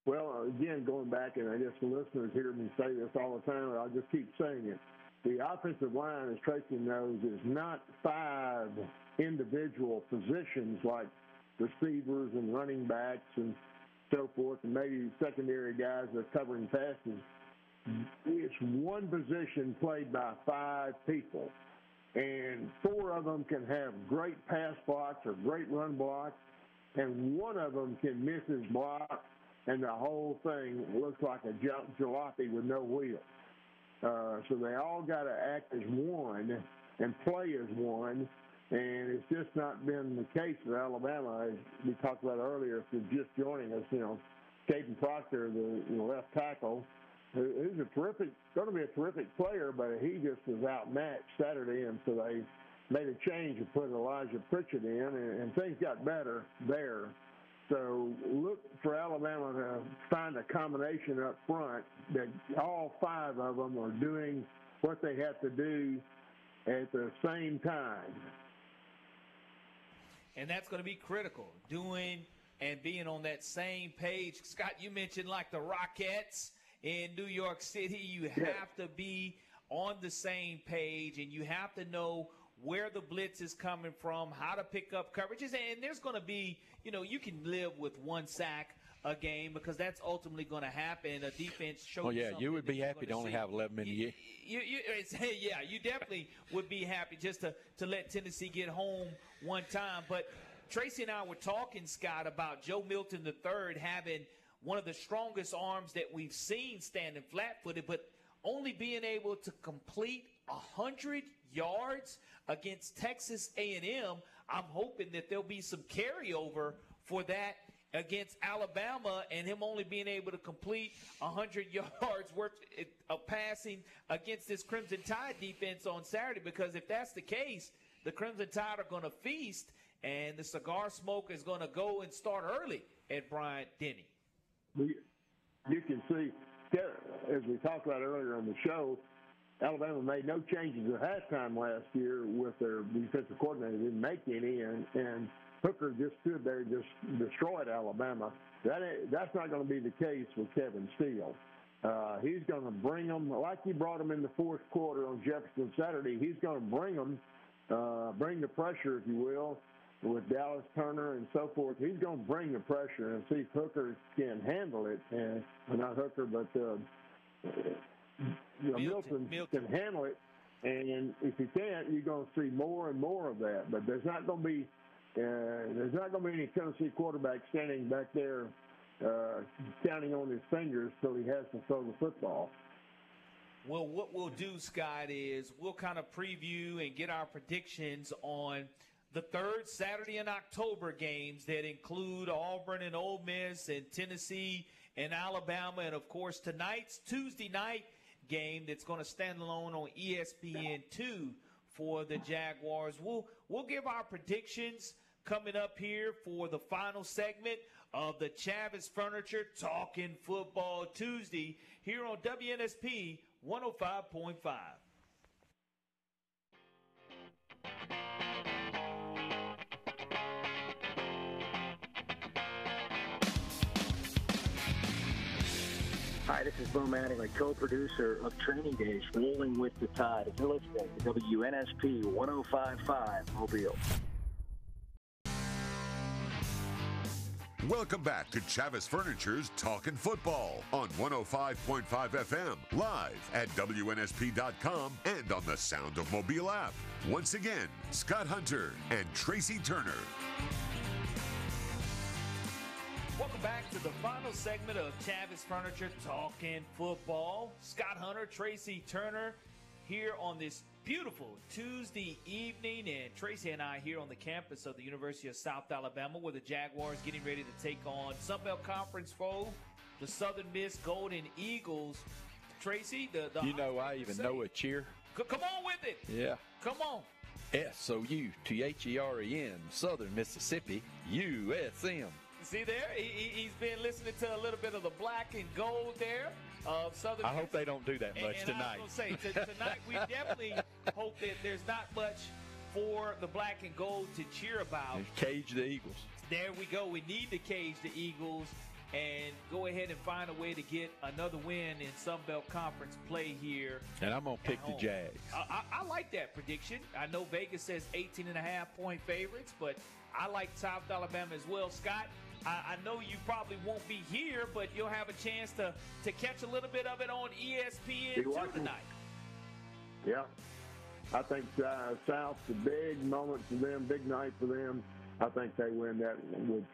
Well, again, going back, and I guess the listeners hear me say this all the time, and I'll just keep saying it. The offensive line, as Tracy knows, is not five individual positions like receivers and running backs and so forth, and maybe secondary guys that are covering passes. It's one position played by five people, and four of them can have great pass blocks or great run blocks, and one of them can miss his block and the whole thing looks like a jalopy with no wheels. Uh, so they all got to act as one and play as one, and it's just not been the case with Alabama. As we talked about earlier, if you're just joining us, you know, Kadyn Proctor, the you know, left tackle, who, who's a terrific, going to be a terrific player, but he just was outmatched Saturday, and so they made a change and put Elijah Pritchett in, and, and things got better there. So look for Alabama to find a combination up front that all five of them are doing what they have to do at the same time. And that's going to be critical. Doing and being on that same page. Scott, you mentioned like the Rockettes in New York City. You have to be on the same page and you have to know where the blitz is coming from, how to pick up coverages. And there's going to be, you know, you can live with one sack a game because that's ultimately going to happen. A defense shows Oh yeah, you would be happy to only see. have 11 men a year. You, you, it's, yeah, you definitely would be happy just to, to let Tennessee get home one time. But Tracy and I were talking, Scott, about Joe Milton III having one of the strongest arms that we've seen standing flat footed, but only being able to complete 100 yards against Texas A&M. I'm hoping that there'll be some carryover for that against Alabama and him only being able to complete 100 yards worth of passing against this Crimson Tide defense on Saturday because if that's the case, the Crimson Tide are going to feast and the cigar smoke is going to go and start early at Bryant Denny. You can see, as we talked about earlier on the show, Alabama made no changes at halftime last year with their defensive coordinator. Didn't make any, and, and Hooker just stood there, just destroyed Alabama. That that's not going to be the case with Kevin Steele. Uh, he's going to bring them like he brought them in the fourth quarter on Jefferson Saturday. He's going to bring them, uh, bring the pressure, if you will, with Dallas Turner and so forth. He's going to bring the pressure and see if Hooker can handle it. And not Hooker, but uh, you know, Milton, Milton can handle it. And if he can't, you're going to see more and more of that. But there's not going to be uh, there's not going to be any Tennessee quarterback standing back there uh, counting on his fingers till he has to throw the football. Well, what we'll do, Scott, is we'll kind of preview and get our predictions on the third Saturday in October games that include Auburn and Ole Miss and Tennessee and Alabama, and of course tonight's Tuesday night game that's going to stand alone on ESPN2 for the Jaguars. We'll we'll give our predictions coming up here for the final segment of the Chavis Furniture Talking Football Tuesday here on WNSP 105.5. Hi, this is Bo Mattingly, co-producer of Training Days, Rolling with the Tide. If you're listening to WNSP 105.5 Mobile. Welcome back to Chavis Furniture's Talking Football on 105.5 FM, live at WNSP.com and on the Sound of Mobile app. Once again, Scott Hunter and Tracy Turner. Welcome back to the final segment of Chavis Furniture Talking Football. Scott Hunter, Tracy Turner here on this beautiful Tuesday evening, and Tracy and I here on the campus of the University of South Alabama, where the Jaguars getting ready to take on Sunbelt Conference foe, the Southern Miss Golden Eagles. Tracy, the, the you know I even know a cheer. C- come on with it. Yeah. Come on. S O U T H E R E N, Southern Mississippi, U S M. See there, he, has been listening to a little bit of the black and gold there of Southern. I hope they don't do that much and, and tonight. I was say t- tonight we definitely hope that there's not much for the black and gold to cheer about. Cage the Eagles. There we go. We need to cage the Eagles and go ahead and find a way to get another win in Sun Belt Conference play here. And I'm going to pick home. the Jags. I, I, I, like that prediction. I know Vegas says 18 and a half point favorites, but I like South Alabama as well. Scott, I, I, know you probably won't be here, but you'll have a chance to, to catch a little bit of it on ESPN tonight. Yeah. I think uh, South's a big moment for them, big night for them. I think they win that with